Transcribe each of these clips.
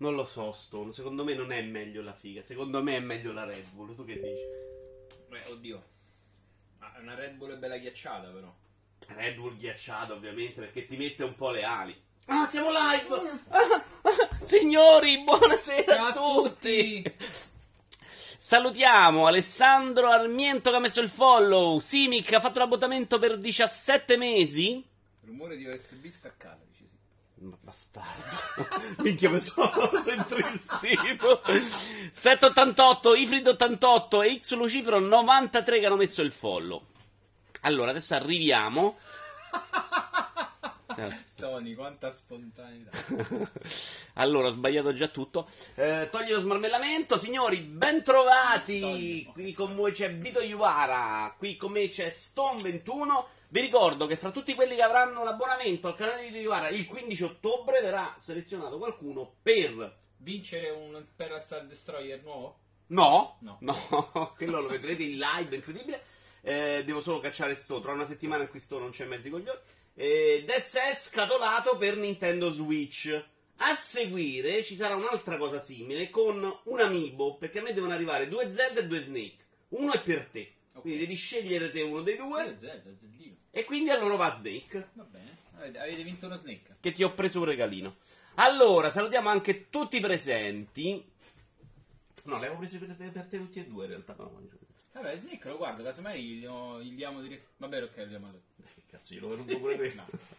Non lo so, Stone. Secondo me non è meglio la figa. Secondo me è meglio la Red Bull. Tu che dici? Beh, oddio. Ma una Red Bull è bella ghiacciata, però. Red Bull ghiacciata, ovviamente, perché ti mette un po' le ali. Ah, siamo live! Ah, ah, signori, buonasera Ciao a tutti. tutti. Salutiamo Alessandro Armiento che ha messo il follow. Simic ha fatto l'abbonamento per 17 mesi. Rumore di USB sì. Ma bastardo. Minchia, mi sono intristito. 788, Ifrid 88 e X Lucifero 93 che hanno messo il follow. Allora, adesso arriviamo. Tony, quanta spontaneità. allora, ho sbagliato già tutto. Eh, togli lo smarmellamento, signori, bentrovati. Qui con voi c'è Vito Iuvara, qui con me c'è Stone21. Vi ricordo che fra tutti quelli che avranno l'abbonamento al canale di Vito Iuvara il 15 ottobre verrà selezionato qualcuno per Vincere un Parasite Destroyer nuovo? No, No. no, quello lo vedrete in live, incredibile. Eh, devo solo cacciare sto. Tra una settimana in cui sto non c'è mezzi coglioni. Eh, Dead Cells scatolato per Nintendo Switch. A seguire ci sarà un'altra cosa simile con un amiibo. Perché a me devono arrivare due Zelda e due Snake. Uno è per te. Ok. Quindi devi scegliere te uno dei due. È Zelda. E quindi a loro va Snake. Va bene. Avete, vinto uno snake. Che ti ho preso un regalino. Allora, salutiamo anche tutti i presenti. No, li avevo presi per te, per te tutti e due in realtà. No, Vabbè, snake lo guardo, casomai gli, gli diamo diretto. Vabbè, ok, lo diamo a lui. Che cazzo, glielo rubo pure questo. No.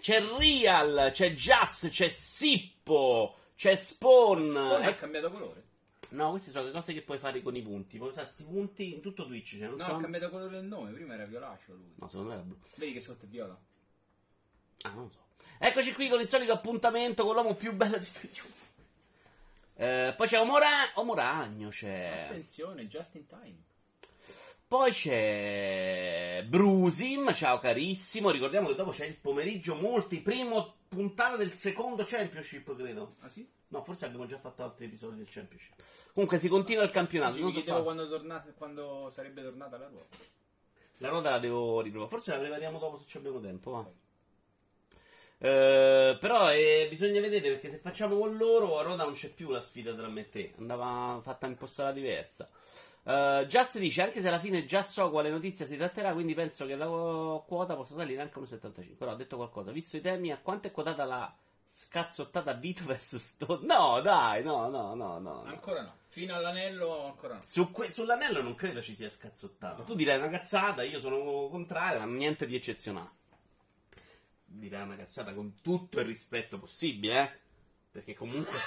C'è Real, c'è Jazz, c'è Sippo, c'è Spawn. Spawn ha Eh, cambiato colore. No, queste sono le cose che puoi fare con i punti. Puoi usare questi punti in tutto Twitch. Cioè, non No, so. ha cambiato colore il nome. Prima era violaceo lui. No, secondo me era blu. Vedi che sotto è viola. Ah, non so. Eccoci qui con il solito appuntamento con l'uomo più bello di Twitch. Eh, poi c'è Omora- Omoragno, c'è. Attenzione, just in time. Poi c'è Brusim, ciao carissimo. Ricordiamo che dopo c'è il pomeriggio multi, primo puntata del secondo championship, credo. Ah sì? No, forse abbiamo già fatto altri episodi del championship. Comunque si continua il campionato. Oggi non so quando. tornate- quando sarebbe tornata la ruota. La ruota la devo riprovare. Forse la prepariamo dopo se ci abbiamo tempo. Va. Eh, però eh, bisogna vedere perché se facciamo con loro a ruota non c'è più la sfida tra me e te. Andava fatta impostata diversa. Uh, Jazz dice anche se alla fine già so quale notizia si tratterà, quindi penso che la quota possa salire anche a 1,75. Però ho detto qualcosa, visto i temi, a quanto è quotata la scazzottata Vito vs Stone? No, dai, no, no, no, no. no. Ancora no. Fino all'anello ancora no. Su que- sull'anello non credo ci sia scazzottato. No. Tu direi una cazzata, io sono contrario, ma niente di eccezionale. Direi una cazzata con tutto il rispetto possibile, eh? Perché comunque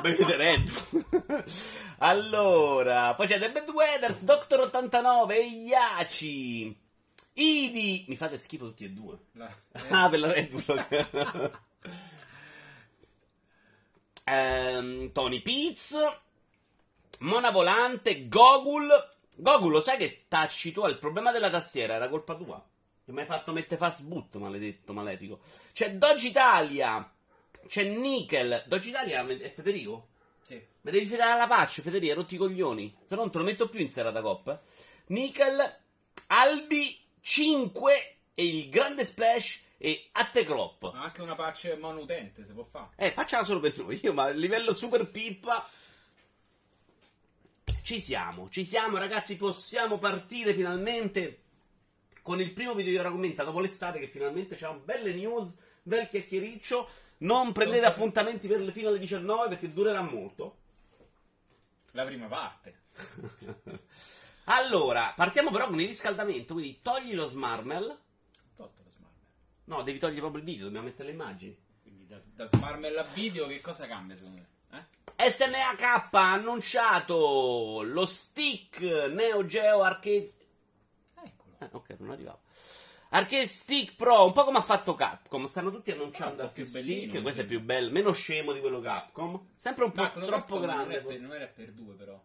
bevete Red Bull. allora, poi c'è The Bad Weathers, Doctor 89, Iaci, Idi. Mi fate schifo tutti e due. La- Ah, per la Red Bull. Ehm, Tony Piz, Mona Volante, Gogul. Gogul, lo sai che tacci tu? Il problema della tastiera era colpa tua. Che mi hai fatto mettere fast boot, maledetto, malefico. C'è Dodge Italia. C'è Nickel. Dodge Italia è Federico? Sì. Mi devi fare la pace, Federico, rotti i coglioni. Se no non te lo metto più in serata coppa. Nickel, Albi, 5 e il grande splash e Atte Klopp. Ma anche una patch monutente si può fare. Eh, facciala solo per noi. Io, ma a livello super pippa. Ci siamo, ci siamo, ragazzi. Possiamo partire finalmente con il primo video di ora commenta dopo l'estate. Che finalmente c'è belle news, bel chiacchiericcio. Non prendete appuntamenti per le- fino alle 19 perché durerà molto. La prima parte. Allora, partiamo però con il riscaldamento. Quindi togli lo smarmel. Tolto lo smarmel. No, devi togliere proprio il video, dobbiamo mettere le immagini. Quindi da, da smarmel a video che cosa cambia secondo me? Eh? SNHK ha annunciato lo stick Neo Geo Arcade. Eccolo. Eh, ok, non arrivavo. Arcade Stick Pro, un po' come ha fatto Capcom. Stanno tutti annunciando Arcade più bellino, Stick. Questo sì. è più bello, meno scemo di quello Capcom. Sempre un po' troppo Capcom grande. Non era, per, non era per due però.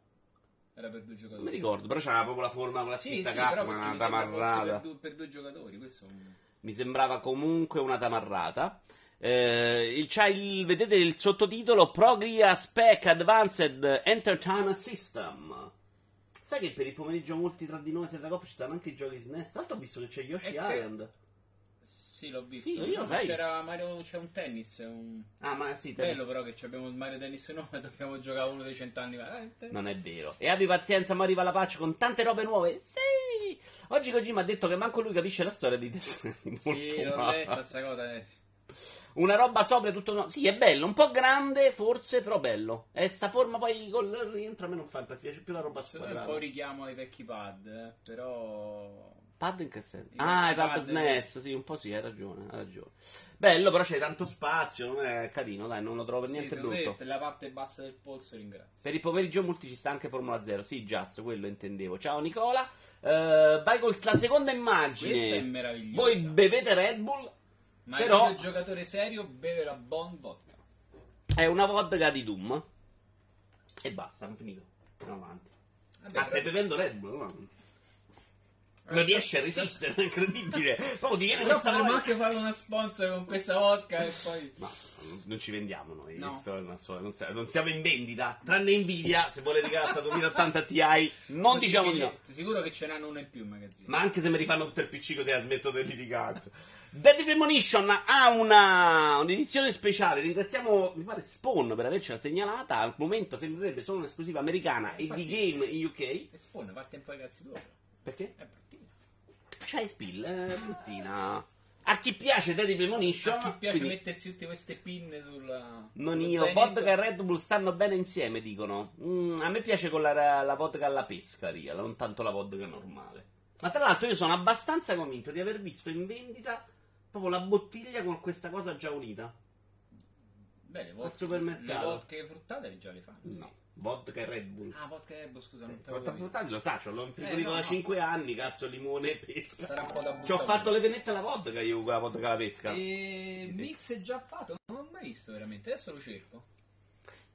Era per due Non giocatori. mi ricordo, però c'aveva proprio la forma con la Sì, scritta sì, però Capcom, una tamarrata. per, due, per due giocatori. Questo è un... Mi sembrava comunque una tamarrata. Eh, il, c'ha il- vedete il sottotitolo Progria Spec Advanced Entertainment System. Sai che per il pomeriggio molti tra di noi e Coppa ci stanno anche i giochi SNES? Tra l'altro ho visto che c'è Yoshi E che- Island. Sì, l'ho visto. Sì, io sai. C'era Mario, c'è un tennis, un... Ah, ma sì, te- Bello però che ci abbiamo il Mario Tennis nuovo e dobbiamo giocare uno dei cent'anni fa. Eh, Non è vero. E abbi pazienza, ma arriva la patch con tante robe nuove. Sì! Oggi Kojima ha detto che manco lui capisce la storia di Death Stranding. Molto Sì, l'ho letta sta cosa. eh. Una roba sopra tutto. No. Sì, è bello, un po' grande forse, però bello. E sta forma poi col rientro a me non fa impazzire, piace più la roba me è un po' richiamo ai vecchi pad, eh, però... Pad in che senso? Ah, i pad SNES, sì, un po' sì, hai ragione, hai ragione. Bello, però c'è tanto spazio, non è carino, dai, non lo trovo per Sì, niente secondo me brutto. per la parte bassa del polso ringrazio. Per il pomeriggio multi ci sta anche Formula 0. Sì, Just, quello intendevo. Ciao Nicola. Eh, vai con la seconda immagine. Questa è meravigliosa. Voi bevete Red Bull. Ma però- il giocatore serio beve la Bon Vodka. È una vodka di Doom. E basta, hanno finito. Andiamo avanti. Vabbè, ah, stai bevendo Red Bull? No? Non riesci a resistere, è incredibile. Proprio ti viene Però potremmo anche fare una sponsor con questa vodka e poi... No, non ci vendiamo noi. No. una non, siamo, in vendita. Tranne Nvidia, se vuole regalare la 2080 Ti, non Così diciamo di no. Sicuro che ce n'hanno uno in più in magazzino. Ma anche se mi rifanno tutto il PC così la smetto di litigare. Deadly Premonition ha una, un'edizione speciale. Ringraziamo, mi pare, Spawn per avercela segnalata. Al momento sembrerebbe solo un'esclusiva americana e di game in UK. E spawn, parte un po' i cazzi tuoi. Perché? È bruttina. C'hai spill, è bruttina. A chi piace Deadly Premonition, A chi piace quindi mettersi tutte queste pinne sulla... non io, zainetto? vodka e Red Bull stanno bene insieme, dicono. Mm, a me piace con la, la vodka alla pescaria, non tanto la vodka normale. Ma tra l'altro io sono abbastanza convinto di aver visto in vendita proprio la bottiglia con questa cosa già unita. Beh, le Al vodka, supermercato. le vodka fruttate già le fanno. sì. No, vodka e Red Bull. Ah, vodka e erbo, scusa, non Eh, vodka capivo. fruttati lo sa, ce l'ho infrigorito Eh, no, da no. 5 anni, cazzo, limone e pesca. Sarà un po' da Ci ho fatto le pennette alla vodka io con la vodka alla pesca. E mix è già fatto? Non l'ho mai visto veramente, adesso lo cerco.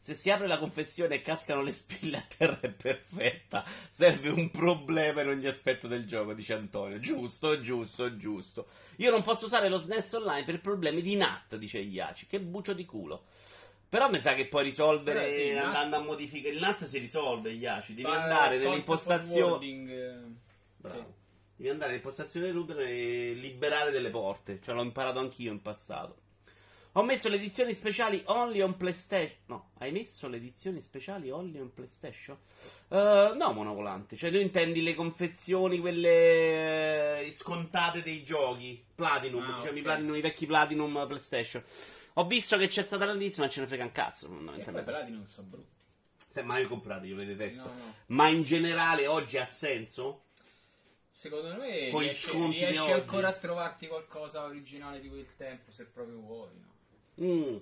Se si apre la confezione e cascano le spille a terra è perfetta. Serve un problema in ogni aspetto del gioco, dice Antonio. Giusto, giusto, giusto. Io non posso usare lo SNES online per problemi di NAT, dice Iaci. Che bucio di culo. Però mi sa che puoi risolvere Però sì, NAT- andando a modificare. Il NAT si risolve, Iaci. Devi Ma andare forwarding, eh, Bravo. sì. Devi andare del router e liberare delle porte. Cioè, l'ho imparato anch'io in passato. Ho messo le edizioni speciali only on PlayStation. No, hai messo le edizioni speciali only on PlayStation? Eh, no, monovolante. Cioè, tu intendi le confezioni, quelle eh, scontate dei giochi Platinum. Ah, diciamo, i, ok. Platinum, i vecchi Platinum PlayStation. Ho visto che c'è stata grandissima, ce ne frega un cazzo. E poi non sono brutti. Se mai comprate, io le detesto. No, no. Ma in generale oggi ha senso? Secondo me Con i riesci, riesci ancora a trovarti qualcosa originale di quel tempo, se proprio vuoi. No? Mm.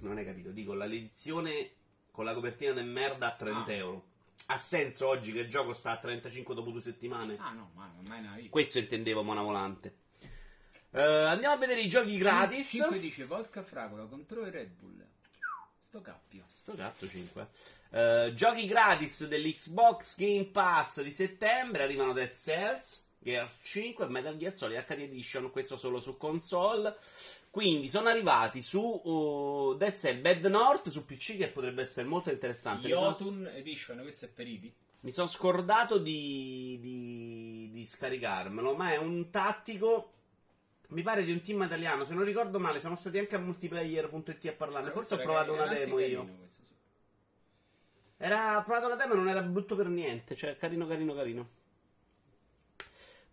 Non hai capito, dico l'edizione con la copertina del merda a 30 Ah. euro. Ha senso oggi che il gioco sta a 35 dopo due settimane? Ah no, ma non mai nella vita. Questo intendevo, Mona Volante. Eh, andiamo a vedere i giochi gratis. 5 dice vodka fragola contro il Red Bull. Sto cappio. Sto cazzo 5. giochi gratis dell'Xbox Game Pass di settembre. Arrivano Dead Cells, Gear 5 e Metal Gear Solid HD Edition. Questo solo su console. Quindi sono arrivati su uh, Dead Cell Bad North su PC che potrebbe essere molto interessante. Mi sono- Edition, questo è per Idi. Mi sono scordato di, di, di scaricarmelo, ma è un tattico. Mi pare di un team italiano. Se non ricordo male, sono stati anche a multiplayer.it a parlarne. Forse ho provato una demo io. Era ho provato una demo e non era brutto per niente. Cioè, carino, carino, carino.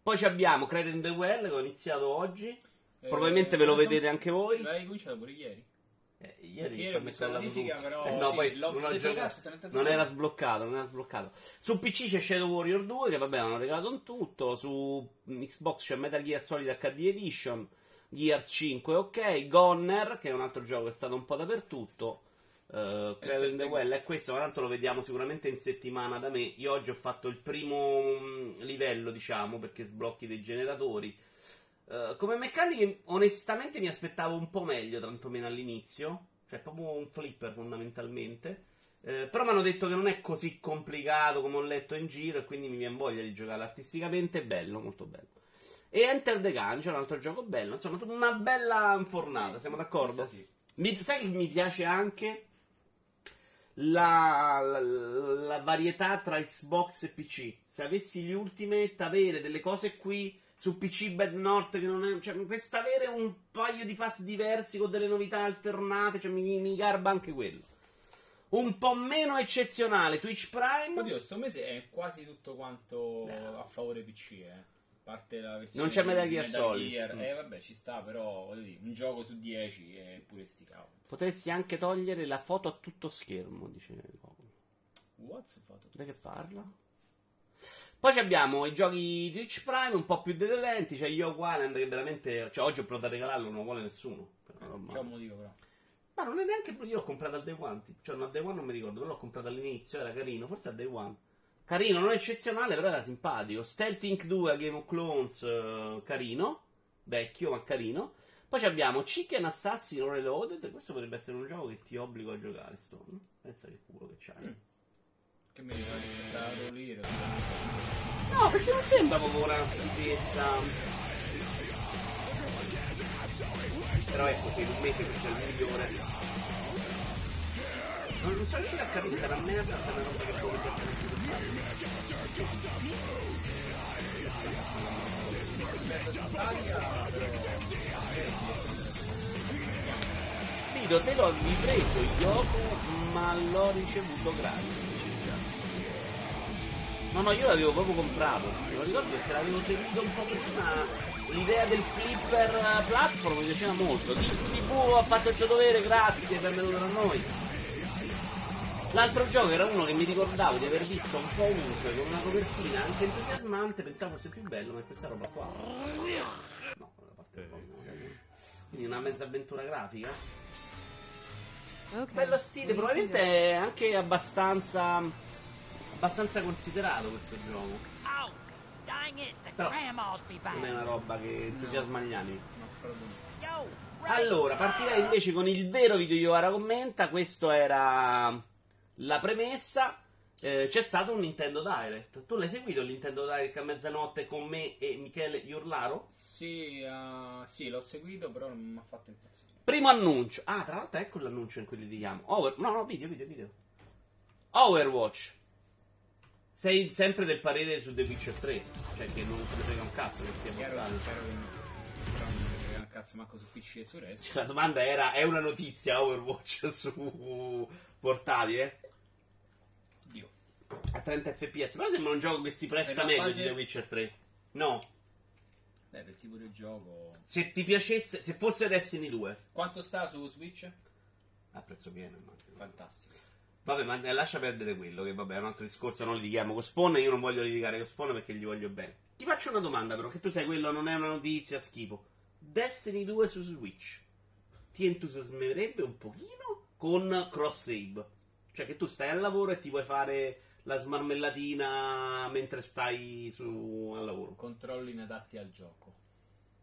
Poi ci abbiamo Credit in the Well che ho iniziato oggi. Probabilmente ve lo vedete anche voi. L'hai cominciato pure ieri. Eh, ieri ho messo la notifica, però, Eh, no, sì, poi non, ho giocato. cazzo, 30 non era sbloccato, non era sbloccato. Su PC c'è Shadow Warrior 2, che vabbè hanno regalato un tutto. Su Xbox c'è Metal Gear Solid HD Edition. Gears 5, ok. Goner, che è un altro gioco che è stato un po' dappertutto. Uh, Credo in the Well è questo, ma tanto lo vediamo sicuramente in settimana da me. Io oggi ho fatto il primo mm, livello, diciamo, perché sblocchi dei generatori. Uh, come meccaniche, onestamente mi aspettavo un po' meglio, tantomeno all'inizio. Cioè, proprio un flipper fondamentalmente. Eh, però mi hanno detto che non è così complicato come ho letto in giro, e quindi mi viene voglia di giocare artisticamente. È bello, molto bello. E Enter the Gungeon, un altro gioco bello. Insomma, una bella infornata, siamo d'accordo? Sì. Mi- sai che mi piace anche la, la- la varietà tra Xbox e PC. Se avessi gli Ultimate, avere delle cose qui su PC Bad North che non è. Cioè, questa avere un paio di pass diversi con delle novità alternate, cioè mi, mi garba anche quello. Un po' meno eccezionale Twitch Prime. Oddio, sto mese è quasi tutto quanto No. a favore PC, eh. Parte la versione Non c'è Metal Gear Solid. Gear. Mm. Eh vabbè, ci sta, però dire, un gioco su 10 è pure sti cavoli. Potresti anche togliere la foto a tutto schermo, dice. What's fatto? Da che parla? Poi abbiamo i giochi di Twitch Prime un po' più delenti. C'è Yoke Island che veramente. Cioè, oggi ho provato a regalarlo, non lo vuole nessuno. Per una roba- C'è un motivo però. Ma non è neanche. Io l'ho comprato al day one. Cioè, no, al day one non mi ricordo, però l'ho comprato all'inizio. Era carino, forse al day one. Carino, non eccezionale, però era simpatico. Stealth Inc. 2 a Game of Clones, eh, carino. Vecchio, ma carino. Poi abbiamo Chicken Assassin Reloaded. Questo potrebbe essere un gioco che ti obbligo a giocare, Stone. Pensa che culo che c'hai. Mm. Che mi ricordo Roliro. No, perché non sembra proprio una schifezza. Però ecco, se in un mese questo è il migliore. Non, non so riuscire a capire la merda è una roba che può mettere Vito, te l'ho ripreso il gioco, ma l'ho ricevuto gratis. No, no, io l'avevo proprio comprato. Me lo ricordo perché l'avevo seguito un po' prima. L'idea del flipper eh, platform mi piaceva molto. TV ha fatto il suo dovere, grazie, benvenuto da noi. L'altro gioco era uno che mi ricordavo di aver visto un po' ovunque, con una copertina anche entusiasmante, pensavo fosse più bello, ma è questa roba qua. No, la parte un po' dai. Quindi una mezza avventura grafica. Okay. Bello stile, probabilmente è anche abbastanza. abbastanza considerato questo gioco. Oh, dang it, the Però. Non è una roba che entusiasma gli right. Allora, partirei invece con il vero video Yoara commenta. Questo era la premessa. Eh, c'è stato un Nintendo Direct. Tu l'hai seguito il Nintendo Direct a mezzanotte con me e Michele Iurlaro? Sì, eh, sì, l'ho seguito, però non mi ha fatto impazzire. Primo annuncio. Ah, tra l'altro ecco l'annuncio in cui li diamo. Over... No, no, video, video, video. Overwatch. Sei sempre del parere su The Witcher 3. Cioè che non te ne frega un cazzo che stia portando. chiaro che però non mi frega un cazzo manco su PC e su resto. Cioè, La domanda era: è una notizia Overwatch su portatile? Dio. A 30 fps. Però sembra un gioco che si presta meglio base- di The Witcher 3. No. Beh, per tipo di gioco. Se ti piacesse, se fosse Destiny 2. Quanto sta su Switch? A prezzo pieno, immagino. Fantastico. Vabbè, ma lascia perdere quello, che vabbè è un altro discorso, non litighiamo con Spawn, io non voglio litigare con Spawn perché gli voglio bene. Ti faccio una domanda però, che tu sai quello non è una notizia, schifo. Destiny 2 su Switch ti entusiasmerebbe un pochino con cross save? Cioè che tu stai al lavoro e ti puoi fare la smarmellatina mentre stai su, al lavoro. Controlli inadatti al gioco.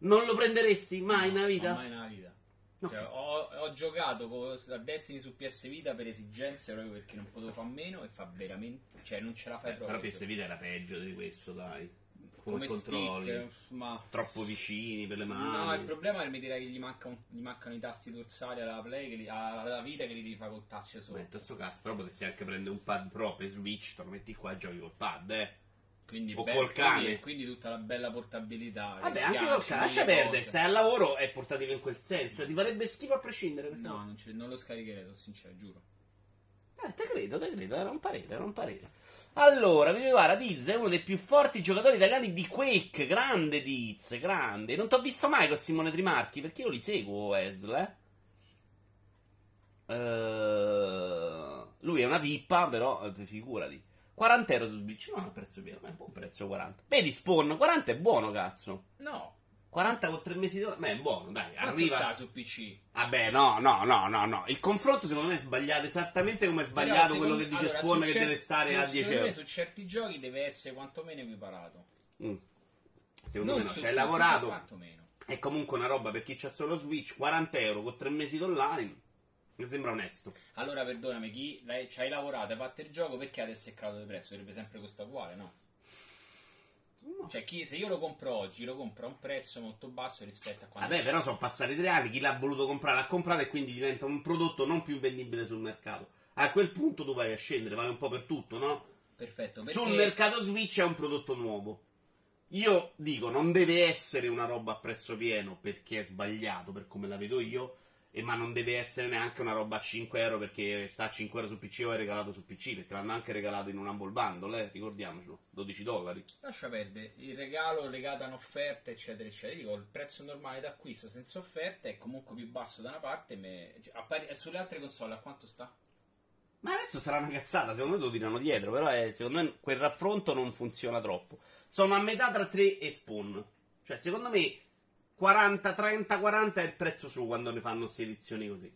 Non lo prenderesti mai No, nella vita? Mai nella vita. Ok. Cioè, ho, ho giocato co- a Destiny su PS Vita per esigenze proprio perché non potevo fare meno e fa veramente. Cioè, non ce la fai Eh, però proprio. PS Vita era peggio di questo, dai. Come, come controlli. stick, ma. Troppo vicini per le mani. No, il problema è che mi direi che gli, manca un- gli mancano i tasti dorsali alla play, che li- alla vita che li devi fare col touch solo. Beh, in questo caso, però potresti anche prendere un pad pro per Switch, te lo metti qua e giochi col pad, eh. Quindi, o beh, col cane. Quindi, quindi tutta la bella portabilità. Vabbè, anche col cane, lascia perdere, stai al lavoro è portatile in quel senso, ti farebbe schifo a prescindere. No, non, non lo scaricherei, sono sincero, giuro. Eh, te credo, te credo, era un parere, era un parere. Allora, vi guarda, Diz è uno dei più forti giocatori italiani di Quake, grande Diz, grande. Non ti ho visto mai con Simone Trimarchi, perché io li seguo, Esl, eh. Eh, lui è una pippa, però, eh, figurati. 40 euro su Switch, no, è un prezzo pieno, ma è un buon prezzo 40. Vedi, Spawn, 40 è buono, cazzo. No, 40 con 3 mesi di... Beh, è buono, dai, quanto arriva... sta su PC? Vabbè, no, no, no, no, no. Il confronto secondo me è sbagliato, esattamente come è sbagliato quello secondo- che dice allora, Spawn che cer- deve stare a 10 secondo euro. me su certi giochi deve essere quantomeno equiparato. Mm. Secondo Non me no, ci hai lavorato. quantomeno. È comunque una roba per chi c'ha solo Switch, 40 euro con 3 mesi d'online. Mi sembra onesto. Allora, perdonami, chi ci hai lavorato, hai fatto il gioco, perché adesso è calato di prezzo? Dovrebbe sempre costare uguale, no? Cioè, chi, se io lo compro oggi, lo compro a un prezzo molto basso rispetto a quando... Vabbè, però sono passati tre anni, chi l'ha voluto comprare l'ha comprato e quindi diventa un prodotto non più vendibile sul mercato. A quel punto tu vai a scendere, vale un po' per tutto, no? Perfetto, perché... Sul mercato Switch è un prodotto nuovo. Io dico, non deve essere una roba a prezzo pieno perché è sbagliato per come la vedo io, e ma non deve essere neanche una roba a 5 euro perché sta a 5 euro su PC o è regalato su PC, perché l'hanno anche regalato in un Humble Bundle, eh, ricordiamocelo, 12 dollari. Lascia perdere il regalo legato a un'offerta, eccetera, eccetera. Dico, il prezzo normale d'acquisto senza offerta è comunque più basso da una parte. me- cioè, pari- sulle altre console a quanto sta? Ma adesso sarà una cazzata, secondo me lo tirano dietro, però è- secondo me quel raffronto non funziona troppo. Sono a metà tra 3 e Spawn. Cioè, secondo me 40, 30, 40 è il prezzo su quando ne fanno queste edizioni così.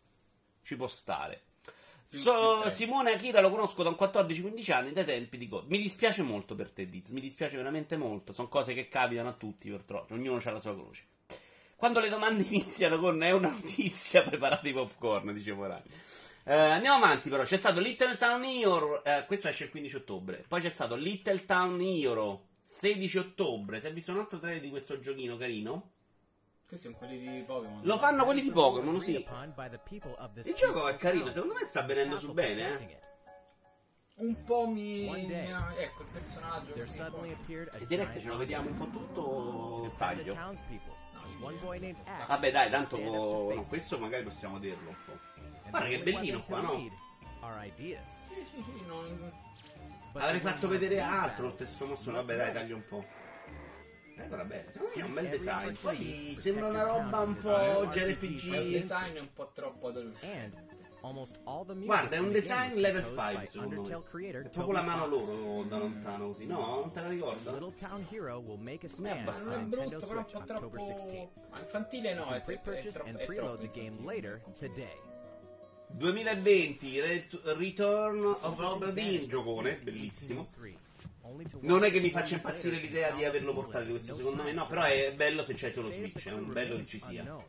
Ci può stare. So-. Simone Akira lo conosco da un 14-15 anni, dai tempi di God. Mi dispiace molto per te, Diz, mi dispiace veramente molto. Sono cose che capitano a tutti, purtroppo. Ognuno ha la sua croce. Quando le domande iniziano con è una notizia, preparate i popcorn, dice Morani. Eh, andiamo avanti, però. C'è stato Little Town Hero. eh, questo esce il 15 ottobre. Poi c'è stato Little Town Hero 16 ottobre. Si è visto un altro trailer di questo giochino carino? Questi sono quelli di Pokémon. Lo fanno quelli di Pokémon, sì. Il gioco è carino, secondo me sta venendo su bene, eh. Un po' mi. Ecco il personaggio. E direi che ce lo vediamo un po' tutto taglio. Vabbè, dai, tanto no, questo magari possiamo dirlo un po'. Guarda che bellino qua, no? Sì, sì, sì, non... Avrei fatto vedere altro il testo must Vabbè, dai, taglio un po'. Eh, guarda bene. Secondo me è un bel design. Poi sembra una roba un po' this Il JRPG. design è un po' troppo adolescente. And almost all the music Guarda, è un design level composed 5 by secondo me. È proprio la mano loro da lontano così. No, non te la a Non è abbastanza. on Non è brutto, però un po' troppo... 16th. Ma infantile no, è, è, è, pre-purchase troppo, è preload troppo the game infantile. later today. 2020, Ret- Return of Obra Dinn, giocone, bellissimo. 1803. Only to Non è che mi faccia impazzire l'idea di averlo portato questo, secondo me no, però è bello se c'è solo Switch, è un bello che ci sia.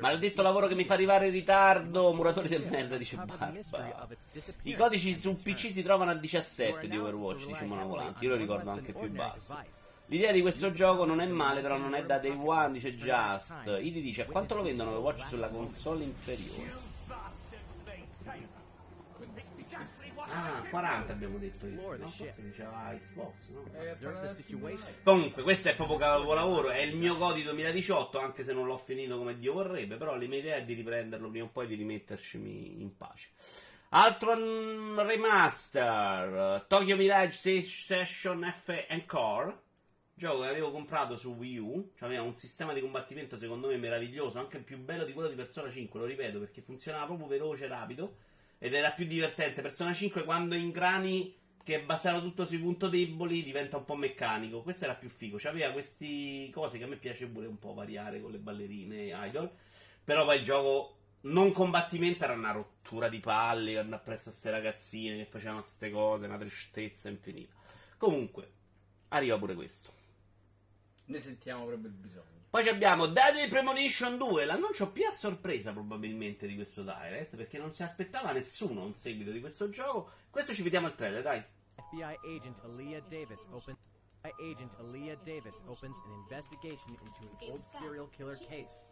Maledetto lavoro che mi fa arrivare in ritardo, muratori del merda, dice Barba. I codici su. PC si trovano a Your 17 di Overwatch, dice heavily io lo ricordo anche più basso. L'idea di questo gioco non è male, però non è da Day One, dice Just. Idi dice, a quanto lo vendono Overwatch sulla console inferiore? Ah, 40 abbiamo detto io, no? Forse diceva Xbox, no? Eh, the situation. Comunque, questo è proprio capolavoro. È il mio Godi 2018, anche se non l'ho finito come Dio vorrebbe. Però la mia idea è di riprenderlo prima o poi di rimettercimi in pace. Altro remaster: Tokyo Mirage Session F Encore. Gioco che avevo comprato su Wii U. Cioè, aveva un sistema di combattimento secondo me meraviglioso. Anche più bello di quello di Persona 5. Lo ripeto perché funzionava proprio veloce, rapido. Ed era più divertente. Persona 5 quando ingrani che è basato tutto sui punti deboli diventa un po' meccanico. Questo era più figo. C'aveva queste cose che a me piace pure un po' variare con le ballerine idol. Però poi il gioco non combattimento era una rottura di palle, andare appresso a queste ragazzine che facevano queste cose, una tristezza infinita. Comunque, arriva pure questo. Ne sentiamo proprio il bisogno. Poi ci abbiamo Deadly Premonition 2, l'annuncio più a sorpresa probabilmente di questo Direct, perché non si aspettava nessuno un seguito di questo gioco. Questo ci vediamo al trailer, dai. FBI agent Aaliyah Davis opens FBI agent Aaliyah Davis opens an investigation into an old serial killer case.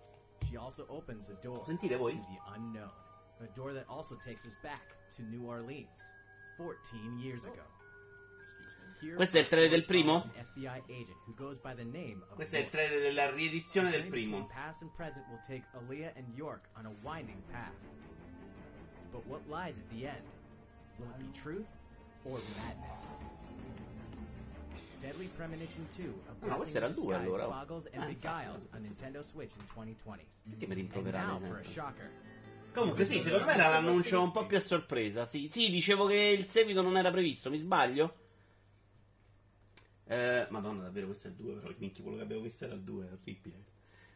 She also opens a door Sentite voi? to the unknown, a door that also takes us back to New Orleans, 14 years ago. Questo è il trailer del primo? Questo è il trailer della riedizione del primo. between Past and present will take Aaliyah and York on a winding path. But what lies at the end? Will it be truth or madness? Deadly Premonition 2, a Ah, questo era il due, allora. boggles and Ah, beguiles on. Nintendo Switch in 2020. Perché mi shocker. Comunque sì, secondo me era l'annuncio un po' più a sorpresa. Sì, sì, dicevo che il seguito non era previsto, mi sbaglio? Eh, Madonna, davvero questo è il 2, però minchia, quello che abbiamo visto era il 2, è orribile.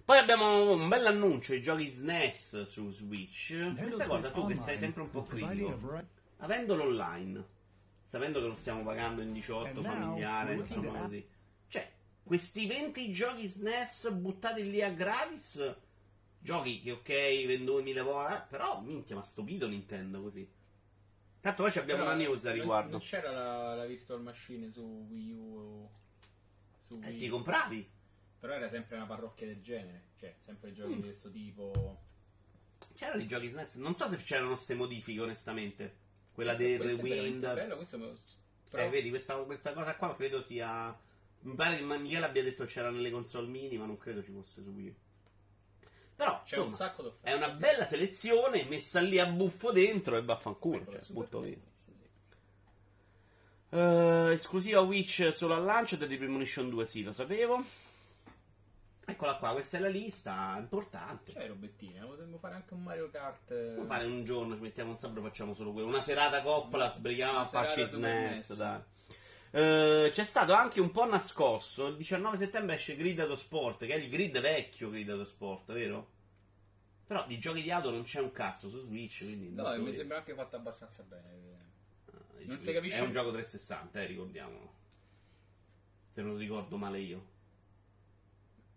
Poi abbiamo un bel annuncio, i giochi SNES su Switch. Questa cosa tu che sei sempre un po' critico. Avendolo online, sapendo che lo stiamo pagando in 18 familiare, insomma così. Cioè, questi 20 giochi SNES buttati lì a gratis, giochi che ok, venduti mille volte, però minchia, ma stupito Nintendo così. Tanto ci abbiamo Però, una news a riguardo. Non c'era la, la Virtual Machine su Wii U. Su E Wii. Eh, ti compravi? Però era sempre una parrocchia del genere. Cioè, sempre giochi Mm. di questo tipo. C'erano i giochi SNES, non so se c'erano queste modifiche onestamente. Quella del questo è Rewind. bello, questo me Pro. Eh, vedi, questa, questa cosa qua credo sia. Mi pare che Michele abbia detto c'era nelle console mini, ma non credo ci fosse su Wii U. Però, C'è insomma, un sacco d'offerte. è una bella selezione messa lì a buffo dentro e vaffanculo. Ecco, Cioè, butto via. NES, sì. Eh, esclusiva Witch solo al lancio di Premonition 2, sì, lo sapevo. Eccola qua, questa è la lista importante. C'è robettine, potremmo fare anche un Mario Kart. eh, Come fare un giorno, ci mettiamo un sabato e facciamo solo quello. Una serata coppola, sbrighiamo a farci SNES, NES. dai. Eh, c'è stato anche un po' nascosto. Il 19 settembre esce Grid Auto Sport, che è il grid vecchio Grid Auto Sport, vero? Però di giochi di auto non c'è un cazzo su Switch, quindi... No, mi sembra anche fatto abbastanza bene. Eh, non si capisce- È un gioco 360, eh, ricordiamolo. Se non ricordo male io.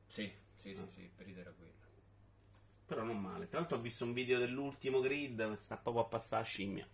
Sì, sì, Ah. sì, sì, il periodo era quello. Però non male. Tra l'altro ho visto un video dell'ultimo grid, sta proprio a passare a scimmia.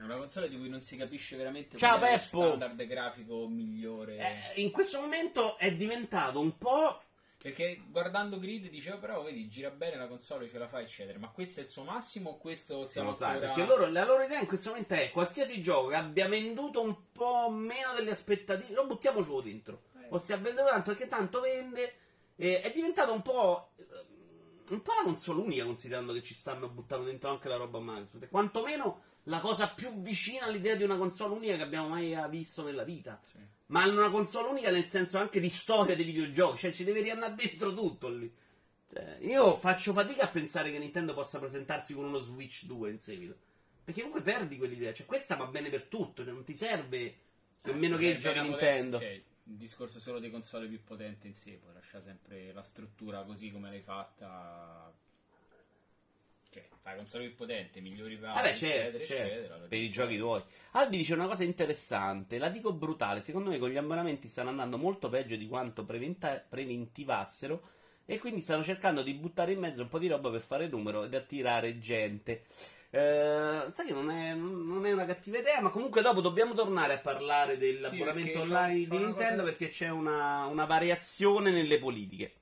È una console di cui non si capisce veramente Ciao, qual è lo Peppo! standard grafico migliore. Eh, in questo momento è diventato un po'... Perché guardando Grid dicevo però, vedi, gira bene la console, ce la fa, eccetera. Ma questo è il suo massimo o questo siamo sai, ancora... perché loro, la loro idea in questo momento è qualsiasi gioco che abbia venduto un po' meno delle aspettative, lo buttiamocelo dentro. Eh. O si è venduto tanto perché tanto vende. eh, è diventato un po'. eh, Un po' la console unica, considerando che ci stanno buttando dentro anche la roba Microsoft. Quantomeno la cosa più vicina all'idea di una console unica che abbiamo mai eh, visto nella vita. Sì. Ma una console unica nel senso anche di storia dei videogiochi, cioè ci deve riandare dentro tutto lì. Cioè, io faccio fatica a pensare che Nintendo possa presentarsi con uno Switch 2 in seguito. Perché comunque perdi quell'idea. Cioè, questa va bene per tutto, cioè non ti serve nemmeno che Serve giochi una Nintendo. cioè, il discorso solo di console più potente in sé, poi lascia sempre la struttura così come l'hai fatta. Cioè, fai console più potente, migliori vari, Vabbè, certo, eccetera, certo, eccetera. per i giochi tuoi. Albi dice una cosa interessante, la dico brutale, secondo me con gli abbonamenti stanno andando molto peggio di quanto preventa- preventivassero e quindi stanno cercando di buttare in mezzo un po' di roba per fare numero ed attirare gente. Eh, sai che non è, non è una cattiva idea, ma comunque dopo dobbiamo tornare a parlare dell'abbonamento perché online di Nintendo cosa- perché c'è una, una variazione nelle politiche.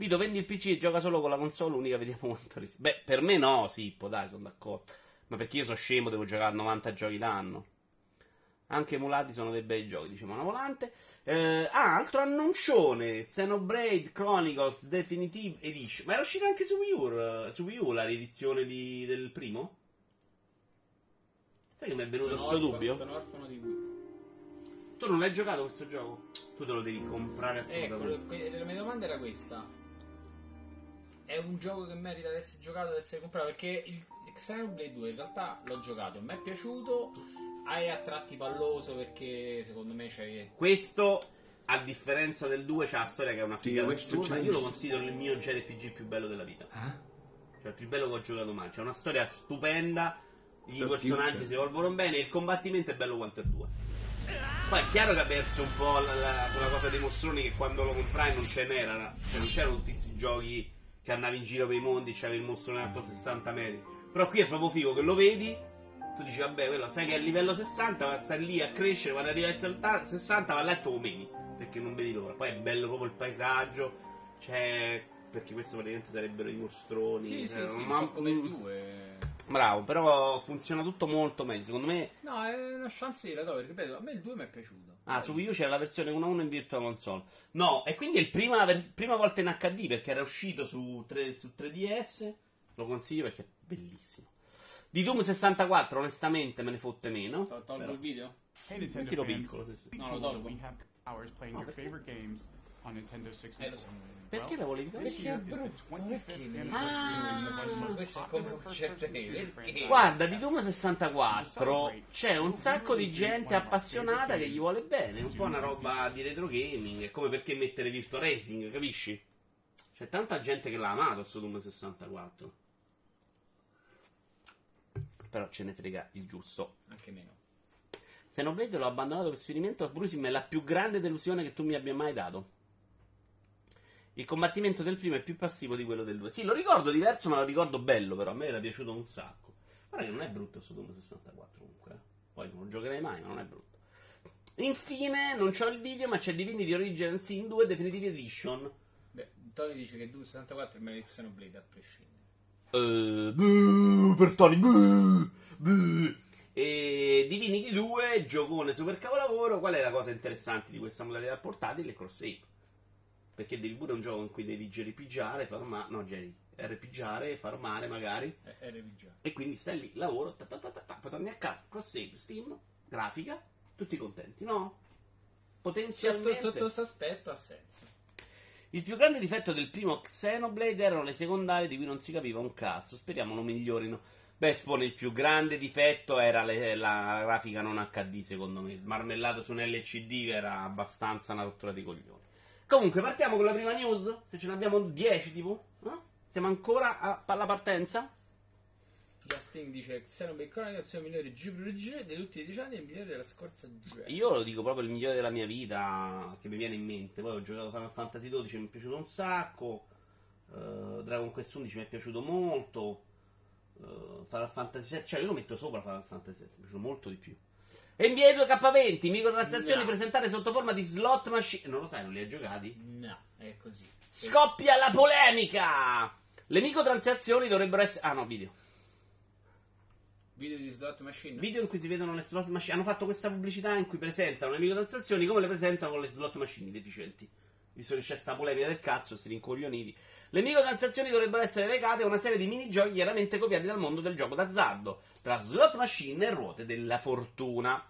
Vito, vendi il PC e gioca solo con la console unica, vediamo quanto ris- Beh, per me no, Sippo, dai, sono d'accordo. Ma perché io sono scemo, devo giocare a 90 giochi l'anno. Anche emulati sono dei bei giochi, dice Monovolante. Eh, ah, altro annuncione: Xenoblade Chronicles Definitive Edition. Ma era uscita anche su Wii U, eh, su Wii U la riedizione di- del primo? Sai che mi è venuto questo dubbio? Sono orfano di Wii. Tu non l'hai giocato questo gioco? Tu te lo devi comprare Ecco, assolutamente. que- la mia domanda era questa. È un gioco che merita di essere giocato, di essere comprato? Perché il Xenoblade 2 in realtà l'ho giocato, mi è piaciuto, hai a tratti palloso perché secondo me c'è... Questo, a differenza del 2, c'ha la storia che è una figata assurda. change Io lo considero il mio JRPG più bello della vita. Cioè, il più bello che ho giocato mai. C'è una storia stupenda. I The personaggi future. si evolvono bene. Il combattimento è bello quanto il 2. Poi è chiaro che ha perso un po' la, la- quella cosa dei mostroni che quando lo comprai non ce n'era. Cioè, non c'erano tutti questi giochi che andavi in giro per i mondi, c'avevi il mostrone alto 60 metri. Però qui è proprio figo che lo vedi. Tu dici, vabbè, quello, sai che è a livello 60, stai lì a crescere, quando arriva a 60, va a letto lo meni. Perché non vedi l'ora. Poi è bello proprio il paesaggio. C'è. Perché questo praticamente sarebbero i mostroni. Sì, sì, cioè, sì, ma- un po' come 2. Bravo, però funziona tutto molto meglio. Secondo me. No, è una chance di la do, perché ripeto, a me il 2 mi è piaciuto. Ah, su Wii U c'era la versione 1.1 in Virtual Console. No, e quindi è la prima, ver- prima volta in HD perché era uscito su, 3, su 3DS. Lo consiglio perché è bellissimo. Di Doom 64, onestamente, me ne fotte meno. To- Tolgo il video? Hey Nintendo Sentilo fans, piccolo, No, lo tolgo. we have hours playing your perché? favorite games on Nintendo 64. Eh. Perché la volevi year is the brutto, 25th perché? Ah, questo è come un certo perché? Guarda, di Doom 64 c'è un sacco di gente appassionata che gli vuole bene. È un po' una roba di retro gaming. È come perché mettere Virtua Racing, capisci? C'è tanta gente che l'ha amato sto Doom 64. Però ce ne frega il giusto. Anche meno. Xenoblade l'ho abbandonato per sfinimento. Brusim è la più grande delusione che tu mi abbia mai dato. Il combattimento del primo è più passivo di quello del 2. Sì, lo ricordo diverso, ma lo ricordo bello, però a me era piaciuto un sacco. Guarda che non è brutto questo Doom 64 comunque. eh. Poi non giocherei mai, ma non è brutto. Infine, non c'ho il video, ma c'è Divinity Origin Sin 2 Definitive Edition. Beh, Tony dice che 2 64 è meglio di Xenoblade a prescindere. Eh, buh, per Tony, buh, buh. E Divinity 2, giocone super capolavoro. Qual è la cosa interessante di questa modalità portatile? Il cross save. Perché devi pure un gioco in cui devi geripiggiare, farmare, no, geri, RPGare, farmare magari. Eh, RPG. E quindi stai lì, lavoro, ta ta ta ta ta, poi torni a casa, cross save, Steam, grafica, tutti contenti, no? Sotto, Potenzialmente. sotto questo aspetto ha senso. Il più grande difetto del primo Xenoblade erano le secondarie di cui non si capiva un cazzo. Speriamo lo migliorino. Beh, Spawn, il più grande difetto era le- la grafica non HD, secondo me. Smarmellato su un LCD che era abbastanza una rottura di coglioni. Comunque, partiamo con la prima news. Se ce ne abbiamo 10, tipo. no? Siamo ancora a- alla partenza? Justin dice Xenoblade Chronicles è il migliore JRPG di tutti i dieci anni e il migliore della scorsa gen. Io lo dico proprio il migliore della mia vita che mi viene in mente. Poi ho giocato Final Fantasy XII, mi è piaciuto un sacco. eh, Dragon Quest 11 mi è piaciuto molto. eh, Final Fantasy VII, cioè io lo metto sopra Final Fantasy VII, mi è piaciuto molto di più. NBA 2K20, microtransazioni No. presentate sotto forma di slot machine. Non lo sai, non li hai giocati? No, è così. Scoppia la polemica! Le microtransazioni dovrebbero essere. Ah no, video. Video di slot machine. Video in cui si vedono le slot machine. Hanno fatto questa pubblicità in cui presentano le microtransazioni come le presentano con le slot machine deficienti. Visto che c'è sta polemica del cazzo, si rincoglioniti. Le microtransazioni dovrebbero essere legate a una serie di minigiochi chiaramente copiati dal mondo del gioco d'azzardo, tra slot machine e ruote della fortuna.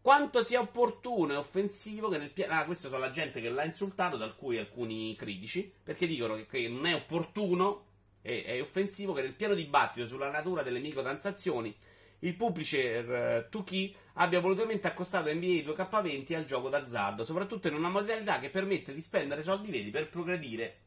Quanto sia opportuno e offensivo che nel piano. Ah, questo sono la gente che l'ha insultato, da cui alcuni critici, perché dicono che, non è opportuno e è offensivo che nel pieno dibattito sulla natura delle microtransazioni il publisher eh, 2Key abbia volutamente accostato NBA 2K20 al gioco d'azzardo, soprattutto in una modalità che permette di spendere soldi veri per progredire.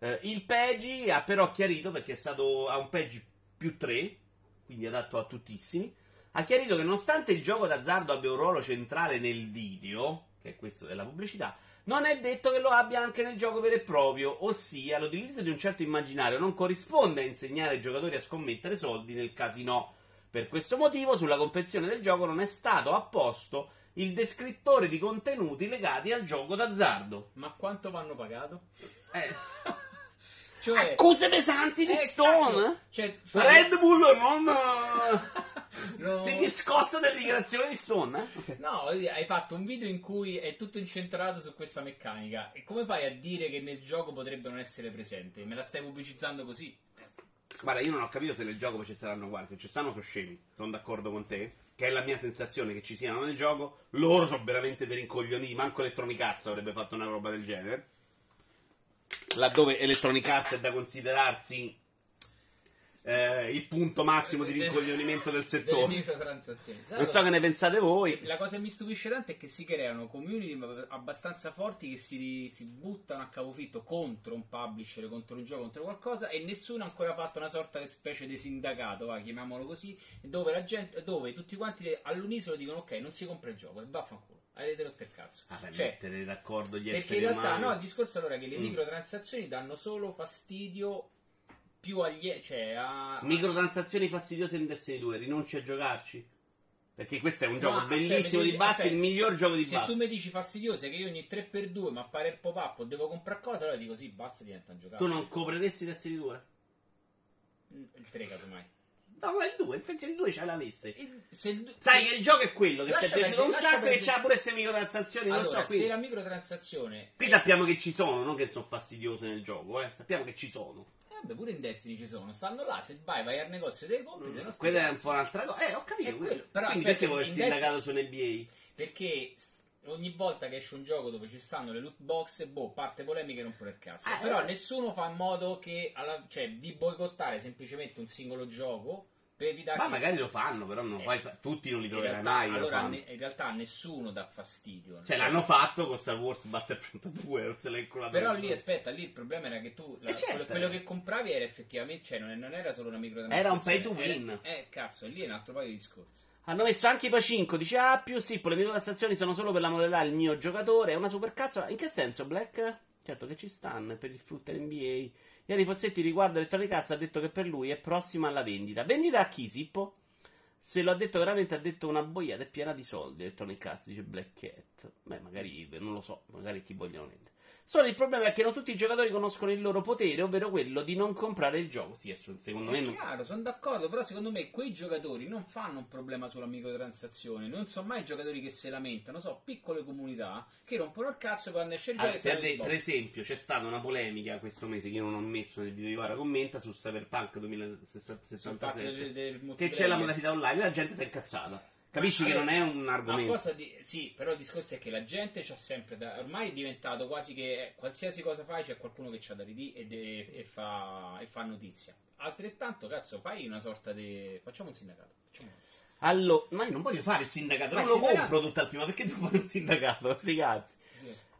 Eh, il PEGI ha però chiarito, perché è stato, ha un PEGI più 3, quindi adatto a tuttissimi, ha chiarito che nonostante il gioco d'azzardo abbia un ruolo centrale nel video, che è questo della pubblicità, non è detto che lo abbia anche nel gioco vero e proprio, ossia l'utilizzo di un certo immaginario non corrisponde a insegnare ai giocatori a scommettere soldi nel casino. Per questo motivo sulla confezione del gioco non è stato apposto il descrittore di contenuti legati al gioco d'azzardo. Ma quanto vanno pagato? Eh. Cioè, Accuse pesanti di eh, Stone? Cioè, fai- Red Bull non eh, No. si discossa delle dichiarazioni di Stone? eh? Ok. No, hai fatto un video in cui è tutto incentrato su questa meccanica. E come fai a dire che nel gioco potrebbe non essere presente? Me la stai pubblicizzando così? Guarda, io non ho capito se nel gioco ci saranno uguali. Se ci stanno, sono scemi. Sono d'accordo con te. Che è la mia sensazione che ci siano nel gioco. Loro sono veramente dei rincoglioniti. Manco Electronic Arts avrebbe fatto una roba del genere. Laddove Electronic Arts è da considerarsi eh, il punto massimo di rincoglionimento del settore. Non so che ne pensate voi. La cosa che mi stupisce tanto è che si creano community abbastanza forti che si, si buttano a capofitto contro un publisher, contro un gioco, contro qualcosa e nessuno ha ancora fatto una sorta di specie di sindacato, va, chiamiamolo così, dove la gente, dove tutti quanti all'unisono dicono ok, non si compra il gioco e vaffanculo. Avete rotto il cazzo. Ah, per Cioè, mettere d'accordo gli perché esseri in realtà umani. no, il discorso allora è che le Mm. microtransazioni danno solo fastidio più agli cioè a Microtransazioni fastidiose in Destiny 2, rinunci a giocarci? Perché questo è un No, gioco aspetta, bellissimo mi- di Basti, aspetta. il miglior gioco di Se Basti. tu mi dici fastidiose che io ogni 3x2 mi appare il pop-up o devo comprare cosa, allora dico sì, basta, diventa un Tu giocatore. non compreresti Destiny 2? Il 3 casomai. No, ma il 2, infatti il 2 ce l'avesse. Il- Sai che il gioco è quello che ti è piaciuto un sacco e c'ha pure queste microtransazioni, non allora, so, qui. se la microtransazione Qui sappiamo che ci sono, non che sono fastidiose nel gioco, eh. Sappiamo che ci sono. Eh, Vabbè, pure in Destiny ci sono, stanno là, se vai vai al negozio dei compri, se no Quella è un po' un'altra cosa. Eh, ho capito. È quello, però Quindi aspetta, perché vuoi il in sindacato su NBA? Perché ogni volta che esce un gioco dove ci stanno le loot box, boh, parte polemiche non pure il cazzo. Ah, Però eh. nessuno fa in modo che alla- cioè, di boicottare semplicemente un singolo gioco per evitare Ma che- magari lo fanno, però non Eh. puoi fa- tutti non li troverai realtà, mai. lo allora, ne- in realtà nessuno dà fastidio. Cioè, l'hanno fatto con Star Wars Battlefront 2, non se l'ha inculato Però lì, aspetta, lì il problema era che tu, la- Eh, certo. quello, quello che compravi era effettivamente, cioè non, non era solo una microtransazione. Era un pay to era- win. Eh, cazzo, e lì è un altro paio di discorsi. Hanno messo anche i Pacinco, dice ah più sì, le microtransazioni sono solo per la modalità il mio giocatore, è una supercazzola. In che senso, Black? Certo che ci stanno, per il frutto NBA. Ieri Fossetti riguardo Electronic Arts ha detto che per lui è prossima alla vendita. Vendita a chi, Sippo? Se lo ha detto veramente ha detto una boiata, è piena di soldi Electronic Arts, dice Black Cat. Beh, magari, non lo so, magari chi vogliono vendere. Solo il problema è che non tutti i giocatori conoscono il loro potere, ovvero quello di non comprare il gioco. Sì, secondo me È non- chiaro, sono d'accordo, però secondo me quei giocatori non fanno un problema sulla microtransazione, non sono mai giocatori che si lamentano, so piccole comunità che rompono il cazzo quando esce il gioco Allora, e per, de- per esempio, c'è stata una polemica questo mese che io non ho messo nel video di Vara commenta su Cyberpunk Sul fatto 2067 del- del che c'è la modalità online, la gente si è incazzata. Capisci che Allora, non è un Ma argomento. cosa di... Sì, però il discorso è che la gente c'ha sempre da... Ormai è diventato quasi che qualsiasi cosa fai c'è qualcuno che c'ha da ridì e, de- e fa... e fa notizia. Altrettanto, cazzo, fai una sorta di... Facciamo un sindacato. Facciamo... Allora, ma io non voglio fare il sindacato, Ma non il lo sindacato- compro tutto al prima, perché devo fare un sindacato? Sti cazzi.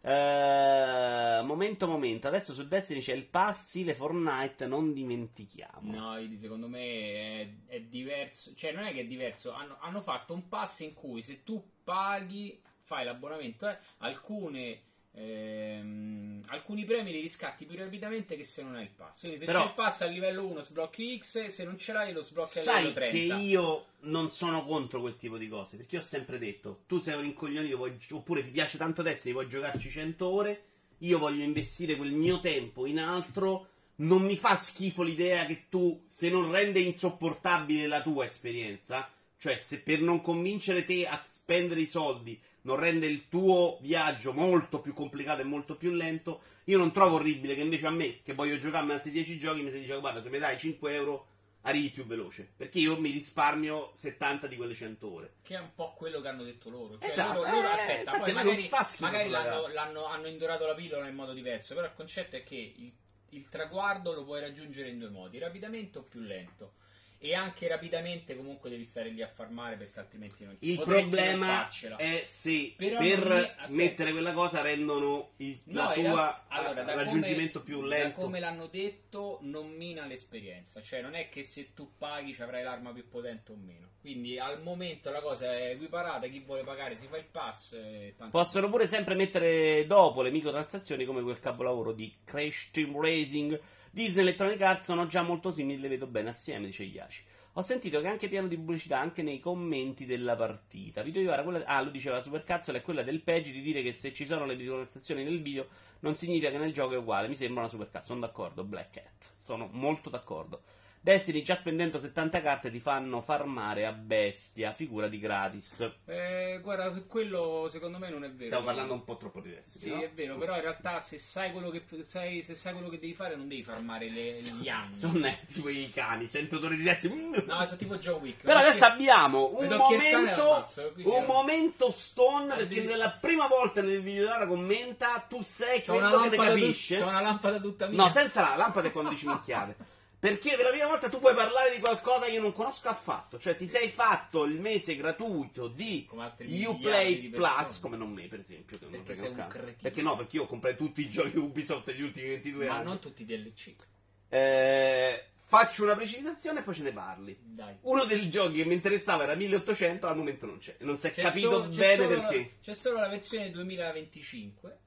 Eh, momento, momento. Adesso su Destiny c'è il passi, le Fortnite, non dimentichiamo. No, secondo me è, è diverso. Cioè, non è che è diverso. Hanno, hanno fatto un pass in cui se tu paghi, fai l'abbonamento, eh, alcune. Ehm, alcuni premi li riscatti più rapidamente che se non hai il pass. Quindi, se Però- c'è il pass a livello 1 sblocchi X, se non ce l'hai lo sblocchi a Sai livello che 30. io non sono contro quel tipo di cose, perché ho sempre detto, tu sei un rincoglionito, vuoi oppure ti piace tanto Destiny, vuoi giocarci 100 ore, io voglio investire quel mio tempo in altro, non mi fa schifo l'idea che tu, se non rende insopportabile la tua esperienza, cioè se per non convincere te a spendere i soldi non rende il tuo viaggio molto più complicato e molto più lento, io non trovo orribile che invece a me, che voglio giocarmi altri 10 giochi, mi si dice guarda se mi dai 5 euro arrivi più veloce, perché io mi risparmio 70 di quelle 100 ore. Che è un po' quello che hanno detto loro. Cioè, Esatto, loro, loro- eh, aspetta, infatti magari, magari l'hanno, l'hanno- hanno indorato la pillola in modo diverso. Però il concetto è che il, il traguardo lo puoi raggiungere in due modi: rapidamente o più lento. E anche rapidamente, comunque, devi stare lì a farmare perché altrimenti non Il potresti problema è se Però per aspetta. mettere quella cosa rendono il No, la tua allora, da raggiungimento come- più lento. come l'hanno detto, non mina l'esperienza. Cioè, non è che se tu paghi ci avrai l'arma più potente o meno. Quindi al momento la cosa è equiparata. Chi vuole pagare si fa il pass. E tanto- Possono pure sempre mettere dopo le microtransazioni come quel capolavoro di Crash Team Racing. Disney e Electronic Arts sono già molto simili, le vedo bene assieme, dice Iaci. Ho sentito che anche pieno di pubblicità anche nei commenti della partita. Video Iovara, quella... Ah, lo diceva Supercazzola, è quella del peggi di dire che se ci sono le microtransazioni nel video non significa che nel gioco è uguale. Mi sembra una Supercazzo. Sono d'accordo, Black Cat. Sono molto d'accordo. Destiny già spendendo 70 carte ti fanno farmare a bestia, figura di gratis. Eh, guarda, quello secondo me non è vero. Stiamo parlando un po' troppo diversi. Sì, no? è vero, però in realtà se sai quello che, sai, se sai quello che devi fare non devi farmare le, gli anni. Sono eh, tipo i cani, sento odore di. Mm. No, sono tipo Joe Wick. Però adesso abbiamo un momento, quindi un era- momento stone perché di- nella prima volta nel video Lara commenta tu sei quello che capisce. tut- c'ho una lampada tutta mia. No, senza la lampada e quando dici minchiate. Perché per la prima volta tu puoi parlare di qualcosa che io non conosco affatto. Cioè, ti sei fatto il mese gratuito di Uplay Plus, come non me, per esempio. Che non Perché sei un cretino. Perché no? Perché io comprei tutti i giochi Ubisoft negli ultimi 22 Ma anni. non tutti i DLC. Eh, faccio una precisazione e poi ce ne parli. Dai. Uno dei giochi che mi interessava era 1800, al momento non c'è. Non si è C'è capito solo- c'è bene solo- perché. C'è solo la versione 2025.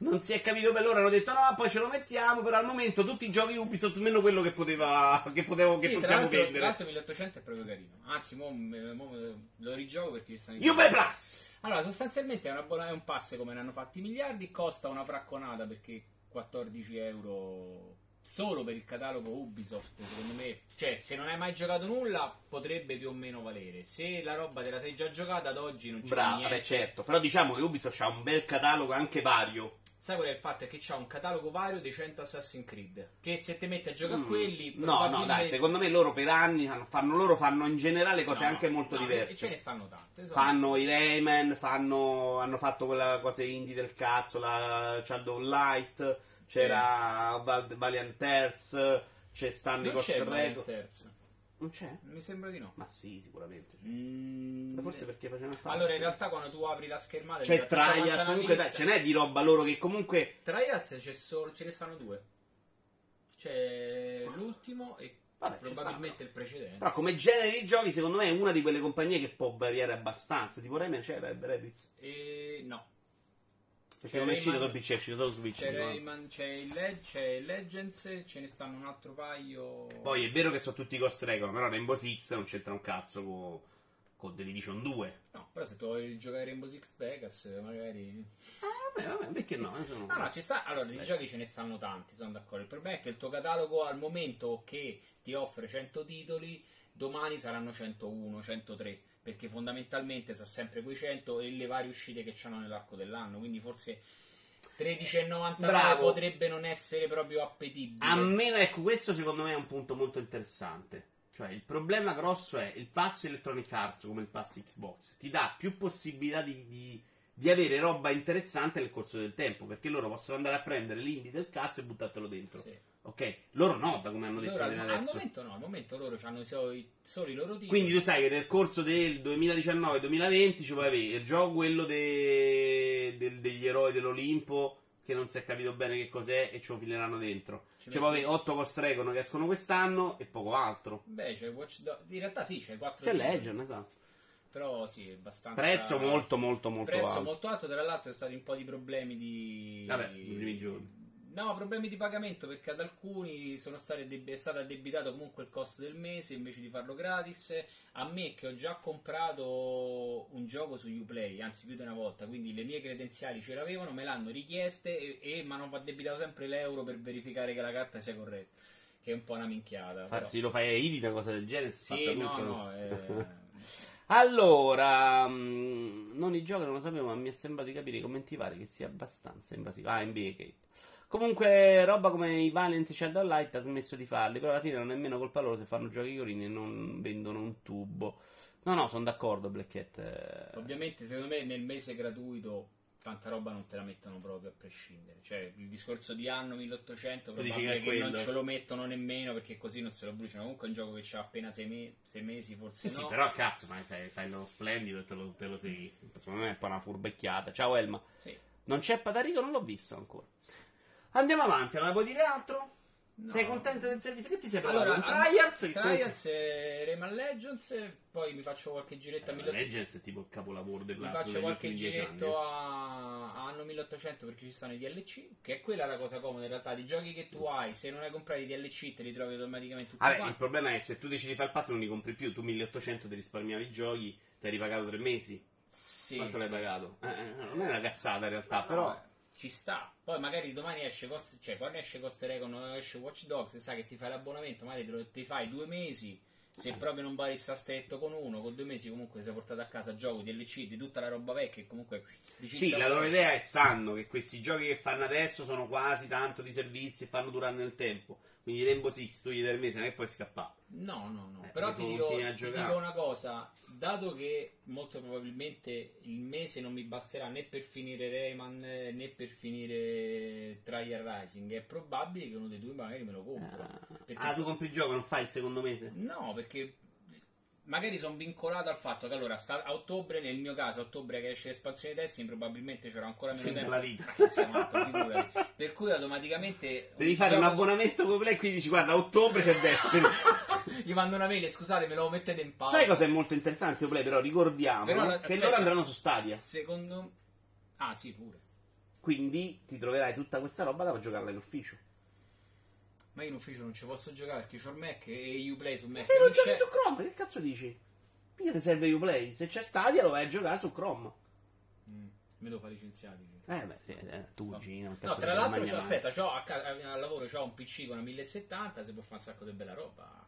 Non si è capito bene. Loro hanno detto no, poi ce lo mettiamo. Però al momento tutti i giochi Ubisoft, meno quello che poteva. che potevo, che Sì, possiamo tra vendere. l'altro 1800 è proprio carino. Anzi, mo, mo- lo rigioco perché stanno Uplay Plus! Allora, sostanzialmente è, una buona- è un pass come ne hanno fatti miliardi, costa una fracconata perché 14 euro solo per il catalogo Ubisoft, secondo me, cioè se non hai mai giocato nulla potrebbe più o meno valere. Se la roba te la sei già giocata ad oggi non c'è Bravo, niente. vabbè, certo. Però diciamo che Ubisoft ha un bel catalogo anche vario. Sai qual è il fatto? È che c'ha un catalogo vario dei 100 Assassin's Creed. Che se ti metti a giocare Mm. quelli, No, no, dai, secondo me loro per anni fanno, loro fanno in generale cose No, anche molto no, diverse. E ce ne stanno tante. sono- Fanno i Rayman, fanno, hanno fatto quella cosa indie del cazzo, la Shadow Light, c'era Val- Valiant Earth, c'è stanno i Non Ghost mai il Recon. Non c'è? Mi sembra di no. Ma sì, sicuramente. c'è. Mm, Ma Forse perché facevano tanto. Allora, in realtà, quando tu apri la schermata, C'è Trials, comunque dai, ce n'è di roba loro che comunque... Trials c'è solo, ce ne stanno due. C'è l'ultimo e Vabbè, probabilmente il precedente. Però come genere di giochi secondo me è una di quelle compagnie che può variare abbastanza. Tipo Rayman c'era Rabbids. E no. Perché C'è non è uscito Rayman- da PC, è uscito solo Switch. C'è. Rayman, c'è, il Leg- c'è il Legends, ce ne stanno un altro paio. Poi è vero che sono tutti Ghost Recon, però Rainbow Six non c'entra un cazzo con... con The Division 2. No, però se tu vuoi giocare Rainbow Six Vegas, magari. Ah, vabbè, vabbè, perché no? Eh, sono- No, no, ci sta. Allora, di giochi ce ne stanno tanti, sono d'accordo. Il problema è che il tuo catalogo al momento che ti offre 100 titoli, domani saranno 101, 103. Perché fondamentalmente sono sempre quei 100 e le varie uscite che c'hanno nell'arco dell'anno. Quindi forse 13,99 Bravo. potrebbe non essere proprio appetibile. A meno, ecco, questo secondo me è un punto molto interessante. Cioè, il problema grosso è il pass Electronic Arts, come il pass Xbox, ti dà più possibilità di, di- di avere roba interessante nel corso del tempo, perché loro possono andare a prendere l'indie del cazzo e buttartelo dentro. Sì. Ok? Loro no, da come hanno detto fino al momento no, al momento loro hanno solo i, solo i loro titoli. Quindi tu sai che nel corso del 2019-2020 ci puoi avere già quello de- del- degli eroi dell'Olimpo che non si è capito bene che cos'è e ce lo fileranno dentro. Ci Ci puoi avere 8 Ghost Recon che escono quest'anno e poco altro. Beh, c'è Watch Dogs. In realtà sì, c'è 4 C'è Legend, esatto. Però sì, è abbastanza. Prezzo molto molto molto prezzo alto. molto alto. Tra l'altro, è stati un po' di problemi di. Vabbè, i primi giorni. No, problemi di pagamento perché ad alcuni addeb- è stato addebitato comunque il costo del mese invece di farlo gratis. A me che ho già comprato un gioco su Uplay, anzi più di una volta, quindi le mie credenziali ce l'avevano, me l'hanno richieste e, e mi hanno addebitato sempre l'euro per verificare che la carta sia corretta. Che è un po' una minchiata. Infatti, lo fai a Ivi una cosa del genere. Sì, no, tutto, no. eh, Allora, mh, non i giochi non lo sapevo, ma mi è sembrato di capire i commenti vari che sia abbastanza invasivo. Ah, NBA Cape. Comunque, roba come i Valiant Shadow Light ha smesso di farli, però alla fine non è nemmeno colpa loro se fanno giochi corini e non vendono un tubo. No, no, sono d'accordo, Black Cat. eh. Ovviamente, secondo me, nel mese gratuito tanta roba non te la mettono proprio a prescindere. Cioè, il discorso di anno 1800 Tu dici probabile che non ce lo mettono nemmeno perché così non se lo bruciano. Comunque è un gioco che ha appena 6 mesi, forse Sì, no. sì, però cazzo, fai, fai, fai lo splendido e te lo, te lo segui. Secondo me è un po' una furbecchiata. Ciao Elma. Sì. Non c'è Patarico, non l'ho visto ancora. Andiamo avanti, non la vuoi dire altro? No. Sei contento del servizio? Che ti sei provato? Allora, Trials? Trials, e Rayman Legends, poi mi faccio qualche giretto a comunque- 1800. Eh, Legends è tipo il capolavoro Mi dell'altro faccio degli qualche giretto a... a anno 1800 perché ci stanno i DLC, che è quella la cosa comoda in realtà. Di giochi che tu hai, se non hai comprato i DLC, te li trovi automaticamente tutti Vabbè, il problema è che se tu decidi di fare il pazzo non li compri più. Tu 1800 ti risparmiavi i giochi, ti hai ripagato tre mesi. Sì, Quanto sì. l'hai pagato? Eh, eh, non è una cazzata in realtà, No, però... eh, ci sta. Poi magari domani esce Ghost, cioè quando esce Ghost Recon esce Watch Dogs, sai che ti fai l'abbonamento, magari te lo ti fai due mesi. Se proprio non vai sta stretto con uno, con due mesi comunque sei portato a casa gioco DLC di tutta la roba vecchia e comunque Sì, la loro idea è sanno che questi giochi che fanno adesso sono quasi tanto di servizi e fanno durare nel tempo. Quindi Rainbow Six tu gli dai il mese, non è che puoi scappare. No, no, no. Eh, Però ti dico, ti dico una cosa, dato che molto probabilmente il mese non mi basterà né per finire Rayman né per finire Trial Rising, è probabile che uno dei due magari me lo compro. Perché- Ah, tu compri il gioco, non fai il secondo mese? No, perché magari sono vincolato al fatto che allora sta- a ottobre, nel mio caso, a ottobre che esce l'espansione Destiny, probabilmente c'era ancora meno tempo. che figurati. Per cui automaticamente Devi fare un abbonamento con Play e quindi dici guarda, a ottobre c'è Destiny. Gli mando una mail, scusate, me lo mettete in pausa. Sai cosa è molto interessante, Play? Però ricordiamo Però, che aspetta. loro andranno su Stadia. Secondo Ah, sì, pure. Quindi ti troverai tutta questa roba da giocarla in ufficio. Ma io in ufficio non ci posso giocare perché c'ho il Mac e Uplay su Mac. E non non giochi c'è- su Chrome, che cazzo dici? Mica ti serve Uplay. Se c'è Stadia lo vai a giocare su Chrome. Mm, me devo fare licenziati. Eh beh, sì, eh, tu cugino, un No, tra l'altro, aspetta, c'ho a ca- al lavoro c'ho un PC con una 1070, si può fare un sacco di bella roba.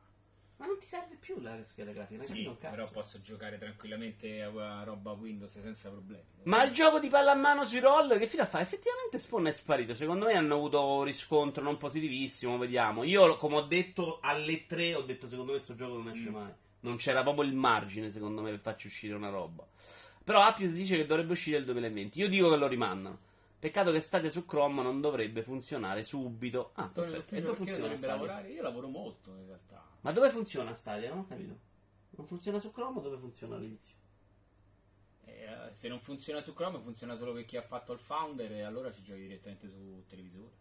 Ma non ti serve più la scheda grafica, non Sì, cazzo. però posso giocare tranquillamente a roba Windows senza problemi. Ma il gioco di pallamano sui roller che fino a fa? Effettivamente Spawn è sparito. Secondo me hanno avuto un riscontro non positivissimo. Vediamo. Io, come ho detto alle 3, ho detto secondo me questo gioco non esce Mm. mai. Non c'era proprio il margine, secondo me, per farci uscire una roba. Però Appius dice che dovrebbe uscire nel 2020. Io dico che lo rimandano. Peccato che Stadia su Chrome non dovrebbe funzionare subito. Ah, Sto perfetto. E dove perché funziona dovrebbe Stadia? lavorare? Io lavoro molto in realtà. Ma dove funziona Stadia? Non ho capito. Non funziona su Chrome o dove funziona all'inizio? Eh, se non funziona su Chrome, funziona solo per chi ha fatto il founder e allora ci giochi direttamente su televisore.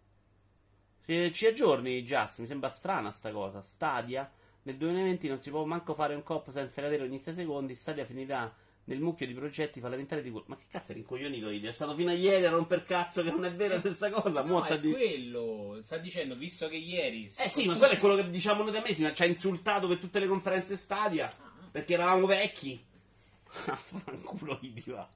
Ci, ci aggiorni, Just, mi sembra strana sta cosa. Stadia, nel 2020 non si può manco fare un cop senza cadere ogni 6 secondi. Stadia finirà nel mucchio di progetti fallimentari di culo. Ma che cazzo è rincoglionito Idi? È stato fino a ieri a romper cazzo che non è vera questa cosa. No, è di- quello. Sta dicendo, visto che ieri... Eh sì, ma quello è quello che diciamo noi da mesi. ma Ci ha insultato per tutte le conferenze Stadia. Perché eravamo vecchi. Fanculo idiota.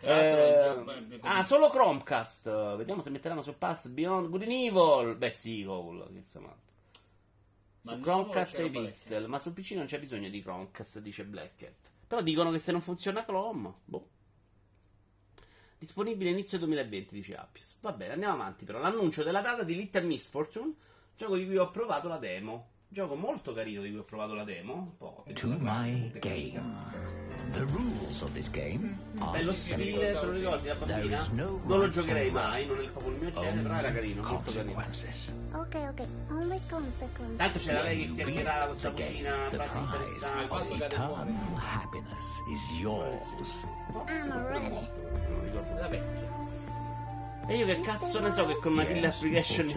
Tra l'altro il Eh, ah, solo Chromecast. Vediamo se metteranno su Pass Beyond Good and Evil. Beh, sì, cavolo, che sta matto. Ma Su Chromecast e pixel, ma su PC non c'è bisogno di Chromecast, dice Blackcat. Però dicono che se non funziona Chrome, boh. Disponibile inizio 2020, dice Apis. Va bene, andiamo avanti però. L'annuncio della data di Little Misfortune, gioco di cui ho provato la demo. Gioco molto carino di cui ho provato la demo. Un po'. to my game. The rules of this game are Bello stile, te lo ricordi la There bambina? no Non lo giocherei mai, non è proprio il mio genere, però era carino, molto carino. consequences. Okay, okay. Only consequence. Tanto c'era lei che chiacchierava questa cucina, frasi interessanti. Eternal happiness is yours. I'm ready. Non ricordo. La vecchia. E io che cazzo ne so che con una kill application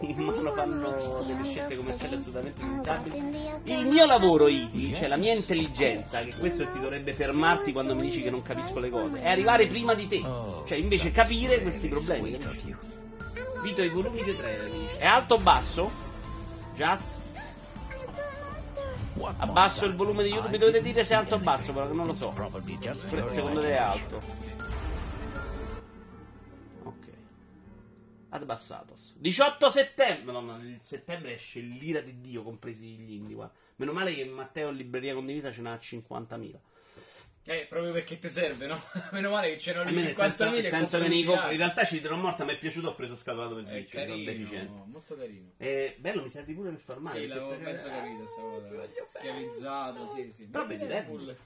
in, mano fanno delle scelte commerciali assolutamente pensabili. Il mio lavoro, Idi, cioè la mia intelligenza, che questo ti dovrebbe fermarti quando mi dici che non capisco le cose, è arrivare prima di te. Cioè invece capire questi problemi. Vito i volumi di 3 dice. È alto o basso? Just? Abbasso il volume di YouTube, mi dovete dire se è alto o basso, però non lo so. Secondo te è alto? Abbassatos. 18 settembre. Madonna, il settembre esce l'ira di Dio, compresi gli indie. guarda. Meno male che Matteo in libreria condivisa ce n'ha 50.000. Eh, proprio perché ti serve, no? Meno male che c'erano A lì me nel senso, 50.000 nel e senso che compri nei un co- miliardo. in realtà ci dirò morta, mi è piaciuto, ho preso scatolato per Switch, mi sono deficiente. molto carino. Eh, bello, mi servi pure per farmare. Sì, l'avevo penso capito sta cosa. Schiavizzato, sì, sì. Però vedi, Red Bull.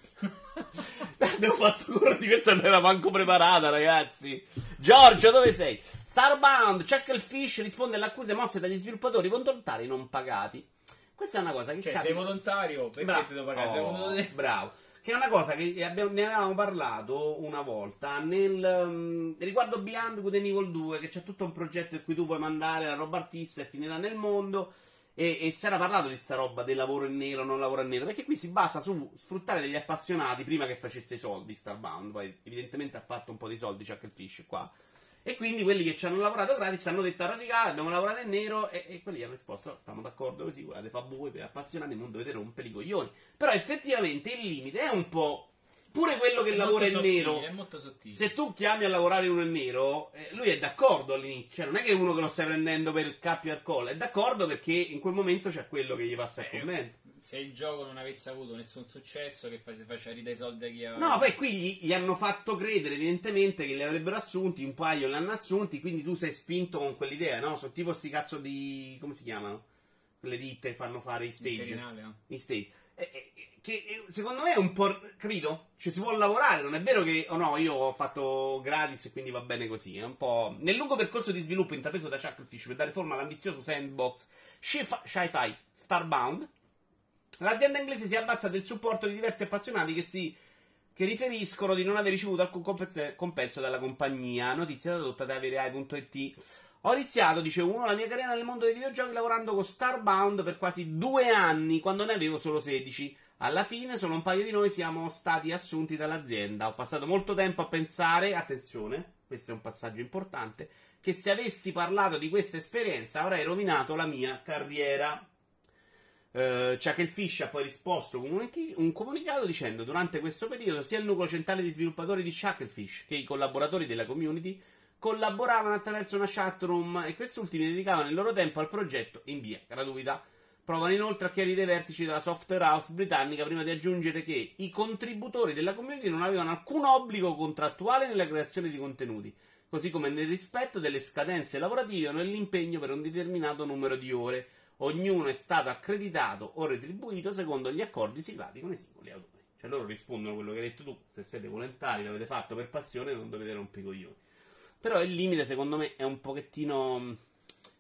Abbiamo fatto corso di questa non era manco preparata, ragazzi. Giorgio, dove sei? Starbound, Chucklefish risponde alle accuse mosse dagli sviluppatori volontari non pagati. Questa è una cosa che Cioè, capita- sei volontario, perché Bravo. ti devo pagare? Sei Oh, volontario- bravo. Che è una cosa che abbiamo- ne avevamo parlato una volta nel mm, riguardo Beyond Good and Evil 2, che c'è tutto un progetto in cui tu puoi mandare la roba artista e finirà nel mondo. E, e si era parlato di sta roba del lavoro in nero, non lavoro in nero, perché qui si basa su sfruttare degli appassionati prima che facesse i soldi Starbound. Poi, evidentemente, ha fatto un po' di soldi Chucklefish qua. E quindi quelli che ci hanno lavorato gratis hanno detto a Rosicare, abbiamo lavorato in nero e, e quelli hanno risposto, "Oh, stiamo d'accordo così, guardate, fa voi per appassionati, non dovete rompere i coglioni. Però effettivamente il limite è un po'... Pure quello che È lavora in sottile, nero, È molto sottile. se tu chiami a lavorare uno in nero, eh, lui è d'accordo all'inizio, cioè non è che uno che lo stai prendendo per il cappio al collo, è d'accordo perché in quel momento c'è quello che gli passa il commento. Se il gioco non avesse avuto nessun successo, che faceva ridere i soldi a chi ha. No, poi qui gli, gli hanno fatto credere evidentemente che li avrebbero assunti, un paio li hanno assunti, quindi tu sei spinto con quell'idea, no? Sono tipo sti cazzo di... come si chiamano? Quelle ditte che fanno fare i stage. I stage. Eh, eh, che eh, secondo me è un po'... capito? Cioè si può lavorare, non è vero che... oh no, io ho fatto gratis e quindi va bene così. È un po'... Nel lungo percorso di sviluppo intrapreso da Chucklefish per dare forma all'ambizioso sandbox Sci- Sci-Fi Starbound, l'azienda inglese si abbazza del supporto di diversi appassionati che si che riferiscono di non aver ricevuto alcun compenso, dalla compagnia. Notizia tradotta da averai.it. Ho iniziato, dice uno, la mia carriera nel mondo dei videogiochi lavorando con Starbound per quasi due anni, quando ne avevo solo 16. Alla fine, solo un paio di noi siamo stati assunti dall'azienda. Ho passato molto tempo a pensare, attenzione, questo è un passaggio importante, che se avessi parlato di questa esperienza avrei rovinato la mia carriera. Eh, Chucklefish ha poi risposto con un, un comunicato dicendo durante questo periodo sia il nucleo centrale di sviluppatori di Chucklefish che i collaboratori della community collaboravano attraverso una chat room e questi ultimi dedicavano il loro tempo al progetto in via gratuita. Provano inoltre a chiarire i vertici della software house britannica prima di aggiungere che i contributori della community non avevano alcun obbligo contrattuale nella creazione di contenuti, così come nel rispetto delle scadenze lavorative o nell'impegno per un determinato numero di ore. Ognuno è stato accreditato o retribuito secondo gli accordi siglati con i singoli autori. Cioè loro rispondono a quello che hai detto tu, se siete volontari, l'avete fatto per passione, non dovete rompere i coglioni. Però il limite secondo me è un pochettino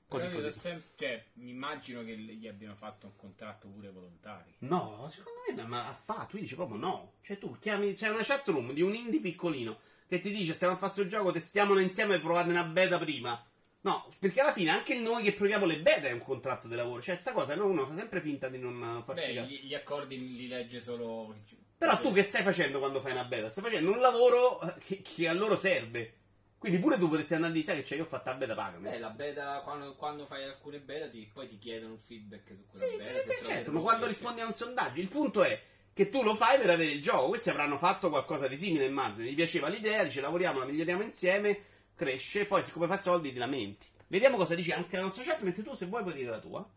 così così. sem- cioè, mi immagino che gli abbiano fatto un contratto pure volontari. No, secondo me ma fa, tu dici proprio no. Cioè tu chiami, c'è una chat room di un indie piccolino che ti dice stiamo a fare questo gioco, testiamolo insieme e provate una beta prima. No, perché alla fine anche noi che proviamo le beta è un contratto di lavoro. Cioè, sta cosa no, uno fa sempre finta di non farci Beh, gli, gli accordi li legge solo. Però tu che stai facendo quando fai una beta? Stai facendo un lavoro che, che a loro serve. Quindi pure tu potresti andare a dire, sai che c'è, io ho fatto la beta, pagami. Beh, la beta, quando, quando fai alcune beta, ti, poi ti chiedono un feedback su quella Sì, beta. sì, sì, certo, ma quando rispondi a un sondaggio, il punto è che tu lo fai per avere il gioco. Questi avranno fatto qualcosa di simile, immagino. Gli piaceva l'idea, dice lavoriamo, la miglioriamo insieme, cresce, poi siccome fa soldi ti lamenti. Vediamo cosa dice anche la nostra chat, mentre tu se vuoi puoi dire la tua.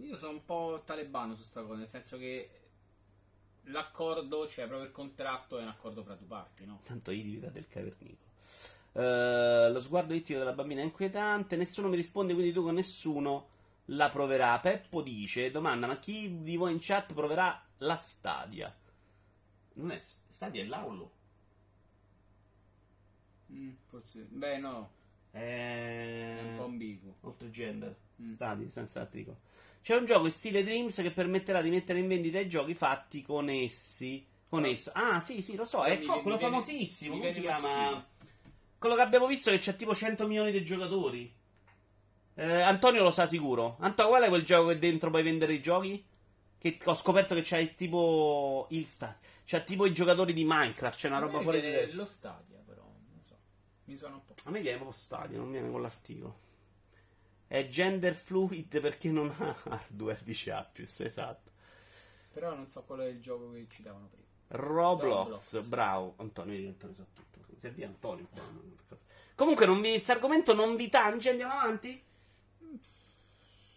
Io sono un po' talebano su sta cosa, nel senso che l'accordo, cioè proprio il contratto è un accordo fra due parti, no? Tanto i divita del cavernico. Eh, lo sguardo ittico della bambina è inquietante. Nessuno mi risponde, quindi tu con nessuno la proverà. Peppo dice: Domanda, ma chi di voi in chat proverà la Stadia? Non è Stadia, è l'Aulo. Mm, forse. Beh, no, è un po' È. ambiguo. Oltre gender. Mm. Stadia, senza articolo. C'è un gioco in stile Dreams che permetterà di mettere in vendita i giochi fatti con essi. Con Ah. esso. Ah, sì, sì, lo so. È mi- co- mi quello viene- famosissimo. mi Come si chiama? Quello che abbiamo visto che c'ha tipo 100 milioni di giocatori. Eh, Antonio lo sa sicuro. Antonio, qual è quel gioco che dentro puoi vendere i giochi? Che ho scoperto che il tipo. Il sta. C'ha tipo i giocatori di Minecraft. C'è una roba fuori di testa. lo Stadia, però, non so. Mi suona un po'. A me viene proprio stadio, non viene con l'articolo. È gender fluid perché non ha hardware, dice Appius, esatto. Però non so qual è il gioco che citavano prima. Roblox, Roblox. bravo. Antonio, io Antonio sa tutto. Servì Antonio. Comunque, non vi, questo argomento non vi tange, andiamo avanti?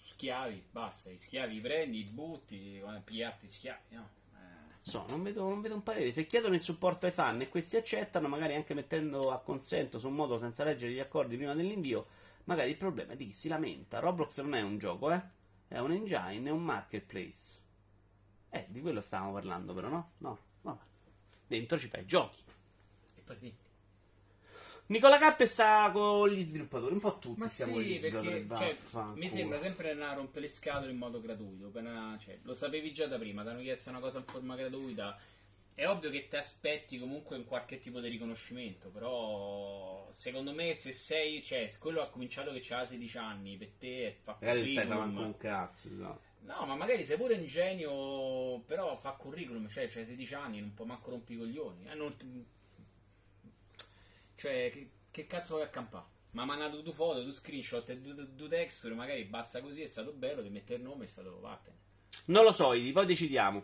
Schiavi, basta, i schiavi prendi, li butti, a pigliarti schiavi, no? Eh, So, non vedo, non vedo un parere. Se chiedono il supporto ai fan e questi accettano, magari anche mettendo a consento su un modo senza leggere gli accordi prima dell'invio, magari il problema è di chi si lamenta. Roblox non è un gioco, eh? È un engine, è un marketplace. Eh, di quello stavamo parlando, però, no? No, vabbè. Dentro ci fai giochi. e poi. Nicola Cappe sta con gli sviluppatori, un po' tutti Ma stiamo con gli sì, sviluppatori. perché cioè, mi sembra sempre una rompere le scatole in modo gratuito. appena- cioè, lo sapevi già da prima, ti hanno chiesto una cosa in forma gratuita. È ovvio che ti aspetti comunque un qualche tipo di riconoscimento, però secondo me se sei, cioè, se quello ha cominciato che c'ha 16 anni, per te fa Magari non stai davanti un cazzo, no. No, ma magari sei pure ingenio, però fa curriculum, cioè c'hai 16 anni, non può manco rompere i coglioni. Eh, non Cioè, che, che cazzo vuoi accampare? Ma mi ha mandato due foto, due screenshot e due, due texture, magari basta così, è stato bello, ti mette il nome, è stato vattene. Non lo so, poi decidiamo.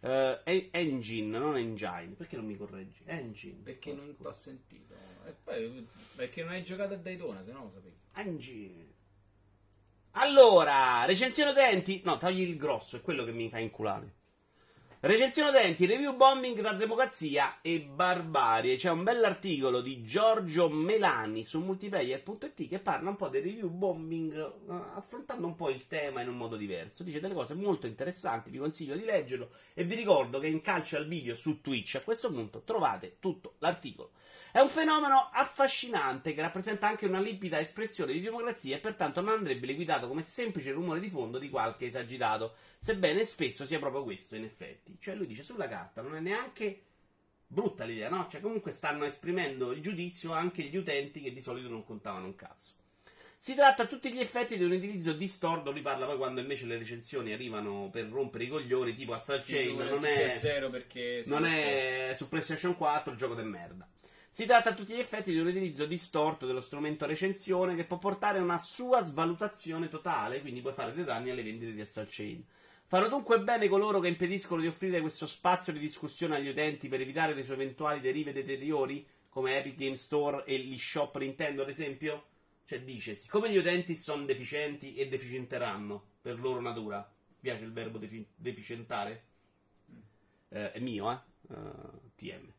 Eh, e- engine, non engine. Perché non mi correggi? Engine. Perché non ti ho sentito. E poi, perché non hai giocato a Daytona, se no lo sapevi. Engine. Allora, recensione utenti. No, togli il grosso, è quello che mi fa inculare. Recensione utenti, review bombing tra democrazia e barbarie. C'è un bell'articolo di Giorgio Melani su multiplayer.it che parla un po' del review bombing, eh, affrontando un po' il tema in un modo diverso. Dice delle cose molto interessanti, vi consiglio di leggerlo e vi ricordo che in calcio al video su Twitch a questo punto trovate tutto l'articolo. È un fenomeno affascinante che rappresenta anche una limpida espressione di democrazia e pertanto non andrebbe liquidato come semplice rumore di fondo di qualche esagitato, sebbene spesso sia proprio questo in effetti. Cioè lui dice sulla carta non è neanche brutta l'idea, no? Cioè comunque stanno esprimendo il giudizio anche gli utenti che di solito non contavano un cazzo. Si tratta a tutti gli effetti di un utilizzo distorto, lui parla poi quando invece le recensioni arrivano per rompere i coglioni, tipo Astral Chain, non è... zero perché Non è su PlayStation 4 gioco di merda. Si tratta a tutti gli effetti di un utilizzo distorto dello strumento recensione che può portare a una sua svalutazione totale, quindi puoi fare dei danni alle vendite di Astral Chain. Fanno dunque bene coloro che impediscono di offrire questo spazio di discussione agli utenti per evitare le sue eventuali derive deteriori, come Epic Game Store e l'eShop Nintendo, ad esempio? Cioè dice, siccome gli utenti sono deficienti e deficienteranno per loro natura, mi piace il verbo defi- deficientare? Eh, è mio, eh? Eh, TM.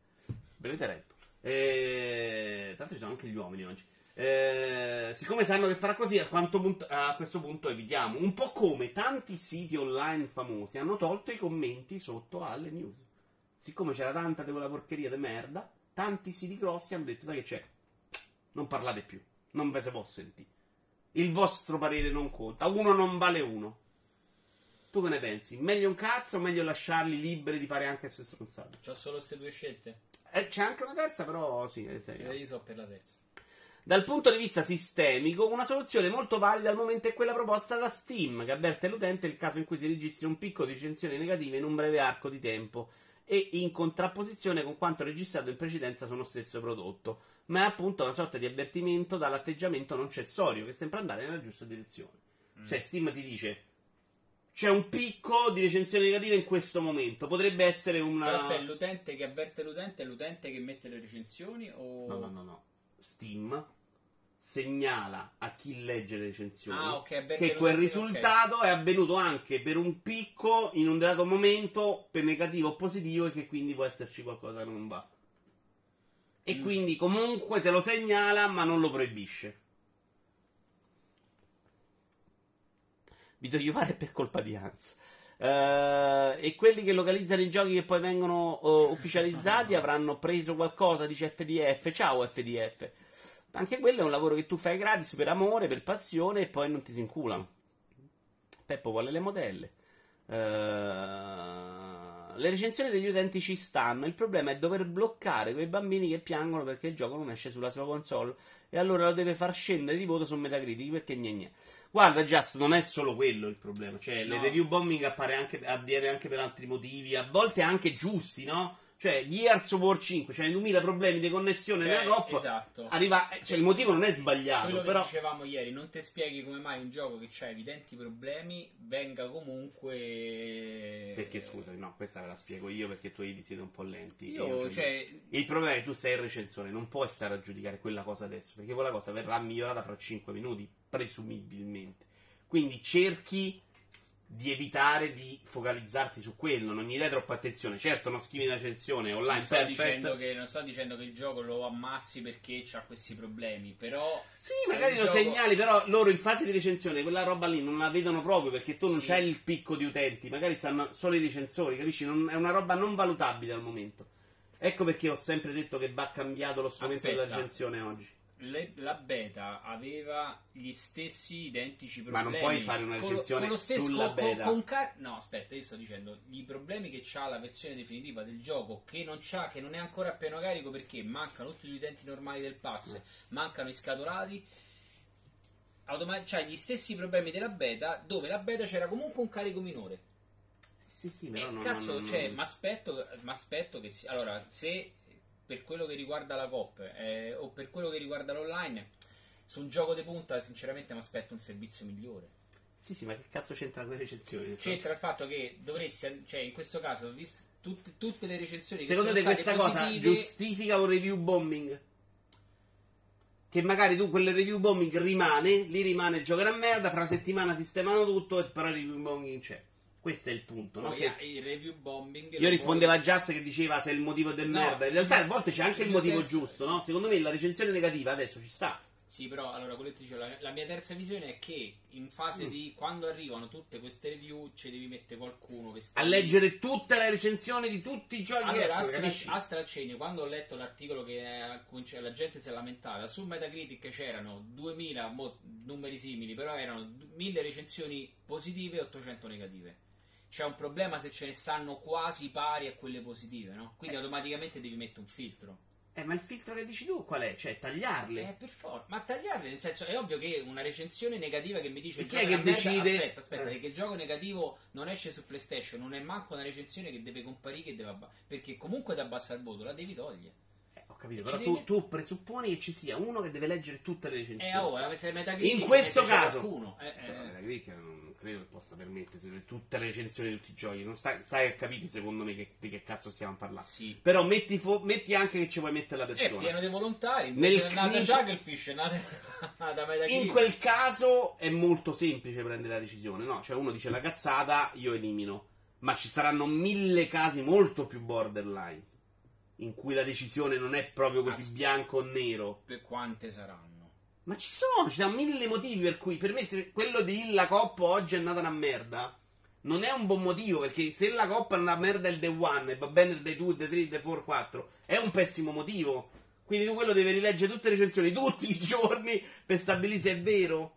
Vedete retto. Eh, tanto ci sono anche gli uomini oggi. Eh, siccome sanno che farà così, a, punto- a questo punto evitiamo. Un po' come tanti siti online famosi hanno tolto i commenti sotto alle news. Siccome c'era tanta di quella porcheria di merda, tanti siti grossi hanno detto: Sai che c'è? Non parlate più, non ve se può sentire. Il vostro parere non conta, uno non vale uno. Tu che ne pensi? Meglio un cazzo o meglio lasciarli liberi di fare anche queste stronzate? C'ho solo queste due scelte. Eh, c'è anche una terza, però sì, seria. Eh, io so per la terza. Dal punto di vista sistemico, una soluzione molto valida al momento è quella proposta da Steam, che avverte l'utente nel caso in cui si registri un picco di recensioni negative in un breve arco di tempo e in contrapposizione con quanto registrato in precedenza su uno stesso prodotto, ma è appunto una sorta di avvertimento dall'atteggiamento non cessorio che sembra andare nella giusta direzione. Cioè, Steam ti dice: c'è un picco di recensioni negative in questo momento. Potrebbe essere una. Però aspetta, l'utente che avverte l'utente è l'utente che mette le recensioni o... No, no, no, no. Steam segnala a chi legge le recensioni Ah, ok, avverte che quel l'utente, risultato è avvenuto anche per un picco in un dato momento, per negativo o positivo, e che quindi può esserci qualcosa che non va. E Mm. quindi comunque te lo segnala, ma non lo proibisce. Video Iovare è per colpa di Hans. Eh, e quelli che localizzano i giochi che poi vengono eh, ufficializzati avranno preso qualcosa, dice FDF. Ciao FDF. Anche quello è un lavoro che tu fai gratis per amore, per passione e poi non ti si inculano. Peppo vuole le modelle. Eh, le recensioni degli utenti ci stanno. Il problema è dover bloccare quei bambini che piangono perché il gioco non esce sulla sua console. E allora lo deve far scendere di voto su Metacritic perché gne. Guarda, Just, non è solo quello il problema. Cioè, le No. review bombing appare anche, avviene anche per altri motivi, a volte anche giusti, no? Cioè, Gears of War 5, c'hai 2000 problemi di connessione Cioè, nella coppa. esatto. Arriva, eh, cioè, il motivo non è sbagliato, Quello che però. dicevamo ieri, non ti spieghi come mai un gioco che ha evidenti problemi venga comunque... Perché scusami, no, questa ve la spiego io perché tu vedi siete un po' lenti. Io, Io, cioè, Il problema è che tu sei il recensore, non puoi stare a giudicare quella cosa adesso, perché quella cosa verrà migliorata fra 5 minuti, presumibilmente. Quindi cerchi di evitare di focalizzarti su quello, non gli dai troppa attenzione. Certo, non scrivi una recensione online non sto, dicendo che, non sto dicendo che il gioco lo ammazzi perché ha questi problemi, però... Sì, magari lo gioco- segnali, però loro in fase di recensione quella roba lì non la vedono proprio perché tu non Sì. c'hai il picco di utenti, magari stanno solo i recensori, capisci? Non- è una roba non valutabile al momento. Ecco perché ho sempre detto che va cambiato lo strumento Aspetta. della recensione oggi. Le- la beta aveva gli stessi identici Ma problemi. non puoi fare una Con lo- recensione con stesso- sulla con- beta. con car- no, aspetta, io sto dicendo i problemi che ha la versione definitiva del gioco, che non, c'ha, che non è ancora a pieno carico perché mancano tutti gli utenti normali del pass, mancano i scatolati. Automa- c'ha gli stessi problemi della beta, dove la beta c'era comunque un carico minore. Sì, sì, però non, cazzo, non- cioè, non- mi aspetto, m'aspetto che si- allora, se per quello che riguarda la COP eh, o per quello che riguarda l'online, su un gioco di punta, sinceramente mi aspetto un servizio migliore. Sì, sì, ma che cazzo c'entra con le recensioni? C'entra il fatto che dovresti, cioè, in questo caso, vis- tutte, tutte le recensioni che Secondo te questa state cosa positive, giustifica un review bombing? Che magari tu quelle review bombing rimane, lì rimane il gioco a merda, fra una settimana sistemano tutto e però il review bombing c'è. Questo è il punto, no? poi Che- il review bombing. Io rispondevo a puoi- Jazz che diceva se è il motivo del No. merda. In realtà a volte c'è anche il motivo penso- giusto, no? Secondo me la recensione negativa adesso ci sta. Sì, però allora quello che ti dicevo, la, la mia terza visione è che in fase Mm. di quando arrivano tutte queste review ci devi mettere qualcuno che sta A leggere tutte le recensioni di tutti i che Allora, escono, Astra, capisci? Astra Ceni, quando ho letto l'articolo che cioè, la gente si è lamentata, su Metacritic c'erano 2000 mo- numeri simili, però erano d- 1000 recensioni positive e 800 negative. C'è un problema se ce ne stanno quasi pari a quelle positive, no? Quindi automaticamente devi mettere un filtro. Eh, ma il filtro che dici tu qual è? Cioè, tagliarle. Eh, per forza. Ma tagliarle, nel senso, è ovvio che una recensione negativa che mi dice chi è che una merda- decide? Aspetta, aspetta, Eh. che il gioco negativo non esce su PlayStation, non è manco una recensione che deve comparire che deve abba- perché comunque ti abbassa il voto, la devi togliere. Eh, ho capito, E però tu, devi- tu presupponi che ci sia uno che deve leggere tutte le recensioni. Eh, oh, se Metacritic In questo caso- qualcuno. Eh, Però eh. Metacritic non credo che possa permettersi tutte le recensioni di tutti i giochi. Non stai, stai a capire secondo me che, di che cazzo stiamo a parlare. Sì. Però metti, fo- metti anche che ci vuoi mettere la È persona. pieno di volontari. Nel- è nata è nata, Metacritic. In quel caso è molto semplice prendere la decisione, no? Cioè uno dice la cazzata, io elimino. Ma ci saranno mille casi molto più borderline. In cui la decisione non è proprio così As- bianco o nero. Per quante saranno? Ma ci sono, ci sono mille motivi per cui per me se quello di la Coppa oggi è nata una merda. Non è un buon motivo perché se la Coppa è una merda il day one e va bene il day 2, il day 3, il day 4, 4 è un pessimo motivo. Quindi tu quello devi rileggere tutte le recensioni tutti i giorni per stabilire se è vero.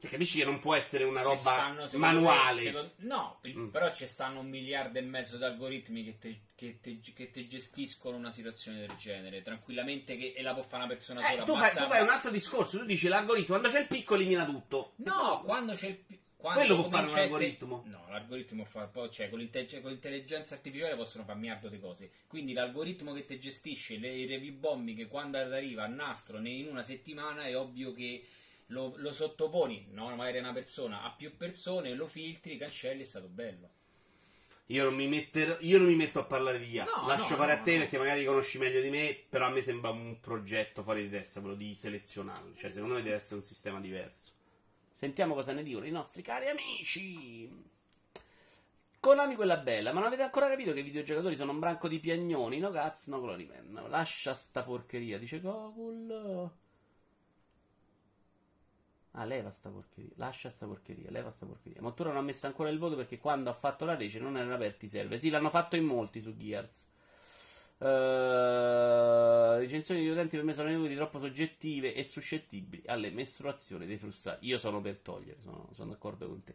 Cioè, capisci che non può essere una roba stanno, manuale. me, secondo- no, Mm. però ci stanno un miliardo e mezzo di algoritmi che te, che te- che te gestiscono una situazione del genere tranquillamente che, e la può fare una persona Eh, sola. tu, fai, tu fai un altro discorso, tu dici l'algoritmo, quando c'è il picco elimina tutto. No, quando c'è il. pi- Quando Quello può fare un algoritmo. No, l'algoritmo fa poi, cioè, con, l'intelligenza- con l'intelligenza artificiale possono fare miliardo di cose. Quindi l'algoritmo che ti gestisce le, i review bombing che quando arriva a nastro in una settimana è ovvio che lo, lo sottoponi, no, magari a una persona, a più persone, lo filtri, cancelli, è stato bello. Io non, mi metter- io non mi metto a parlare di IA. No, Lascio no, fare no, a te no. perché magari conosci meglio di me. Però a me sembra un progetto fuori di testa quello di selezionarlo. Cioè, secondo me deve essere un sistema diverso. Sentiamo cosa ne dicono i nostri cari amici. Konami quella bella, ma non avete ancora capito che i videogiocatori sono un branco di piagnoni? No cazzo, no Cloniman. Lascia sta porcheria, dice Gokul. Ah, leva sta porcheria. Lascia sta porcheria, leva sta porcheria. Mottura non ha messo ancora il voto perché quando ha fatto la rece non erano aperti i server. Sì, l'hanno fatto in molti su Gears. Uh, recensioni di utenti per me sono inutili, troppo soggettive e suscettibili alle mestruazioni dei frustrati. Io sono per togliere, sono, sono d'accordo con te.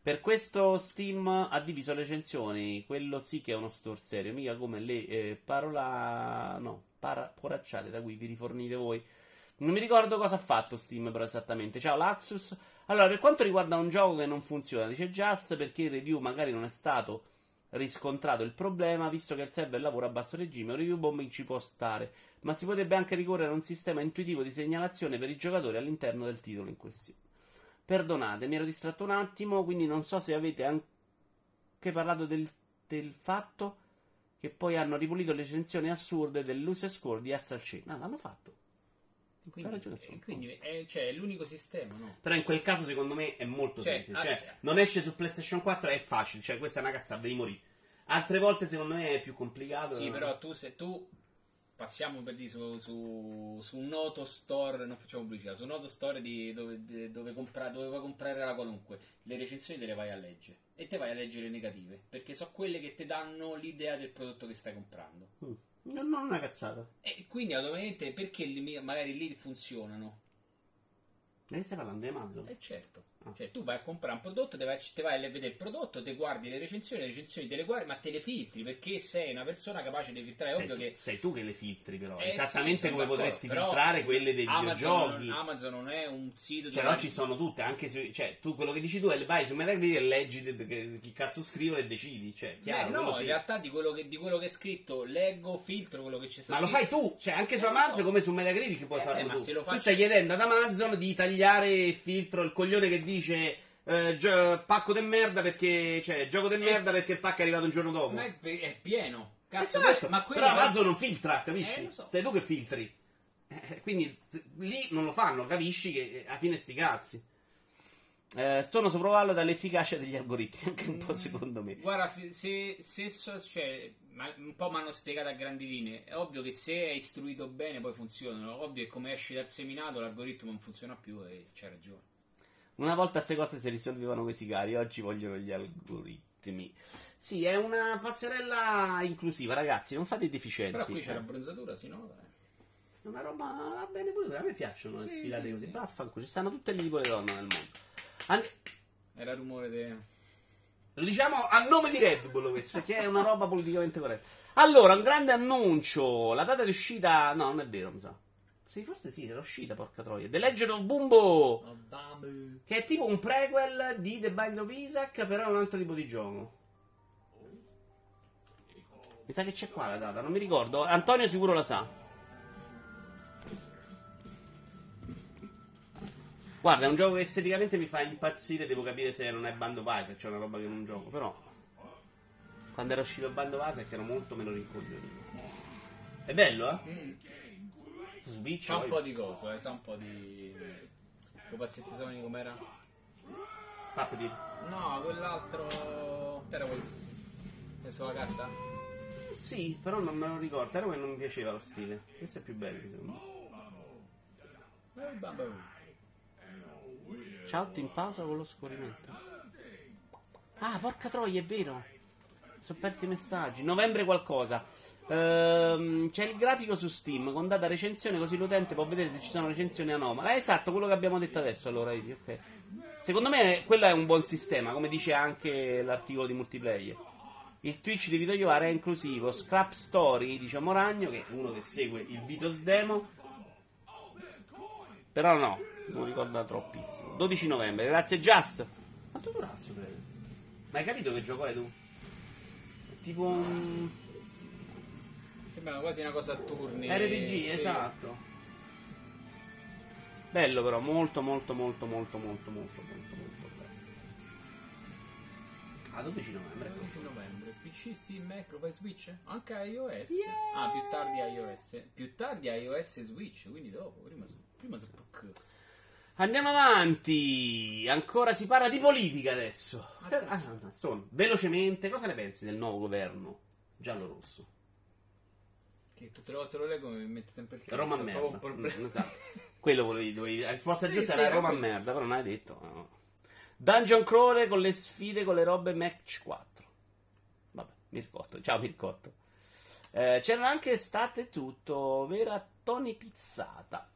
Per questo Steam ha diviso le recensioni, quello sì che è uno store serio, mica come le eh, parola... no, para, poracciate da cui vi rifornite voi. Non mi ricordo cosa ha fatto Steam però esattamente. Ciao Laxus. Allora, per quanto riguarda un gioco che non funziona, dice Just, perché in review magari non è stato riscontrato il problema, visto che il server lavora a basso regime, un review bombing ci può stare, ma si potrebbe anche ricorrere a un sistema intuitivo di segnalazione per i giocatori all'interno del titolo in questione. Perdonate, mi ero distratto un attimo, quindi non so se avete anche parlato del, del fatto che poi hanno ripulito le recensioni assurde del Loose Score di Astral Chain. No, l'hanno fatto. Quindi, ragione, eh, sono quindi è, cioè, è l'unico sistema, no? Però in quel caso, secondo me, è molto Cioè, semplice. ah, Cioè, non esce su PlayStation 4, è facile. Cioè, questa è una cazzata, devi morire. Altre volte, secondo me, è più complicato. Sì, però tu se tu passiamo per dire su, su, su un noto store, non facciamo pubblicità, su un noto store di, dove, di- dove, compra- dove puoi comprare la qualunque, le recensioni te le vai a leggere e te vai a leggere le negative, perché so quelle che ti danno l'idea del prodotto che stai comprando. Mm. No, non è una cazzata. E quindi automaticamente perché li- magari lì funzionano? Che stai parlando di Amazon? Eh certo. Ah. Cioè, tu vai a comprare un prodotto, te vai, te vai a vedere il prodotto, te guardi le recensioni, le recensioni te le guardi, ma te le filtri perché sei una persona capace di filtrare. Sei, ovvio che sei tu che le filtri, però. Eh, Esattamente sì, come potresti filtrare quelle dei Amazon videogiochi. non, Amazon non è un sito Cioè, no, ci sono tutte, anche su, cioè, tu quello che dici tu è vai su Metacritic e leggi de- de- chi cazzo scrivono e decidi, cioè, Beh, chiaro, no, quello in sì. realtà di quello, che, di quello che è scritto leggo, filtro quello che ci sta Ma lo scritto. fai tu, cioè anche su Eh, Amazon so. come su Metacritic puoi Eh, farlo ma tu. se lo Tu faccio- stai chiedendo ad Amazon di tagliare il filtro, il coglione che dice eh, gio- pacco de merda perché, cioè, gioco de merda perché il pacco è arrivato un giorno dopo. Ma è, è pieno. Cazzo, Esatto, ma quello però Amazon non filtra, capisci? Eh, lo so. Sei tu che filtri. Eh, quindi z- lì non lo fanno, capisci che eh, alla fine sti cazzi. Eh, sono sopravvallo dall'efficacia degli algoritmi, anche un po' secondo me. Guarda, se, se so- cioè, ma- un po' mi hanno spiegato a grandi linee. È ovvio che se è istruito bene poi funzionano. Ovvio che come esci dal seminato l'algoritmo non funziona più e c'è ragione. Una volta queste cose si risolvevano quei sicari, oggi vogliono gli algoritmi. Sì, è una passerella inclusiva, ragazzi, non fate i deficienti. Però qui c'è la bronzatura, si nota. È una roba va bene pure, a me piacciono le Sì, sfilate sì, così. sì. Vaffanculo, ci stanno tutte le tipo di donne nel mondo. And- Era rumore de... Lo diciamo a nome di Red Bull questo, perché è una roba politicamente corretta. Allora, un grande annuncio. La data di uscita. No, non è vero, mi sa. Sì, forse sì, era uscita, porca troia. The Legend of Bumbo. Che è tipo un prequel di The Bind of Isaac, però è un altro tipo di gioco. Mi sa che c'è qua la data, non mi ricordo. Antonio sicuro la sa. Guarda, è un gioco che esteticamente mi fa impazzire, devo capire se non è Band of Isaac, c'è una roba che non gioco, però... Quando era uscito Band of Isaac ero molto meno rincoglionito. È bello, eh? Mm, Switch, C'ha un po' di coso, eh, sa un po' di... Quei pazzetti sogni com'era? Pappiti. No, quell'altro... Era quel... Messo la carta? Sì, però non me lo ricordo, era che non mi piaceva lo stile. Questo è più bello, secondo me. Eh. Ciao, in pausa con lo scorrimento. Ah, porca troia, è vero. Sono persi i messaggi. Novembre qualcosa. Ehm, c'è il grafico su Steam con data recensione, così l'utente può vedere se ci sono recensioni anomale. Eh, esatto, quello che abbiamo detto adesso. Allora, ok. Secondo me quello è un buon sistema, come dice anche l'articolo di multiplayer. Il Twitch di Vito Iovara è inclusivo. Scrap Story, diciamo Ragno, che è uno che segue il Vitos Demo. Però no, non ricorda troppissimo. 12 novembre, grazie Just. Quanto durazzo credo? Ma hai capito che gioco è tu? Tipo un Sembra quasi una cosa a turni. RPG, sì. esatto. Bello però, molto molto molto molto molto molto molto molto bello. A 12 novembre. 12 novembre, PC, Steam, Mac, poi Switch? Anche iOS? Ah, più tardi iOS. Più tardi iOS e Switch, quindi dopo, prima su, prima su PC. Andiamo avanti. Ancora si parla di politica adesso. Ah, ah, velocemente, cosa ne pensi del nuovo governo giallo-rosso? Che tutte le volte lo leggo mi mette sempre il Roma c'ho merda. un problema. Mm, esatto. Quello volevi, dovevi- La risposta Sì, giusta sì, era Roma merda, però non hai detto. no. Dungeon Crawler con le sfide con le robe Match 4. Vabbè, Mircotto. Ciao Mircotto. Eh, c'erano anche state tutto, vera Tony Pizzata.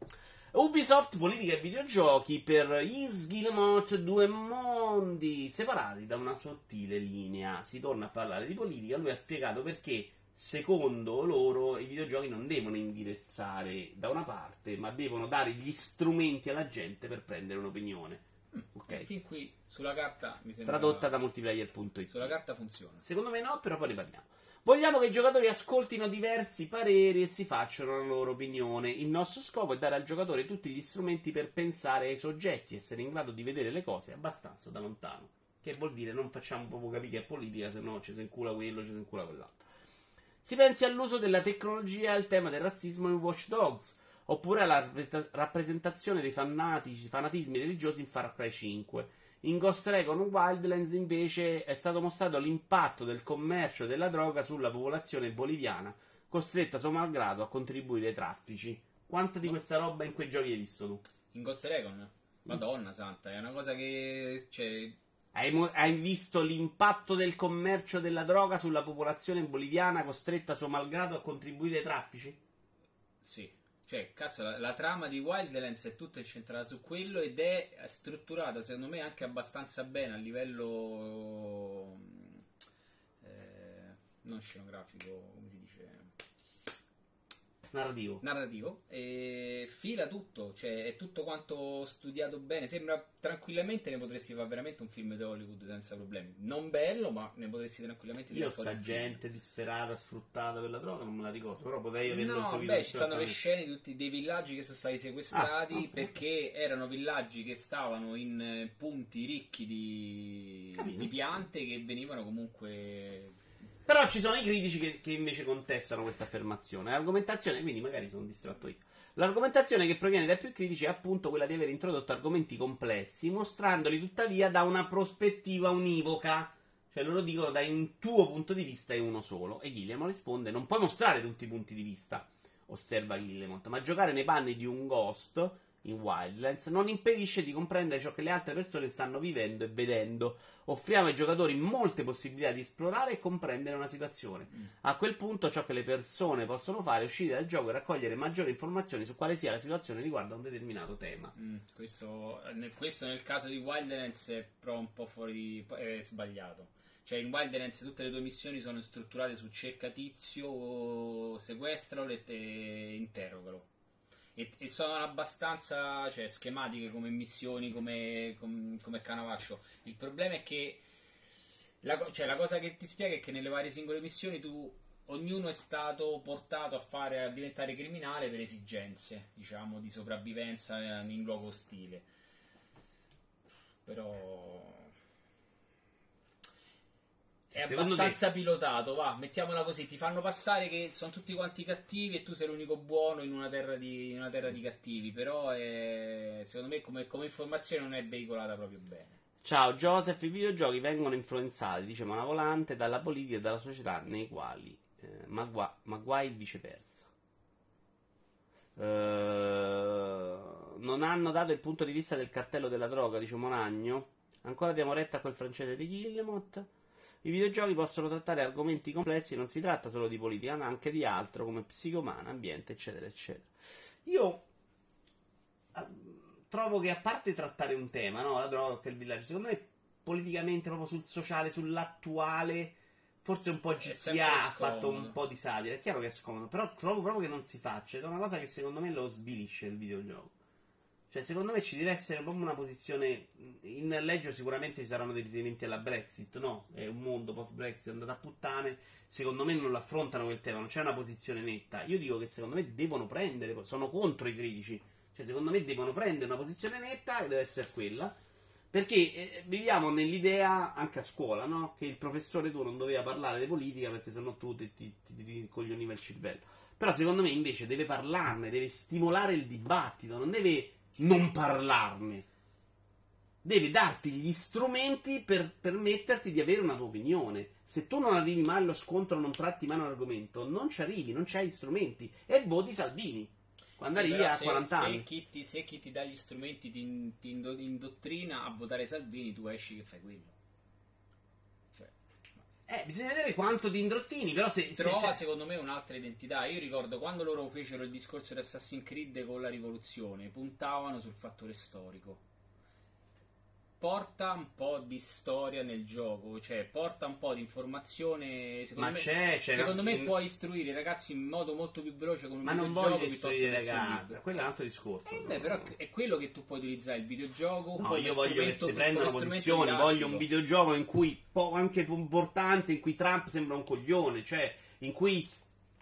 Ubisoft, politica e videogiochi per Is Guillemot, due mondi separati da una sottile linea. Si torna a parlare di politica. Lui ha spiegato perché, secondo loro, i videogiochi non devono indirizzare da una parte, ma devono dare gli strumenti alla gente per prendere un'opinione. Ok? Fin qui sulla carta mi sembra Tradotta da multiplayer.it. sulla carta funziona. Secondo me no, però poi ne parliamo. Vogliamo che i giocatori ascoltino diversi pareri e si facciano la loro opinione. Il nostro scopo è dare al giocatore tutti gli strumenti per pensare ai soggetti, essere in grado di vedere le cose abbastanza da lontano. Che vuol dire non facciamo proprio capire che è politica, se no ci si incula quello, ci si incula quell'altro. Si pensi all'uso della tecnologia e al tema del razzismo in Watch Dogs, oppure alla rappresentazione dei fanatici, fanatismi religiosi in Far Cry 5. In Ghost Recon Wildlands invece è stato mostrato l'impatto del commercio della droga sulla popolazione boliviana, costretta suo malgrado a contribuire ai traffici. Quanta di questa roba in quei giochi hai visto tu? In Ghost Recon? Madonna santa, è una cosa che cioè Hai, mo- hai visto l'impatto del commercio della droga sulla popolazione boliviana costretta suo malgrado a contribuire ai traffici? Sì, cioè, cazzo, la, la trama di Wildlands è tutta incentrata su quello ed è strutturata, secondo me, anche abbastanza bene a livello mm, eh, non scenografico, come si Narrativo. narrativo. E fila tutto, cioè è tutto quanto studiato bene. Sembra tranquillamente ne potresti fare veramente un film di Hollywood senza problemi. Non bello, ma ne potresti tranquillamente Io tirare fuori sta un film. gente disperata, sfruttata per la droga, non me la ricordo, però potrei averlo No, subito beh, ci stanno le scene di tutti dei villaggi che sono stati sequestrati Ah, ok. perché erano villaggi che stavano in eh, punti ricchi di, di piante che venivano comunque. Però ci sono i critici che, che invece contestano questa affermazione. L'argomentazione, quindi magari sono distratto io. L'argomentazione che proviene dai più critici è appunto quella di aver introdotto argomenti complessi, mostrandoli tuttavia da una prospettiva univoca. Cioè loro dicono da un tuo punto di vista è uno solo. E Guillemot risponde: Non puoi mostrare tutti i punti di vista. Osserva Guillemot, ma giocare nei panni di un ghost in Wildlands non impedisce di comprendere ciò che le altre persone stanno vivendo e vedendo. Offriamo ai giocatori molte possibilità di esplorare e comprendere una situazione. A quel punto ciò che le persone possono fare è uscire dal gioco e raccogliere maggiori informazioni su quale sia la situazione riguardo a un determinato tema. Mm, questo, nel, questo nel caso di Wildlands è però un po' fuori. è sbagliato. Cioè, in Wildlands tutte le tue missioni sono strutturate su cerca tizio, sequestralo e te interrogalo. E, e sono abbastanza cioè, schematiche come missioni, come, com- come Canavaccio. Il problema è che la, cioè, la cosa che ti spiega è che nelle varie singole missioni tu ognuno è stato portato a fare a diventare criminale per esigenze, diciamo, di sopravvivenza in luogo ostile. Però è Secondo abbastanza pilotato, va, mettiamola così, ti fanno passare che sono tutti quanti cattivi e tu sei l'unico buono in una terra di, in una terra di cattivi, però è- secondo me come, come informazione non è veicolata proprio bene. Ciao Joseph, i videogiochi vengono influenzati, dice Manavolante, dalla politica e dalla società nei quali, eh, ma, gua- ma guai viceversa. Eh, non hanno dato il punto di vista del cartello della droga, dice Monagno. Ancora diamo retta a quel francese di Guillemot. I videogiochi possono trattare argomenti complessi, non si tratta solo di politica, ma anche di altro, come psicomana, ambiente, eccetera, eccetera. Io eh, trovo che a parte trattare un tema, no? La droga che il villaggio, secondo me politicamente, proprio sul sociale, sull'attuale, forse un po' GTA ha fatto un po' di satira. È chiaro che è scomodo, però trovo proprio che non si faccia. È una cosa che secondo me lo svilisce il videogioco. Cioè, secondo me ci deve essere proprio una posizione. In Leggio sicuramente ci saranno dei riferimenti alla Brexit, no? È un mondo post-Brexit andato a puttane. Secondo me non affrontano quel tema, non c'è una posizione netta. Io dico che secondo me devono prendere, sono contro i critici Cioè, secondo me devono prendere una posizione netta e deve essere quella. Perché eh, viviamo nell'idea, anche a scuola, no? Che il professore tu non doveva parlare di politica perché sennò tu ti, ti, ti, ti coglioniva il cervello. Però secondo me invece deve parlarne, deve stimolare il dibattito, non deve non parlarne. Deve darti gli strumenti per permetterti di avere una tua opinione. Se tu non arrivi mai allo scontro, non tratti mai un argomento, non ci arrivi, non c'hai gli strumenti e voti Salvini. Quando Sì, arrivi a se- 40 se anni. chi ti, se chi ti dà gli strumenti ti, ti indo- indottrina a votare Salvini, tu esci che fai quello. Eh, bisogna vedere quanto ti indrottini, però se... se- trova cioè- secondo me un'altra identità. Io ricordo quando loro fecero il discorso di Assassin's Creed con la rivoluzione, puntavano sul fattore storico. Porta un po' di storia nel gioco, cioè porta un po' di informazione. Secondo Ma me, c'è, c'è secondo una- me puoi istruire i ragazzi in modo molto più veloce con un Ma non videogioco voglio piuttosto istruire che i ragazzi, quello è un altro discorso. Eh, beh, però è quello che tu puoi utilizzare il videogioco. No, io voglio che si prendano come strumento posizioni, voglio un videogioco in cui, po- anche importante, in cui Trump sembra un coglione, cioè in cui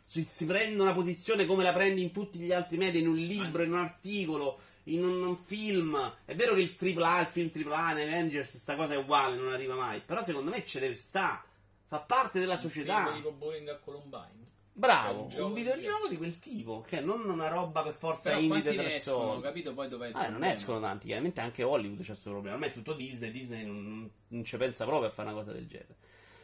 si, si prende una posizione come la prendi in tutti gli altri media, in un libro, in un articolo, in un, un film. È vero che il AAA, il film AAA, in Avengers, sta cosa è uguale, non arriva mai, però secondo me ce deve sta, fa parte della società. film tipo Bowling a Columbine. Bravo, un un, videogioco di quel tipo, che non una roba per forza Però indie da ne tre escono, soldi. capito? Poi dov'è il Ah, non escono tanti, chiaramente anche Hollywood c'è questo problema. Ormai è tutto Disney, Disney non, non- ci pensa proprio a fare una cosa del genere.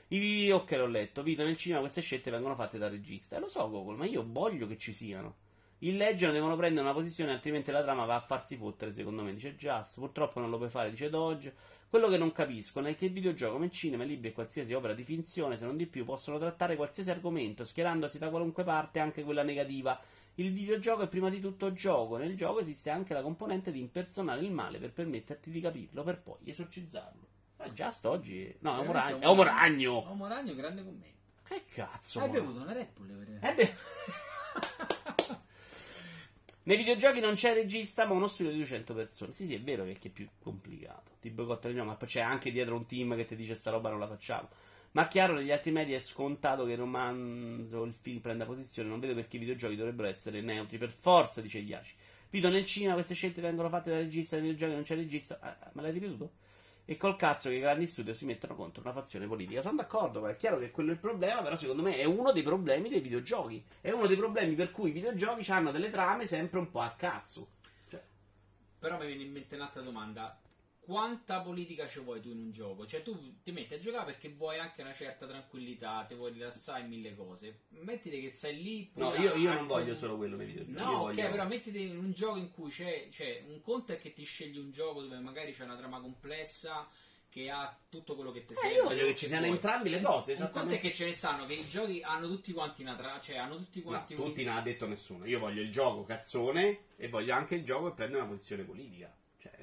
I, ok, l'ho letto. Vito nel cinema queste scelte vengono fatte dal regista. E lo so, Google, ma io voglio che ci siano. Illeggono, devono prendere una posizione, altrimenti la trama va a farsi fottere, secondo me, dice Just. Purtroppo non lo puoi fare, dice Dodge. Quello che non capisco è che il videogioco, come il cinema, i libri e qualsiasi opera di finzione, se non di più, possono trattare qualsiasi argomento, schierandosi da qualunque parte, anche quella negativa. Il videogioco è prima di tutto gioco. Nel gioco esiste anche la componente di impersonare il male per permetterti di capirlo, per poi esorcizzarlo. Ma Just oggi. No, è Uomo Veramente Ragno. È Uomo Ragno! Uomo Ragno, grande commento. Che cazzo? Hai ma? bevuto una Red Bull, per Eh beh. Nei videogiochi non c'è regista, ma uno studio di 200 persone. Sì, sì, è vero che è più complicato. Ti boicottano il nome, ma poi c'è anche dietro un team che ti dice sta roba non la facciamo. Ma chiaro, negli altri media è scontato che il romanzo, il film prenda posizione. Non vedo perché i videogiochi dovrebbero essere neutri. Per forza, dice Iaci. Vito nel cinema queste scelte vengono fatte dal regista, nei videogiochi non c'è regista. Ah, ah, me l'hai ripetuto? E col cazzo che i grandi studio si mettono contro una fazione politica. Sono d'accordo, ma è chiaro che quello è il problema, però secondo me è uno dei problemi dei videogiochi. È uno dei problemi per cui i videogiochi hanno delle trame sempre un po' a cazzo. Cioè, Però mi viene in mente un'altra domanda. Quanta politica ci vuoi tu in un gioco? Cioè, tu ti metti a giocare perché vuoi anche una certa tranquillità, ti vuoi rilassare in mille cose. Mettiti che sei lì. no, io, io non voglio solo quello nei videogiochi. io No, ok, voglio- però mettiti in un gioco in cui c'è, c'è un conto è che ti scegli un gioco dove magari c'è una trama complessa che ha tutto quello che ti Eh, serve. io voglio che ci siano vuoi. entrambe le cose. Un conto è che ce ne stanno, che i giochi hanno tutti quanti una trama, cioè hanno tutti No, quanti tutti un- non ha detto nessuno. Io voglio il gioco cazzone e voglio anche il gioco che prende una posizione politica.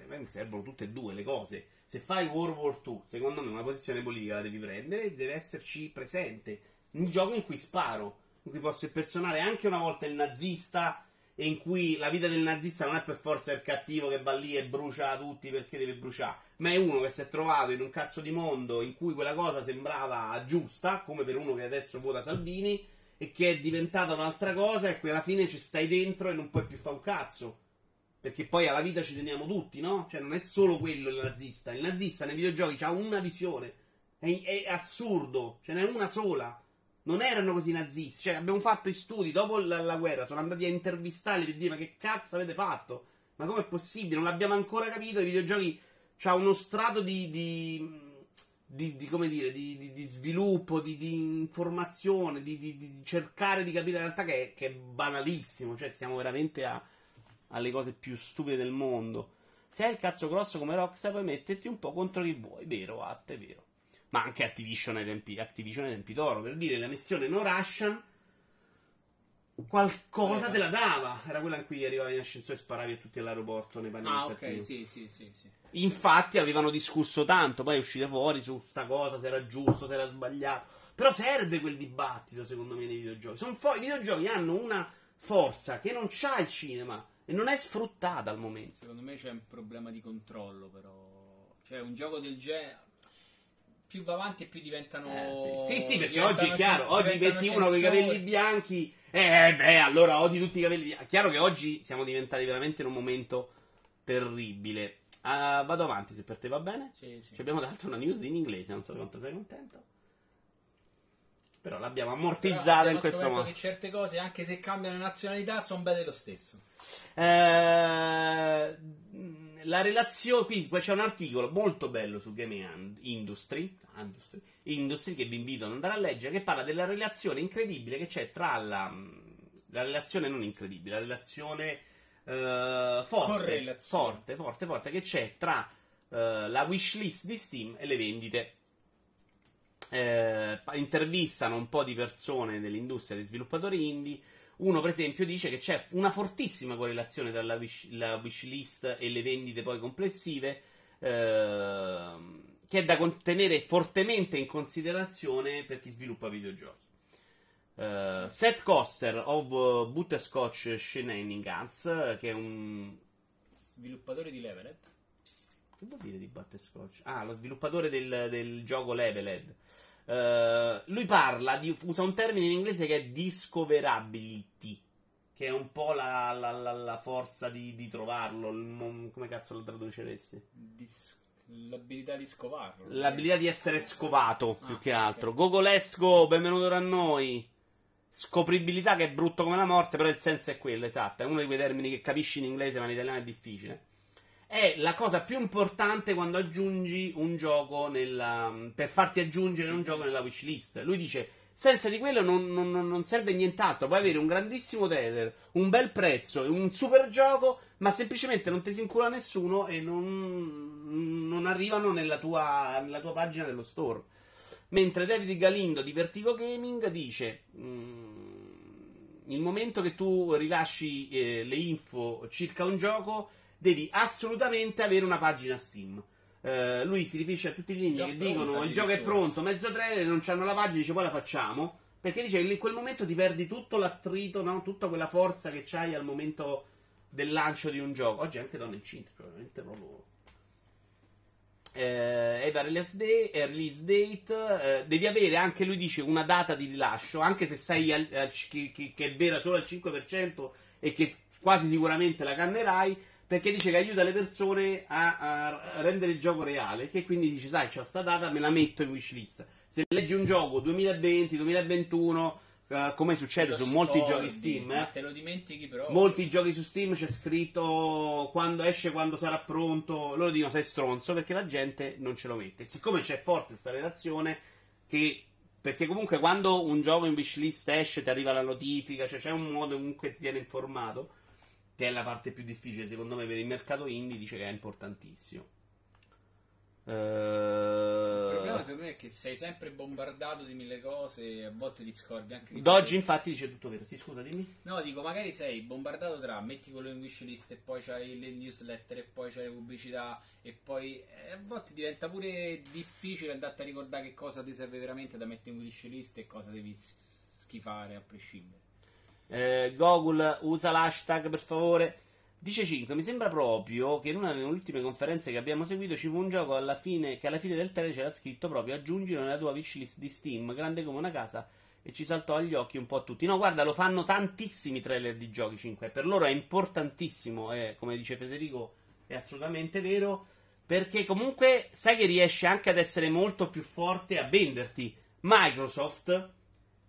Me servono tutte e due le cose. Se fai World War II, secondo me una posizione politica la devi prendere e deve esserci presente. Un gioco in cui sparo, in cui posso impersonare anche una volta il nazista e in cui la vita del nazista non è per forza il cattivo che va lì e brucia tutti perché deve bruciare, ma è uno che si è trovato in un cazzo di mondo in cui quella cosa sembrava giusta, come per uno che adesso vota Salvini, e che è diventata un'altra cosa e che alla fine ci stai dentro e non puoi più fare un cazzo. Perché poi alla vita ci teniamo tutti, no? Cioè non è solo quello il nazista. Il nazista nei videogiochi ha una visione. È, è assurdo. Ce n'è una sola. Non erano così nazisti. Cioè abbiamo fatto i studi dopo la, la guerra. Sono andati a intervistarli per dire ma che cazzo avete fatto? Ma com'è possibile? Non l'abbiamo ancora capito. I videogiochi c'ha uno strato di... di di, di, come dire, di, di- sviluppo, di, informazione, di cercare di capire la realtà che è, che è banalissimo. Cioè, siamo veramente a, alle cose più stupide del mondo. Se hai il cazzo grosso come Rockstar, puoi metterti un po' contro chi vuoi, vero, At, è vero. Ma anche Activision ai tempi, Activision ai tempi d'oro, per dire la missione no Russian qualcosa te la dava. Era quella in cui arrivavi in ascensore e sparavi a tutti all'aeroporto nei panini Ah, ok, sì, sì, sì, sì. Infatti avevano discusso tanto, poi è uscita fuori su sta cosa, se era giusto, se era sbagliato. Però serve quel dibattito, secondo me, nei videogiochi. Sono fo- I videogiochi hanno una forza che non c'ha il cinema e non è sfruttata al momento. Secondo me c'è un problema di controllo, però. Cioè, un gioco del genere. Più va avanti e più diventano. Eh, sì. sì, sì, perché oggi è chiaro, oggi diventano metti uno con i capelli bianchi Eh, beh, allora odi tutti i capelli. È chiaro che oggi siamo diventati veramente in un momento terribile. Ah, vado avanti se per te va bene. Sì, sì. Ci abbiamo dato una news in inglese, non so quanto sei contento. Però l'abbiamo ammortizzata in questo modo. che certe cose, anche se cambiano nazionalità, sono belle lo stesso. Eh, la relazione, qui qua c'è un articolo molto bello su Game Industry, Industry, Industry, che vi invito ad andare a leggere, che parla della relazione incredibile che c'è tra la, la relazione non incredibile, la relazione eh, forte, forte, forte, forte, che c'è tra eh, la wishlist di Steam e le vendite. Eh, intervistano un po' di persone dell'industria dei sviluppatori indie. Uno, per esempio, dice che c'è una fortissima correlazione tra la, wish, la wishlist e le vendite poi complessive, ehm, che è da tenere fortemente in considerazione per chi sviluppa videogiochi. Eh, Seth Coster of uh, Butterscotch Shenanigans, eh, che è un Sviluppatori di Levelet. Che vuol dire di Butterscotch? Ah, lo sviluppatore del, del gioco Leveled. Eh, lui parla di. usa un termine in inglese che è discoverability. Che è un po' la, la- la- la forza di, di trovarlo. mon- come cazzo lo traduceresti? Dis- l'abilità di scovarlo. L'abilità di essere scovato Ah, più che altro. Gogolesco, benvenuto da noi. Scopribilità che è brutto come la morte, però il senso è quello, esatto. È uno di quei termini che capisci in inglese, ma in italiano è difficile. È la cosa più importante quando aggiungi un gioco nella. per farti aggiungere un gioco nella wishlist. Lui dice. Senza di quello non, non- non- serve nient'altro. Puoi avere un grandissimo trailer, un bel prezzo e un super gioco, ma semplicemente non ti si incula nessuno e non, non arrivano nella tua, nella tua pagina dello store. Mentre David Galindo di Vertigo Gaming dice: "Mm, Il momento che tu rilasci eh, le info circa un gioco, devi assolutamente avere una pagina Steam. Eh, lui si riferisce a tutti gli indie che dicono il gioco è pronto, mezzo trailer, non c'hanno la pagina, dice poi la facciamo. Perché dice che in quel momento ti perdi tutto l'attrito, no? tutta quella forza che c'hai al momento del lancio di un gioco. Oggi anche donne incinte, veramente proprio. Eh, Eva release date, eh, release date eh, devi avere anche lui dice una data di rilascio anche se sai che- che è vera solo al 5% e che quasi sicuramente la cannerai perché dice che aiuta le persone a, a rendere il gioco reale che quindi dice sai c'ho sta data me la metto in wishlist se leggi un gioco 2020 2021 eh, come succede su molti scordi, giochi Steam eh, te lo dimentichi però. Molti giochi su Steam c'è scritto quando esce, quando sarà pronto. Loro dicono sei stronzo perché la gente non ce lo mette. Siccome c'è forte questa relazione, che perché comunque quando un gioco in wishlist esce ti arriva la notifica, cioè c'è un modo comunque ti tiene informato, che è la parte più difficile secondo me per il mercato indie, dice che è importantissimo. Il problema Eh... secondo me è che sei sempre bombardato di mille cose e a volte ti scordi anche di Doggi infatti dice tutto vero. Sì, scusa, dimmi. No, dico, magari sei bombardato tra metti quello in wishlist e poi c'hai le newsletter e poi c'hai le pubblicità e poi eh, a volte diventa pure difficile andarti a ricordare che cosa ti serve veramente da mettere in wishlist e cosa devi schifare a prescindere. Eh, Gogol usa l'hashtag per favore. Dice 5, mi sembra proprio che in una delle ultime conferenze che abbiamo seguito ci fu un gioco alla fine, che alla fine del trailer c'era scritto proprio aggiungilo nella tua wishlist di Steam, grande come una casa, e ci saltò agli occhi un po' a tutti. No, guarda, lo fanno tantissimi trailer di giochi 5, per loro è importantissimo, eh, come dice Federico, è assolutamente vero, perché comunque sai che riesce anche ad essere molto più forte a venderti. Microsoft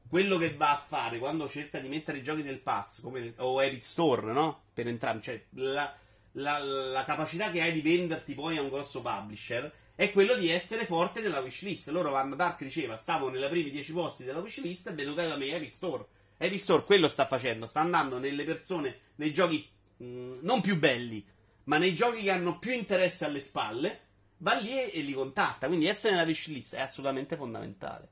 quello che va a fare quando cerca di mettere i giochi nel pass come, o Epic Store, no? Per entrambi, cioè la, la- la capacità che hai di venderti poi a un grosso publisher è quello di essere forte nella wishlist. Loro vanno, Dark diceva, stavo nei primi 10 posti della wishlist e vedo che da me Epic Store. Epic Store quello sta facendo, sta andando nelle persone, nei giochi mh, non più belli, ma nei giochi che hanno più interesse alle spalle, va lì e, e li contatta. Quindi essere nella wishlist è assolutamente fondamentale.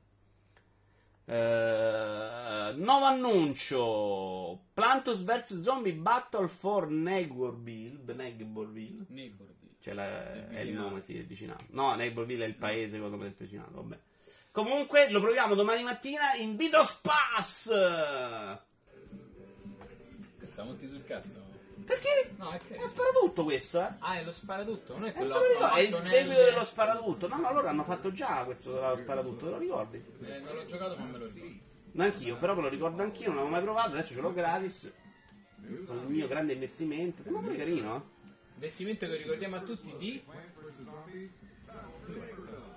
Eh, nuovo annuncio. Plantus vs. Zombie Battle for Neighborville Neighborville Neighborville. cioè la- Il è il nome sì, il vicinato. No Neighborville è il paese quello del vicinato vabbè. Comunque lo proviamo domani mattina in Vitos Pass! Sta molti sul cazzo. Perché? No, è che. è sparatutto questo eh Ah, è lo sparatutto, non è Eh, quello ricordi? è il seguito nel- dello sparatutto no no loro hanno fatto già questo dello sparatutto te lo ricordi? Eh, non l'ho giocato, ma me lo ricordo. Anch'io, però me lo ricordo anch'io, non l'avevo mai provato, adesso ce l'ho gratis. Con il mio grande investimento. Sembra pure carino, eh? Investimento che ricordiamo a tutti di.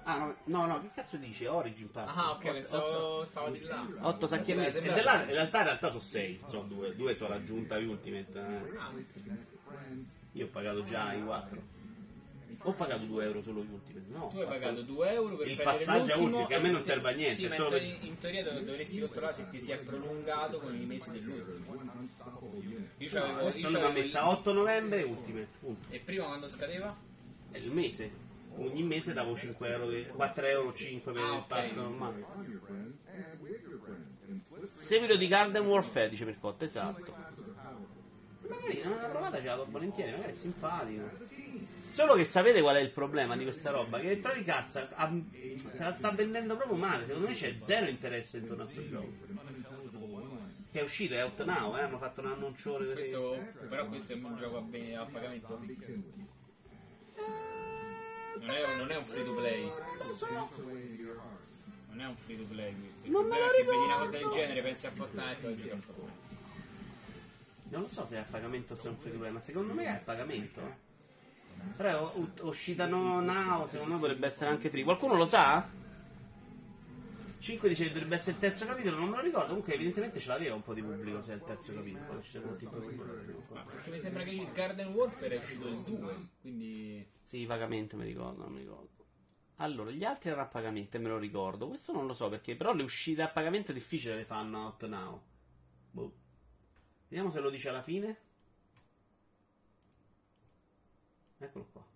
Ah, no, no, no, che cazzo dici? Origin Pass. Ah, ok, pensavo stavo di là. 8 sacchi e mezzo. E dell'altro- in realtà, in realtà sono 6. Sono due, due sono l'aggiunta Ultimate. eh. Ah, Io ho pagato già i 4. Ho pagato 2 euro solo gli Ultimate. No, tu hai pagato 2 euro per Il passaggio a ultimo, che a me non serve a niente, Sì, solo in, teoria- in teoria dov- dovresti controllare se ti si è prolungato con i mesi dell'ultimo. Io c'avevo, io Adesso messa il- a 8 novembre e Ultimate. Punto. E prima quando scadeva? È il mese. Ogni mese davo 5 euro, per- 4 euro 5 per Ah, il ok. pass normale. Seguito di Garden Warfare, dice Mircotta, esatto. Magari non l'ho provata, ce la do volentieri, magari è simpatico. Solo che sapete qual è il problema di questa roba? Che Electronic Arts ha- ha- se la sta vendendo proprio male. Secondo me c'è zero interesse intorno a questo gioco. Che è uscito, è out now, eh? hanno fatto un annuncione. per- Questo, però questo è un gioco a, be- a pagamento? Non è, non è un free to play. Non è un free to play questo. Il Non me problema lo è che vedi una cosa del genere, pensi a Fortnite e giochi a Fortnite. Non lo so se è a pagamento o se è un free to play, ma secondo me è a pagamento. Però uscita no now, secondo me potrebbe essere anche free. Qualcuno lo sa? 5 dice che dovrebbe essere il terzo capitolo, non me lo ricordo. Comunque, evidentemente ce l'aveva un po' di pubblico se è il terzo capitolo. Perché mi sembra che il Garden Warfare è uscito il 2, quindi... Sì, vagamente mi ricordo, non mi ricordo. Allora, gli altri erano a pagamento e me lo ricordo. Questo non lo so perché, però le uscite a pagamento è difficile le fanno a 8 now. Boh. Vediamo se lo dice alla fine. Eccolo qua.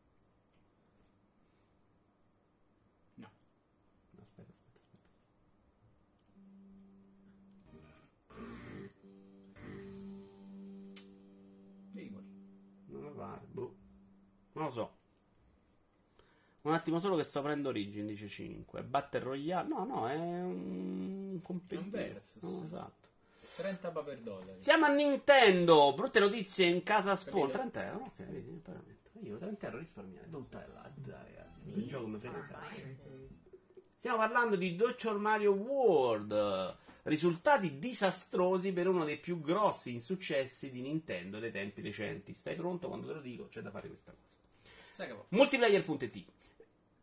Boh. Non lo so. Un attimo solo che sto aprendo Origin, dice 5. Battle Royale. No, no, è un versus. No, esatto. 30 paper dollari. Siamo a Nintendo. Brutte notizie in casa. Capito? 30 euro. Ok, vedi, pagamento. Io 30 euro risparmiare. Non te la dai, ragazzi. Il gioco mi frega cazzo. Stiamo parlando di Dr. Mario World. Risultati disastrosi per uno dei più grossi insuccessi di Nintendo dei tempi recenti. Stai pronto quando te lo dico? C'è da fare questa cosa. Che Multiplayer.it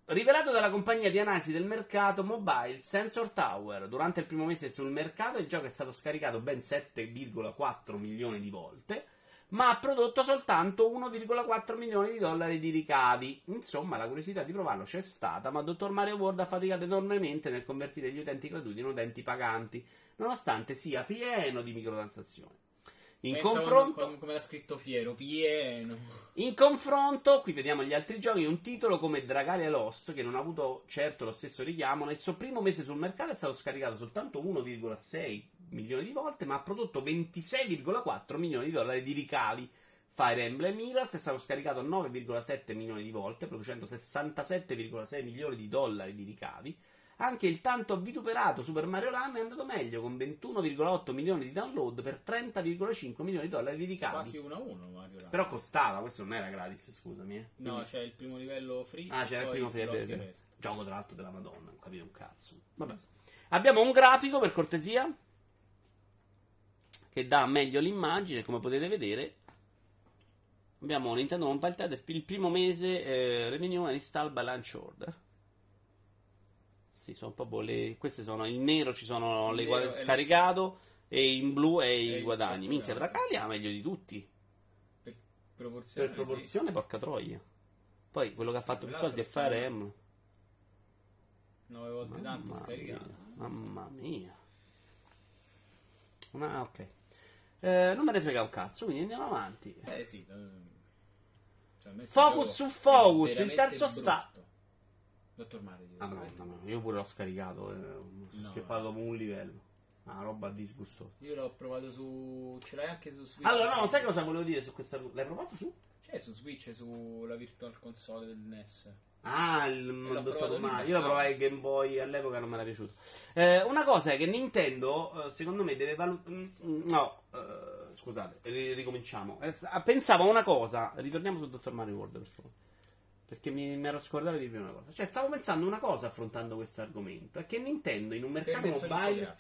Rivelato dalla compagnia di analisi del mercato mobile Sensor Tower, durante il primo mese sul mercato il gioco è stato scaricato ben 7,4 milioni di volte, ma ha prodotto soltanto 1,4 milioni di dollari di ricavi. Insomma, la curiosità di provarlo c'è stata, ma Dottor Mario World ha faticato enormemente nel convertire gli utenti gratuiti in utenti paganti, nonostante sia pieno di microtransazioni. In Pensa confronto... come, come l'ha scritto Fiero, pieno. In confronto, qui vediamo gli altri giochi, un titolo come Dragalia Lost, che non ha avuto certo lo stesso richiamo, nel suo primo mese sul mercato è stato scaricato soltanto 1,6 milioni di volte, ma ha prodotto 26,4 milioni di dollari di ricavi. Fire Emblem Heroes è stato scaricato 9,7 milioni di volte, producendo 67,6 milioni di dollari di ricavi. Anche il tanto vituperato Super Mario Run è andato meglio, con 21,8 milioni di download per 30,5 milioni di dollari di ricavi. Quasi 1 a 1 Mario Run. Però costava, questo non era gratis, scusami. Eh. No, c'è il primo livello free. Ah, c'era il primo sblocchi free. Gioco tra l'altro della Madonna, non capito un cazzo. Vabbè. Abbiamo un grafico per cortesia che dà meglio l'immagine, come potete vedere. Abbiamo Nintendo Ted, il primo mese eh, revenue and install by launch order. Sì, sono proprio le. Queste sono in nero ci sono le le- scaricato e in blu è i guadagni. Minchia. Dracali ha meglio di tutti. Per proporzione. Per proporzione, porca troia. Poi quello che ha fatto più soldi è sta- Fire Emblem. 9 volte tanto Mamma scaricato. mia, mamma mia. Ah, ok. Eh, non me ne frega un cazzo, quindi andiamo avanti. Eh sì. eh, cioè, Focus su Focus, il terzo sta- brutto. Dottor Mario. Ah, no, no, no, io pure l'ho scaricato, eh, sono No. schippato dopo un livello. Una roba disgustosa. Io l'ho provato su. Ce l'hai anche su Switch. Allora, no, sai cosa volevo dire su questa. L'hai provato su? C'è su Switch sulla Virtual Console del NES. Ah, il l'ho dottor provato lì, Mario. ma Io lo provai il Game Boy all'epoca, non mi era piaciuto. Eh, una cosa è che Nintendo, eh, secondo me, deve valutare. No, eh, scusate, ri- ricominciamo. Eh, s- pensavo a una cosa. Ritorniamo sul dottor Mario World, per favore. Perché mi, mi ero scordato di dire una cosa. Cioè, stavo pensando una cosa affrontando questo argomento. È che Nintendo in un mercato mobile.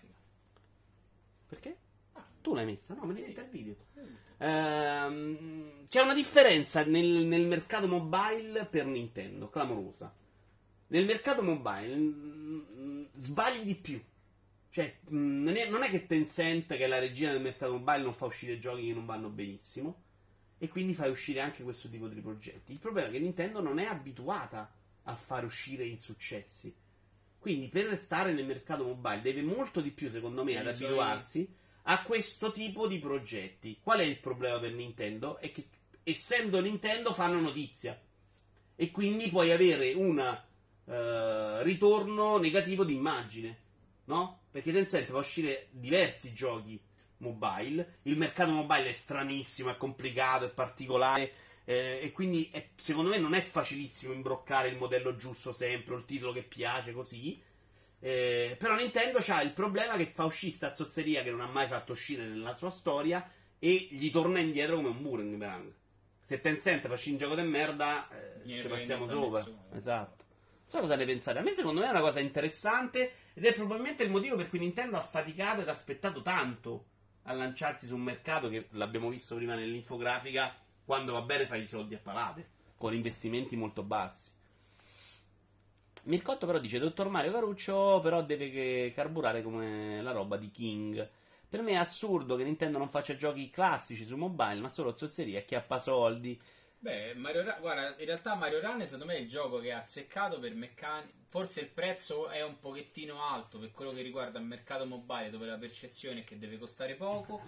Perché? Tu l'hai messa? No, me ne il video. Ehm, c'è una differenza nel, nel mercato mobile per Nintendo, clamorosa. Nel mercato mobile mm, sbagli di più. Cioè, mm, non è, non è che Tencent, che è la regina del mercato mobile, non fa uscire giochi che non vanno benissimo. E quindi fai uscire anche questo tipo di progetti. Il problema è che Nintendo non è abituata a fare uscire insuccessi. Quindi per restare nel mercato mobile deve molto di più, secondo me, ad abituarsi a questo tipo di progetti. Qual è il problema per Nintendo? È che essendo Nintendo fanno notizia. E quindi puoi avere un eh, ritorno negativo di immagine. No? Perché Tencent fa uscire diversi giochi mobile. Il mercato mobile è stranissimo, è complicato, è particolare. eh, e quindi è- secondo me non è facilissimo imbroccare il modello giusto sempre, o il titolo che piace così. Eh, però Nintendo ha il problema che fa uscire sta zozzeria che non ha mai fatto uscire nella sua storia e gli torna indietro come un boomerang. Se Tencent fa uscire un gioco di merda, eh, ci passiamo sopra. nessuno. Esatto. Non so cosa ne pensate. A me, secondo me, è una cosa interessante ed è probabilmente il motivo per cui Nintendo ha faticato ed ha aspettato tanto a lanciarsi su un mercato che l'abbiamo visto prima nell'infografica. Quando va bene, fai i soldi a palate con investimenti molto bassi. Mircotto però dice Dottor Mario Caruccio però deve carburare come la roba di King. Per me è assurdo che Nintendo non faccia giochi classici su mobile, ma solo zozzeria, chiappasoldi. Beh, Mario Run, guarda, in realtà Mario Run secondo me è il gioco che ha azzeccato per meccanici. Forse il prezzo è un pochettino alto per quello che riguarda il mercato mobile, dove la percezione è che deve costare poco.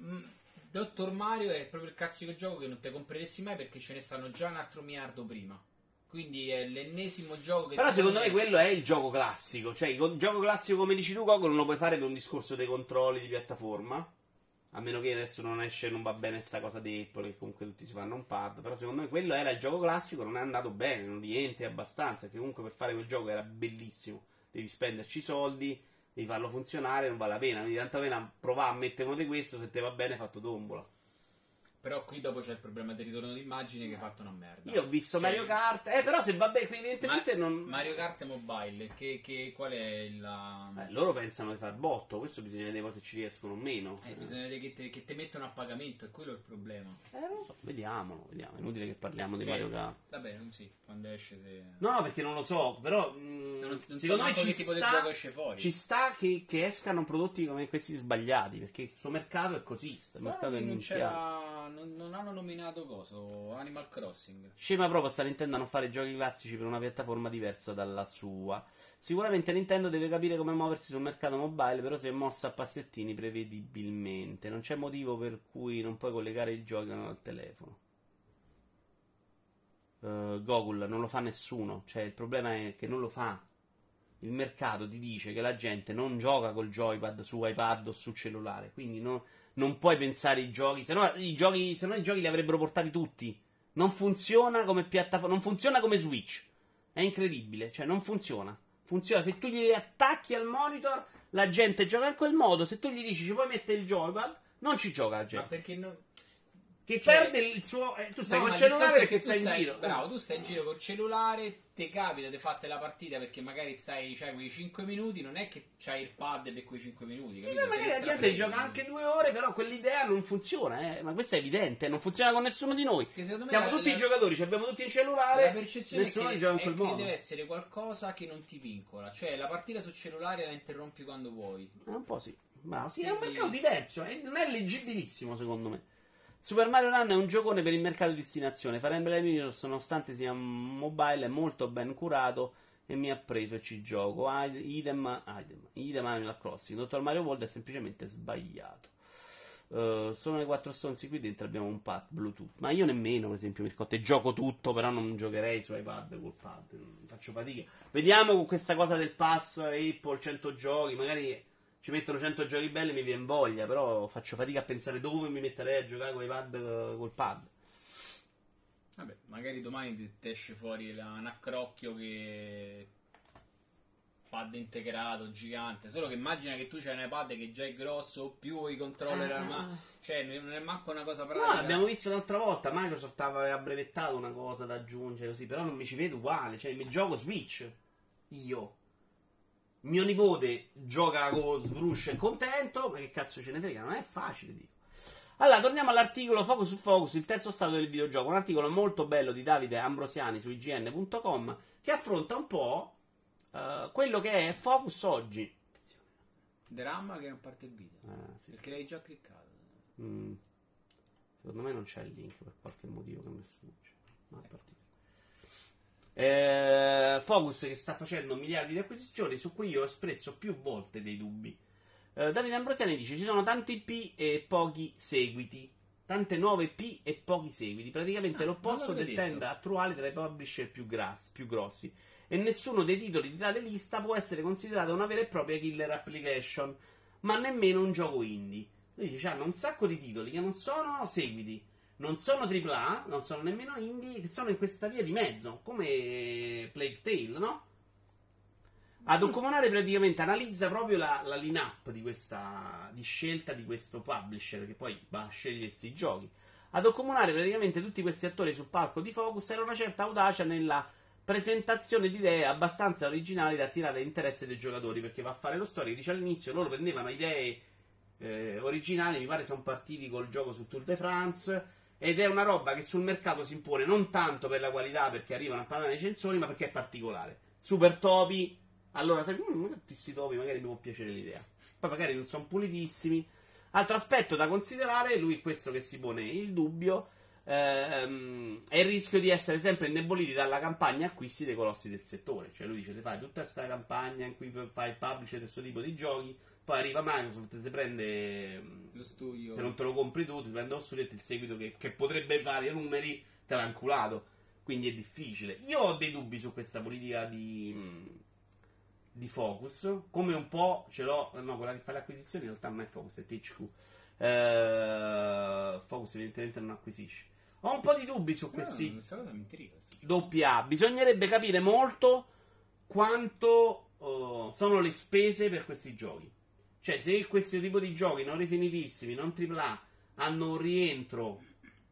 Mm, Dottor Mario è proprio il classico gioco che non te compreresti mai perché ce ne stanno già un altro miliardo prima. Quindi è l'ennesimo gioco che Però secondo me quello è il gioco classico. Cioè, il gioco classico come dici tu, Coco, non lo puoi fare per un discorso dei controlli di piattaforma. A meno che adesso non esce, non va bene sta cosa di Apple, che comunque tutti si fanno un pad. Però secondo me quello era il gioco classico, non è andato bene, non rientri abbastanza. Perché comunque per fare quel gioco era bellissimo. Devi spenderci i soldi, devi farlo funzionare, non vale la pena. Quindi tanta pena provare a mettere uno di questo, se te va bene, fatto tombola. Però qui dopo c'è il problema del ritorno d'immagine che ha fatto una merda. Io ho visto Cioè, Mario Kart, eh, però se va bene, qui evidentemente Ma- non. Mario Kart Mobile, che, che- qual è la... Eh, loro pensano di far botto, questo bisogna vedere se ci riescono o meno. Eh, bisogna vedere che te, che te mettono a pagamento, è quello il problema. Eh, non lo so, vediamolo, vediamo. È inutile che parliamo di Mario Kart. Vabbè, non sì, quando esce se... No, perché non lo so, però. mh, Non, non so secondo me manco ci che tipo di sta, gioco esce fuori. ci sta che, che escano prodotti come questi sbagliati. Perché questo mercato è così. Questo mercato è non minchiato. Non, non hanno nominato coso, Animal Crossing. Scema proprio sta Nintendo a non fare giochi classici per una piattaforma diversa dalla sua. Sicuramente Nintendo deve capire come muoversi sul mercato mobile, però si è mossa a passettini prevedibilmente. Non c'è motivo per cui non puoi collegare i giochi al telefono. Uh, Google non lo fa nessuno, cioè il problema è che non lo fa. Il mercato ti dice che la gente non gioca col joypad su iPad o su cellulare, quindi no- non puoi pensare i giochi, se no i giochi, se no i giochi li avrebbero portati tutti. Non funziona come piattaforma, non funziona come Switch. È incredibile, cioè non funziona. Funziona se tu gli attacchi al monitor, la gente gioca in quel modo, se tu gli dici ci puoi mettere il joypad, non ci gioca la Ma gente. perché non... Che cioè- perde il suo eh, tu stai No, col ma il cellulare è perché stai in giro. Bravo, tu stai in giro col cellulare, ti capita di fatte la partita perché magari stai, c'hai quei 5 minuti, non è che c'hai il pad per quei 5 minuti. Sì, ma magari la Te gente gioca anche due ore, però quell'idea non funziona, eh. Ma questo è evidente, non funziona con nessuno di noi. Siamo la- tutti la- i giocatori, ci abbiamo tutti in La cellulare, percezione è nessuno che, gioca in è quel che modo. deve essere qualcosa che non ti vincola. Cioè, la partita sul cellulare la interrompi quando vuoi. Eh, un po' sì. Bravo, sì, è un mercato diverso, e non è leggibilissimo secondo me. Super Mario Run è un giocone per il mercato di destinazione. Fire Emblem Heroes, nonostante sia mobile, è molto ben curato e mi ha preso e ci gioco. Idem, idem, idem Animal Crossing. Dottor Mario World è semplicemente sbagliato. Eh, sono le quattro stonzi qui dentro abbiamo un pad Bluetooth. Ma io nemmeno, per esempio, Mircotte, gioco tutto, però non giocherei su iPad col pad. Faccio fatica. Vediamo con questa cosa del pass Apple 100 giochi, magari ci mettono 100 giochi belli e mi viene voglia, però faccio fatica a pensare dove mi metterei a giocare con iPad eh, col pad. Vabbè, magari domani ti esce fuori la, un accrocchio che. Pad integrato, gigante. Solo che immagina che tu c'hai un iPad che già è grosso o più i controller. Ah. ma- Cioè, non è manco una cosa No, pratica. l'abbiamo visto l'altra volta, Microsoft aveva brevettato una cosa da aggiungere così, però non mi ci vedo uguale, cioè mi gioco Switch. Io. Mio nipote gioca con Svrush e contento, ma che cazzo ce ne frega? Non è facile, dico. Allora, torniamo all'articolo Focus su Focus, il terzo stato del videogioco. Un articolo molto bello di Davide Ambrosiani su ign.com che affronta un po' eh, quello che è Focus oggi. Dramma che non parte il video. Ah, sì. Perché l'hai già cliccato. Mm. Secondo me non c'è il link per qualche motivo che mi sfugge. No, è partito. Eh, Focus che sta facendo miliardi di acquisizioni su cui io ho espresso più volte dei dubbi. Eh, Davide Ambrosiani dice ci sono tanti P e pochi seguiti. Tante nuove P e pochi seguiti. Praticamente Ah, l'opposto del l'avevo trend detto. attuale tra i publisher più, gras- più grossi. E nessuno dei titoli di tale lista può essere considerato una vera e propria killer application, ma nemmeno un gioco indie. Lui dice, hanno un sacco di titoli che non sono seguiti, non sono AAA, non sono nemmeno indie, che sono in questa via di mezzo, come Plague Tale, no? Ad Occomunare praticamente analizza proprio la, la line-up di questa di scelta di questo publisher che poi va a scegliersi i giochi. Ad Occomunare praticamente tutti questi attori sul palco di Focus era una certa audacia nella presentazione di idee abbastanza originali da attirare l'interesse dei giocatori perché va a fare lo story dice all'inizio loro prendevano idee eh, originali mi pare sono partiti col gioco su Tour de France ed è una roba che sul mercato si impone non tanto per la qualità perché arrivano a parlare nei censori ma perché è particolare super topi allora sai "Mm, questi topi magari mi può piacere l'idea poi magari non sono pulitissimi altro aspetto da considerare lui è questo che si pone il dubbio ehm, è il rischio di essere sempre indeboliti dalla campagna acquisti dei colossi del settore. Cioè, lui dice: Ti fai tutta questa campagna in cui fai il publisher di questo tipo di giochi. Poi arriva Microsoft, si prende. Lo studio. Se non te lo compri tu, ti prende lo studio e il seguito che, che potrebbe fare i numeri, te l'ha inculato. Quindi è difficile. Io ho dei dubbi su questa politica di. Di focus, come un po' ce l'ho, no, quella che fa le acquisizioni in realtà non è focus, è THQ. Eh, focus evidentemente non acquisisce. Ho un po' di dubbi su No, questi intriga. doppia A. Bisognerebbe capire molto quanto eh, sono le spese per questi giochi. Cioè, se questo tipo di giochi non rifinitissimi, non AAA, hanno un rientro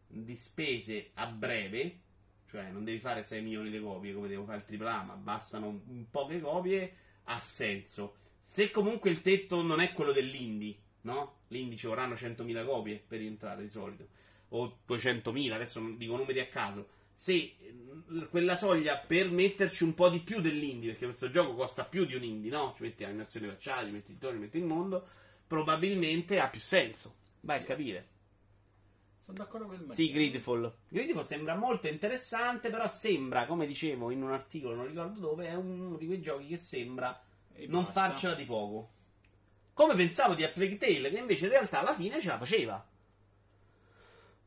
di spese a breve, cioè non devi fare 6 milioni di copie come devo fare il AAA, ma bastano poche copie, ha senso. Se comunque il tetto non è quello dell'indie, no? L'indie ci vorranno 100.000 copie per rientrare di solito, o 200.000, adesso dico numeri a caso. Se eh, quella soglia per metterci un po' di più dell'indie, perché questo gioco costa più di un indie, no? Ci metti animazioni facciali, metti il tono, metti il mondo, probabilmente ha più senso. Vai a capire. Sono d'accordo con il Sì, Gridfall. Gridfall sembra molto interessante, però sembra, come dicevo in un articolo, non ricordo dove, è uno di quei giochi che sembra E non basta. farcela di poco. Come pensavo di A Plague Tale, che invece in realtà alla fine ce la faceva.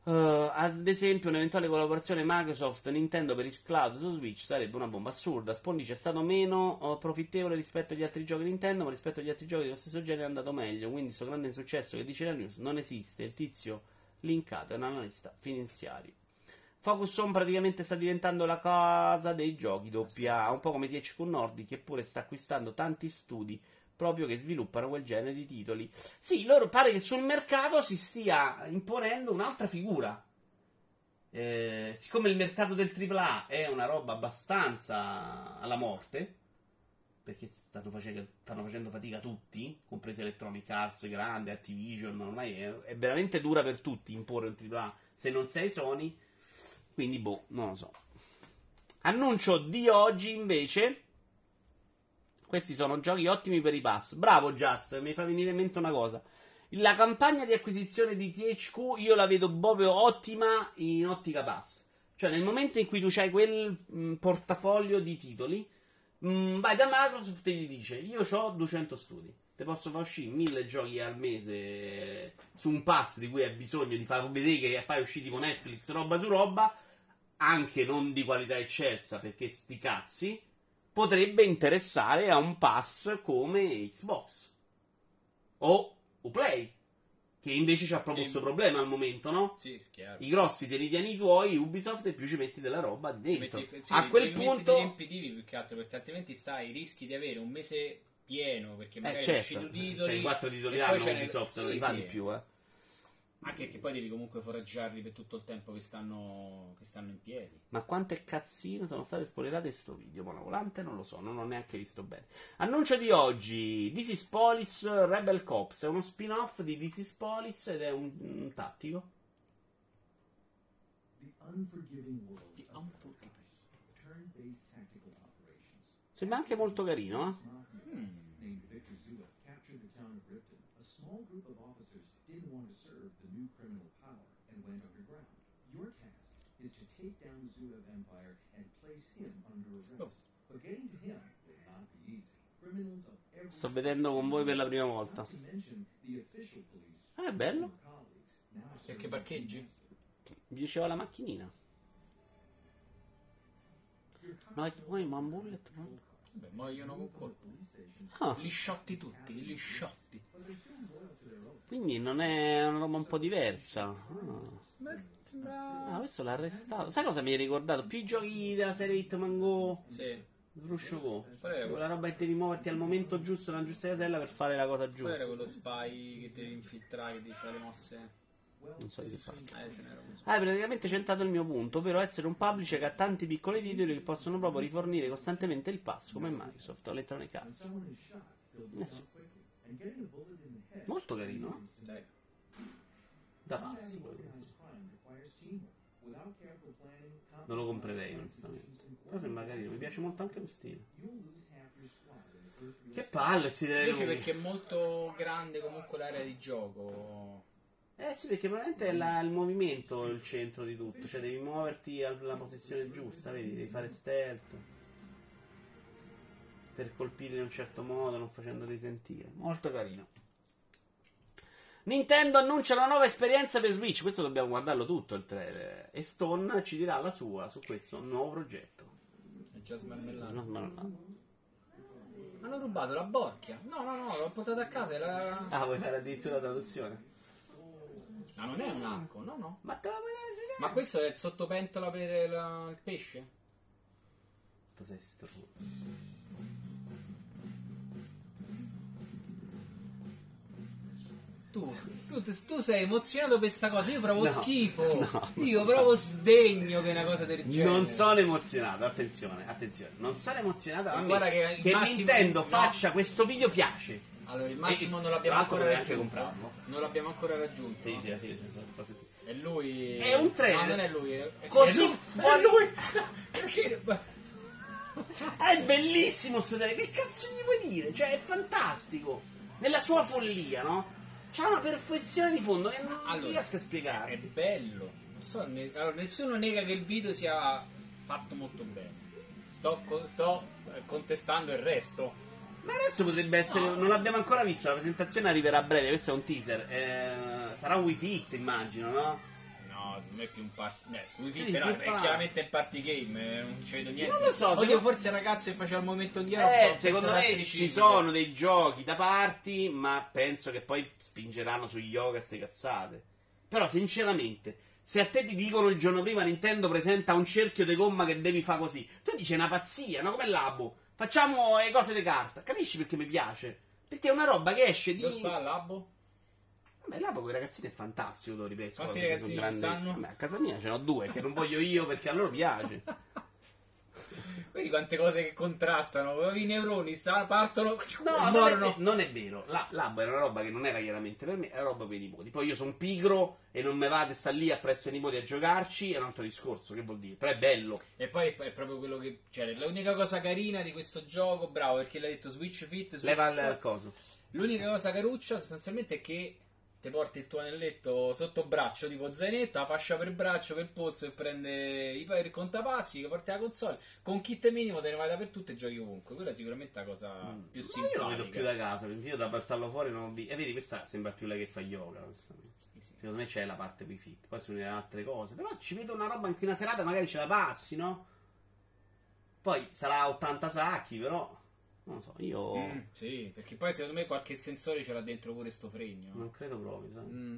Uh, ad esempio, un'eventuale collaborazione Microsoft-Nintendo per il cloud su Switch sarebbe una bomba assurda. Spawn è stato meno uh, profittevole rispetto agli altri giochi Nintendo, ma rispetto agli altri giochi dello stesso genere è andato meglio. Quindi, questo grande insuccesso che dice la news non esiste. Il tizio linkato è un analista finanziario. Focus Home praticamente sta diventando la casa dei giochi doppia, un po' come THQ Nordic, che pure sta acquistando tanti studi proprio che sviluppano quel genere di titoli. Sì, loro pare che sul mercato si stia imponendo un'altra figura. Eh, siccome il mercato del AAA è una roba abbastanza alla morte, perché stanno facendo, stanno facendo fatica tutti, compresi Electronic Arts, Grande, Activision, ormai è, è veramente dura per tutti imporre un AAA se non sei Sony. Quindi, boh, non lo so. Annuncio di oggi invece. Questi sono giochi ottimi per i pass. Bravo, Just, mi fa venire in mente una cosa. La campagna di acquisizione di THQ io la vedo proprio ottima in ottica pass. Cioè, nel momento in cui tu hai quel mh, portafoglio di titoli, mh, vai da Microsoft e gli dice: Io ho 200 studi. Te posso far uscire 1000 giochi al mese su un pass di cui hai bisogno di far vedere che fai uscire tipo Netflix, roba su roba, anche non di qualità eccelsa, perché sti cazzi potrebbe interessare a un pass come Xbox o Uplay, che invece c'ha proprio questo problema al momento, no? Sì, chiaro. I grossi te li tieni i tuoi, Ubisoft, e più ci metti della roba dentro. Metti- sì, a quel punto, riempitivi più che altro perché altrimenti stai rischi di avere un mese pieno perché eh, magari è certo, uscito titoli cioè, i quattro titoli hanno Ubisoft, non sì, li fa sì. di più, eh. Anche perché poi devi comunque foraggiarli per tutto il tempo che stanno, che stanno in piedi. Ma quante cazzine sono state spoilerate in sto video? Monovolante non lo so, non ho neanche visto bene. Annuncio di oggi: This is Police Rebel Cops. È uno spin-off di This is Police ed è un, un tattico. The unforgiving world Di of Unforgiving. turn-based tactical operations. Sembra anche molto carino, eh? Hmm. Didn't want to serve the new criminal power and went underground. Your task is to take down the Zuev Empire and place him under arrest. But getting to him will not be easy. Criminals of every Sto vedendo con voi per la prima volta. Ah, è bello. Perché parcheggi? Mi diceva la macchinina. No, è poi man bullet. no? Beh, muoiono con colpo. Ah, Li sciotti tutti, li quindi non è una roba un po' diversa. Ah. Ah, questo l'ha arrestato. Sai cosa mi hai ricordato? Più i giochi della serie Hitman Go. Sì. Sruscio Go. Quella roba che devi muoverti al momento giusto, nella giusta casella per fare la cosa qual era giusta. quello spy che devi infiltrare, che diceva le mosse? Non so di che parli. Eh. Hai praticamente centrato il mio punto, ovvero essere un publisher che ha tanti piccoli titoli che possono proprio rifornire costantemente il pass come Microsoft o Electronic Arts. Eh sì. Molto carino. Dai. Da planning, Non lo comprerei onestamente. Però sembra carino, mi piace molto anche lo stile. Che palle si deve Invece perché è molto grande comunque l'area di gioco. Eh sì, perché probabilmente è la- il movimento il centro di tutto, cioè devi muoverti alla posizione giusta, vedi, devi fare stealth per colpire in un certo modo, non facendoti sentire. Molto carino. Nintendo annuncia una nuova esperienza per Switch, questo dobbiamo guardarlo tutto il trailer. E Stone ci dirà la sua su questo nuovo progetto. È già smarmellato. No, no. Hanno rubato la borchia. No, no, no, l'ho portata a casa la... Ah, vuoi fare addirittura la traduzione? Ma non è un arco, no, no. Ma la Ma questo è il sottopentola per la- il pesce? Tu sei stronzo. Tu, tu, tu sei emozionato per sta cosa, io provo No, schifo. no, io provo sdegno che una cosa del genere. Non sono emozionato, attenzione, attenzione. Non sono emozionato. Ma guarda che il massimo- Nintendo no. faccia questo video piace. Allora, il Massimo E- non l'abbiamo ancora raggiunto. Non l'abbiamo ancora raggiunto. Sì, sì, sì, sì, È lui. È un trailer. No, non è lui. È, è- Così è fuori- È lui. Perché? È bellissimo sto trailer, che cazzo gli vuoi dire? Cioè, è fantastico. Nella sua follia, no? C'ha una perfezione di fondo che non Allora, riesco a È spiegare. bello. Non so, ne- allora, nessuno nega che il video sia fatto molto bene. Sto, co- sto contestando il resto. Ma adesso potrebbe essere. No. Non l'abbiamo ancora visto. La presentazione arriverà a breve. Questo è un teaser. Eh, sarà un Wii Fit, immagino, no? No, me è più un party. Eh, Wii Fit più è party. chiaramente un party game, eh, non ci vedo niente. Non lo so, Oddio, secondo- forse il ragazzo che faceva il momento indiano. Eh, secondo me ci sono dei giochi da parti, ma penso che poi spingeranno su yoga ste cazzate. Però, sinceramente, se a te ti dicono il giorno prima Nintendo presenta un cerchio di gomma che devi fare così, tu dici è una pazzia, no? Come l'abo? Facciamo le cose di carta. Capisci perché mi piace? Perché è una roba che esce di. Dove sta l'abbo? Vabbè, l'abo con i ragazzini è fantastico, lo ripeto. Quanti ragazzini ci grandi- stanno? Vabbè, a casa mia ce n'ho due, che non voglio io perché a loro piace. Vedi quante cose che contrastano. I neuroni partono No, e non è, non è vero. La, l'abbo era una roba che non era chiaramente per me, era roba per i nipoti. Poi io sono pigro e non me vado a stare lì appresso ai nipoti a giocarci, è un altro discorso, che vuol dire? Però è bello. E poi è proprio quello che. Cioè, l'unica cosa carina di questo gioco, bravo, perché l'hai detto Switch Fit. Switch Leva il coso. L'unica cosa caruccia sostanzialmente è che ti porti il tuo anelletto sotto braccio, tipo zainetto, la fascia per braccio, per polso e prende i il contapassi, che porti la console. Con kit minimo te ne vai dappertutto e giochi ovunque. Quella è sicuramente la cosa più Ma io simpatica. lo vedo più da casa, perché io da portarlo fuori non ho visto. E vedi, questa sembra più lei che fa yoga. Sì, sì. Secondo me c'è la parte Wii Fit, poi sono le altre cose. Però ci vedo una roba anche una serata, magari ce la passi, no? Poi sarà 80 sacchi, però. Non so, io. Mm, sì, perché poi secondo me qualche sensore ce l'ha dentro pure sto fregno. Non credo proprio, sai. Mm.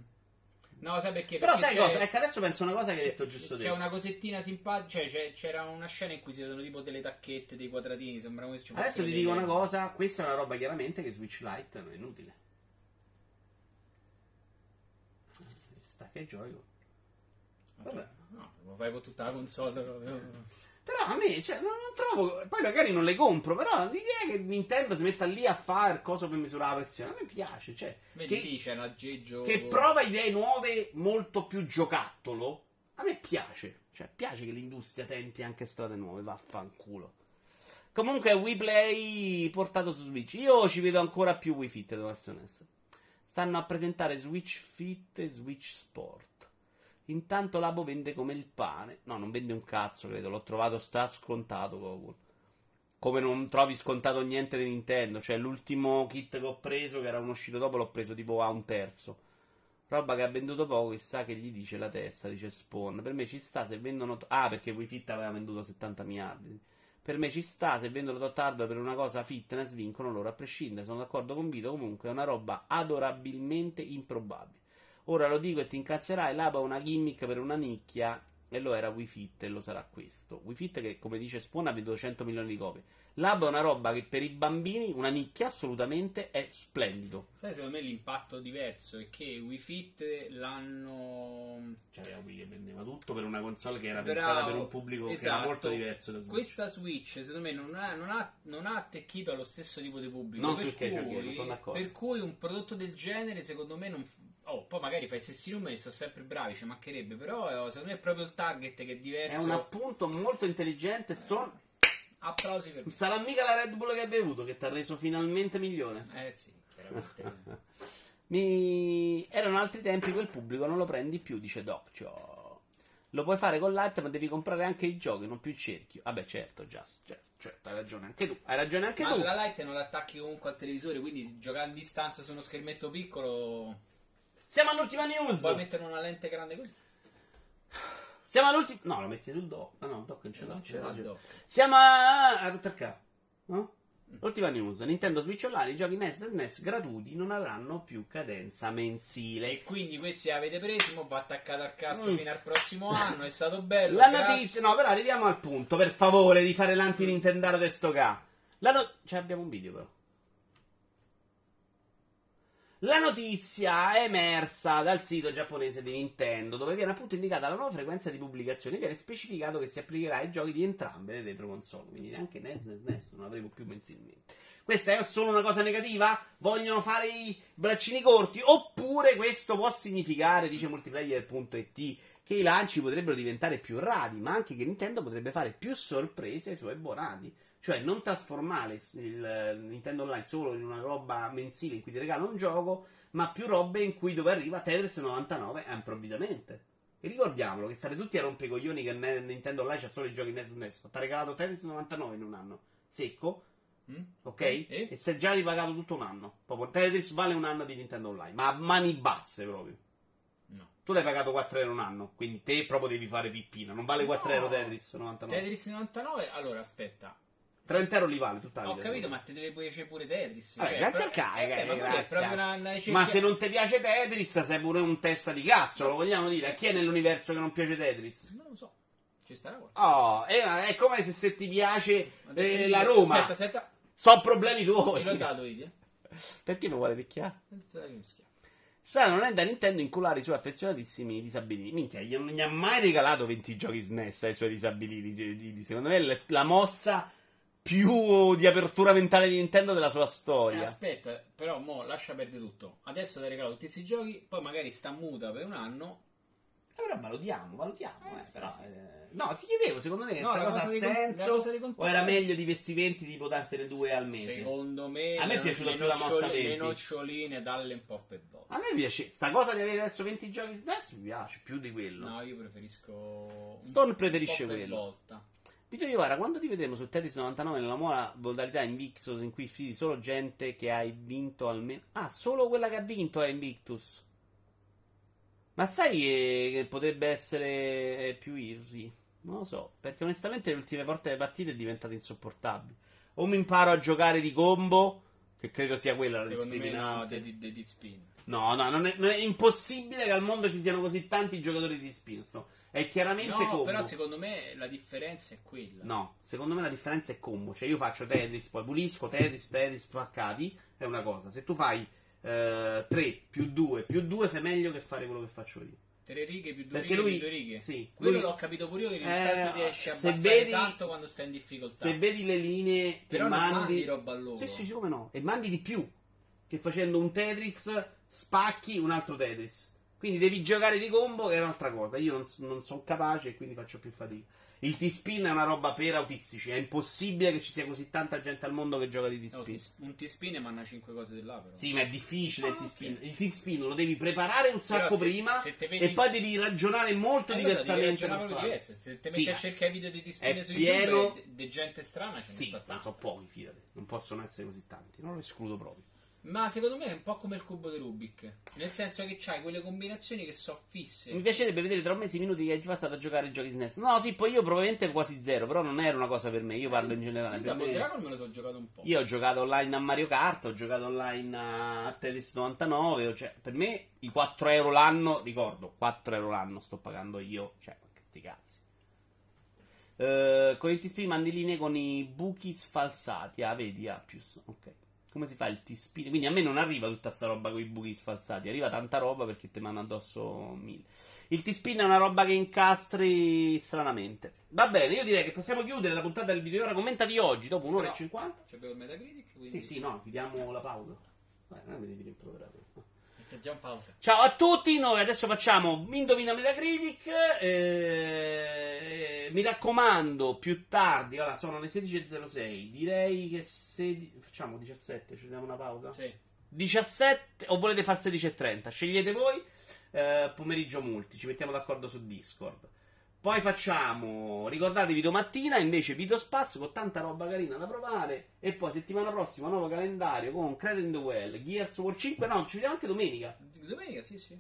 No, sai perché? Però Perché sai cosa? Ecco, adesso penso una cosa che hai detto giusto te. C'è una cosettina simpatica, cioè c'era una scena in cui si vedono tipo delle tacchette, dei quadratini, sembra se ci Adesso fossero ti dico una cosa, questa è una roba chiaramente che Switch Lite non è inutile. stacca e giochi. Vabbè. No, lo fai con tutta la console. proprio. Però a me, cioè, non, non trovo. Poi magari non le compro, però l'idea che Nintendo si metta lì a fare il coso per misurare la pressione, a me piace. Cioè, Vedi, che, c'è un aggeggio. che prova idee nuove molto più giocattolo, a me piace. Cioè, piace che l'industria tenti anche strade nuove, vaffanculo. Comunque è Wii Play portato su Switch. Io ci vedo ancora più Wii Fit, devo essere onesto. Stanno a presentare Switch Fit e Switch Sport. Intanto Labo vende come il pane. No, non vende un cazzo, credo. L'ho trovato sta scontato Goku. Come non trovi scontato niente di Nintendo. Cioè, l'ultimo kit che ho preso, che era uno uscito dopo, l'ho preso tipo a un terzo. Roba che ha venduto poco, chissà che gli dice la testa, dice Spawn. Per me ci sta se vendono. Ah, perché Wii Fit aveva venduto 70 miliardi. Per me ci sta, se vendono tot hardware per una cosa fitness, vincono loro a prescindere. Sono d'accordo con Vito, comunque è una roba adorabilmente improbabile. Ora lo dico e ti incazzerai, Labo è una gimmick per una nicchia e lo era Wii Fit e lo sarà questo. Wii Fit che, come dice Spawn, ha venduto 100 milioni di copie. Labo è una roba che per i bambini, una nicchia assolutamente, è splendido. Sai, secondo me l'impatto diverso è che Wii Fit l'hanno. Cioè, era Wii che vendeva tutto per una console che era Bravo, pensata per un pubblico che esatto. era molto diverso da Switch. Questa Switch, secondo me, non ha, non ha- non ha attecchito allo stesso tipo di pubblico. Non sul casual cui- game, sono d'accordo. Per cui un prodotto del genere, secondo me, non. Oh, poi magari fai stessi numeri, sono sempre bravi, ci mancherebbe. Però eh, secondo me è proprio il target che è È diverso. un appunto molto intelligente. Son... Applausi per Non sarà mica la Red Bull che hai bevuto che ti ha reso finalmente milione. Eh sì, chiaramente. Mi... Erano altri tempi, quel pubblico non lo prendi più, dice Doccio. Lo puoi fare con l'altro, ma devi comprare anche i giochi, non più il cerchio. Vabbè, certo, Just, certo, certo, hai ragione anche tu. Hai ragione anche Ma tu. la Lite non l'attacchi comunque al televisore, quindi giocare a distanza su uno schermetto piccolo. Siamo all'ultima news. Puoi mettere una lente grande così? Siamo all'ultima. No, lo metti sul dock. No, no, il dock non ce l'ha. Non ce ragione. dock. Siamo a. a capo. No? Ultima news: Nintendo Switch Online, i giochi NES e SNES gratuiti non avranno più cadenza mensile. E quindi questi avete presi, mo va attaccato al cazzo Mm. fino al prossimo anno, è stato bello. La notizia, no, però arriviamo al punto, per favore, di fare l'anti-Nintendaro di sto ca. La no- cioè, abbiamo un video, però. La notizia è emersa dal sito giapponese di Nintendo, dove viene appunto indicata la nuova frequenza di pubblicazione. Viene specificato che si applicherà ai giochi di entrambe le retro console, quindi neanche NES né SNES non avremo più mensilmente. Questa è solo una cosa negativa? Vogliono fare i braccini corti? Oppure questo può significare, dice multiplayer.it, che i lanci potrebbero diventare più rari, ma anche che Nintendo potrebbe fare più sorprese ai suoi abbonati. Cioè, non trasformare il eh, Nintendo Online solo in una roba mensile in cui ti regala un gioco, ma più robe in cui dove arriva Tetris 99 a improvvisamente. E ricordiamolo che state tutti a rompicoglioni che ne- Nintendo Online c'ha solo i giochi NES NES. Ti ha regalato Tetris 99 in un anno. Secco, Mm? ok? E? E sei già ripagato tutto un anno. Proprio Tetris vale un anno di Nintendo Online, ma a mani basse proprio. No. Tu l'hai pagato 4 euro un anno, quindi te proprio devi fare pippina. Non vale 4 No. euro Tetris 99. Tetris 99, allora aspetta. 30 euro li vale tutta la Ho vita. capito, ma te deve piacere pure Tetris. Vabbè, Cioè, grazie però- al ca- eh, eh, grazie. una, una Ma se non ti piace Tetris, sei pure un testa di cazzo, lo vogliamo dire. A chi è nell'universo che non piace Tetris? Non lo so. Ci starà qua. Oh, è, è come se, se ti piace eh, la Roma. Aspetta, aspetta. Sono problemi Me l'ho tuoi. dato io. Perché mi vuole picchiare? Strano non è da Nintendo inculare i suoi affezionatissimi disabiliti. Minchia, gli non gli ha mai regalato 20 giochi SNES ai suoi disabiliti. Secondo me è la mossa più di apertura mentale di Nintendo della sua Eh, storia. aspetta, però mo lascia perdere tutto. Adesso ti regalo tutti questi giochi, poi magari sta muta per un anno. Ora valutiamo, valutiamo. Eh, eh, sì. però, eh, No, ti chiedevo, secondo te No, questa la cosa ha con- senso? cosa di O era meglio di vestimenti tipo dartene due al mese? Secondo me, A me è piaciuta le più la mossa noccioline- 20. Le noccioline dalle un po' per volta. A me piace, sta cosa di avere adesso 20 giochi SNES mi piace più di quello. No, io preferisco. Stone preferisce po' per quello. volta. Vito Iovara, quando ti vedremo su Tetris 99 nella nuova modalità Invictus in cui sfidi solo gente che hai vinto almeno... Ah, solo quella che ha vinto è Invictus. Ma sai che, potrebbe essere eh, più easy? Non lo so, perché onestamente le ultime volte delle partite è diventato insopportabile. O mi imparo a giocare di combo, che credo sia quella la no, discriminante. di, di, di spin. No, no, non è, non è impossibile che al mondo ci siano così tanti giocatori di spinsto. È chiaramente No, combo. però secondo me la differenza è quella. No, secondo me la differenza è combo. Cioè, io faccio Tetris, poi pulisco Tetris, Tetris spaccati. È una cosa. Se tu fai 3 più 2 più 2, fai meglio che fare quello che faccio io. Tre righe più due Perché righe lui- più due righe. sì, Quello lui- l'ho capito pure io che in Eh, riesci a abbassare tanto quando stai in difficoltà. Se vedi le linee che Però mandi, mandi roba loro. Sì, sì, sì, come no? E mandi di più. Che facendo un Tetris spacchi un altro Tetris. Quindi devi giocare di combo, che è un'altra cosa. Io non, non sono capace e quindi faccio più fatica. Il T-spin è una roba per autistici. È impossibile che ci sia così tanta gente al mondo che gioca di No, T-spin. ti- un T-spin manna 5 cose di là però. Sì, ma è difficile il Ah, T-spin. ok. Il T-spin lo devi preparare un sacco se- prima se vedi- e poi devi ragionare molto Eh, allora, diversamente farlo. diverso. Se te Sì, metti a ma cercare video di T-spin è su pieno- YouTube di gente strana ce ne Sì, sta non tanto. so pochi, fidati. Non possono essere così tanti. Non lo escludo proprio. Ma secondo me è un po' come il cubo di Rubik. Nel senso che c'hai quelle combinazioni che so fisse. Mi piacerebbe vedere tra un mese i minuti che hai passato a giocare ai giochi SNES. No, sì, poi io probabilmente quasi zero, però non era una cosa per me. Io parlo in generale. Io Per me- Dragon me lo so giocato un po'. Io ho giocato online a Mario Kart, ho giocato online a Tetris 99. ho- Cioè, per me i 4 euro l'anno, ricordo, 4 euro l'anno sto pagando io. Cioè, che sti cazzi. Eh, con il T-Spin mandi linee con i buchi sfalsati. Ah, vedi, ah, più. Ok. Come si fa il T-Spin? Quindi a me non arriva tutta sta roba con i buchi sfalsati. Arriva tanta roba perché te manda addosso mille. Il T-Spin è una roba che incastri stranamente. Va bene, io direi che possiamo chiudere la puntata del video. Ora commenta di oggi, dopo un'ora Però- e 50. C'è il Metacritic, quindi Sì, sì, no, chiudiamo la pausa. Eh, non mi devi rimproverato. È già in pausa. Ciao a tutti, noi adesso facciamo Indovina Metacritic. eh, mi raccomando, più tardi, allora sono le 16.06. Direi che se facciamo 17, ci diamo una pausa. Sì. 17 o volete fare 16.30? Scegliete voi. Eh, pomeriggio multi, ci mettiamo d'accordo su Discord. Poi facciamo, ricordatevi domattina invece video spazio con tanta roba carina da provare. E poi settimana prossima nuovo calendario con Credit in the Well, Gears War 5. No, ci vediamo anche domenica. Domenica, sì, sì.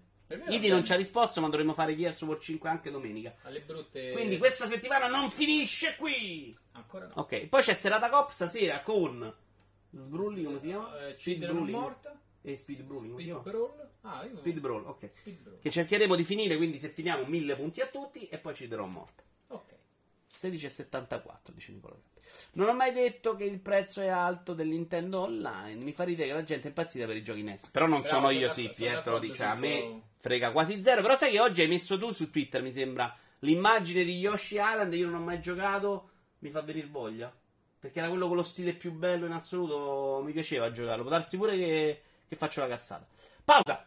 Idi non ci ha risposto, ma dovremmo fare Gears War 5 anche domenica. Alle brutte. Quindi questa settimana non finisce qui. Ancora no. Ok, poi c'è serata cop stasera con Sbrulli, come si chiama? Eh, Speed non Brulli. morta. E Speed si Speed? Brawl. Ah, io Speed Brawl, ok. Speed Brawl. Che cercheremo di finire, quindi se finiamo mille punti a tutti e poi ci darò morta. Ok. 16,74 dice Nicola Gatti. Non ho mai detto che il prezzo è alto del Nintendo Online. Mi fa ridere che la gente è impazzita per i giochi NES. Però non Bravo, sono io, sono eh, te lo. A me frega quasi zero. Però sai che oggi hai messo tu su Twitter, mi sembra, l'immagine di Yoshi Island. Io non ho mai giocato. Mi fa venire voglia. Perché era quello con lo stile più bello in assoluto. Mi piaceva giocarlo. Può darsi pure che, che faccio la cazzata. Pausa!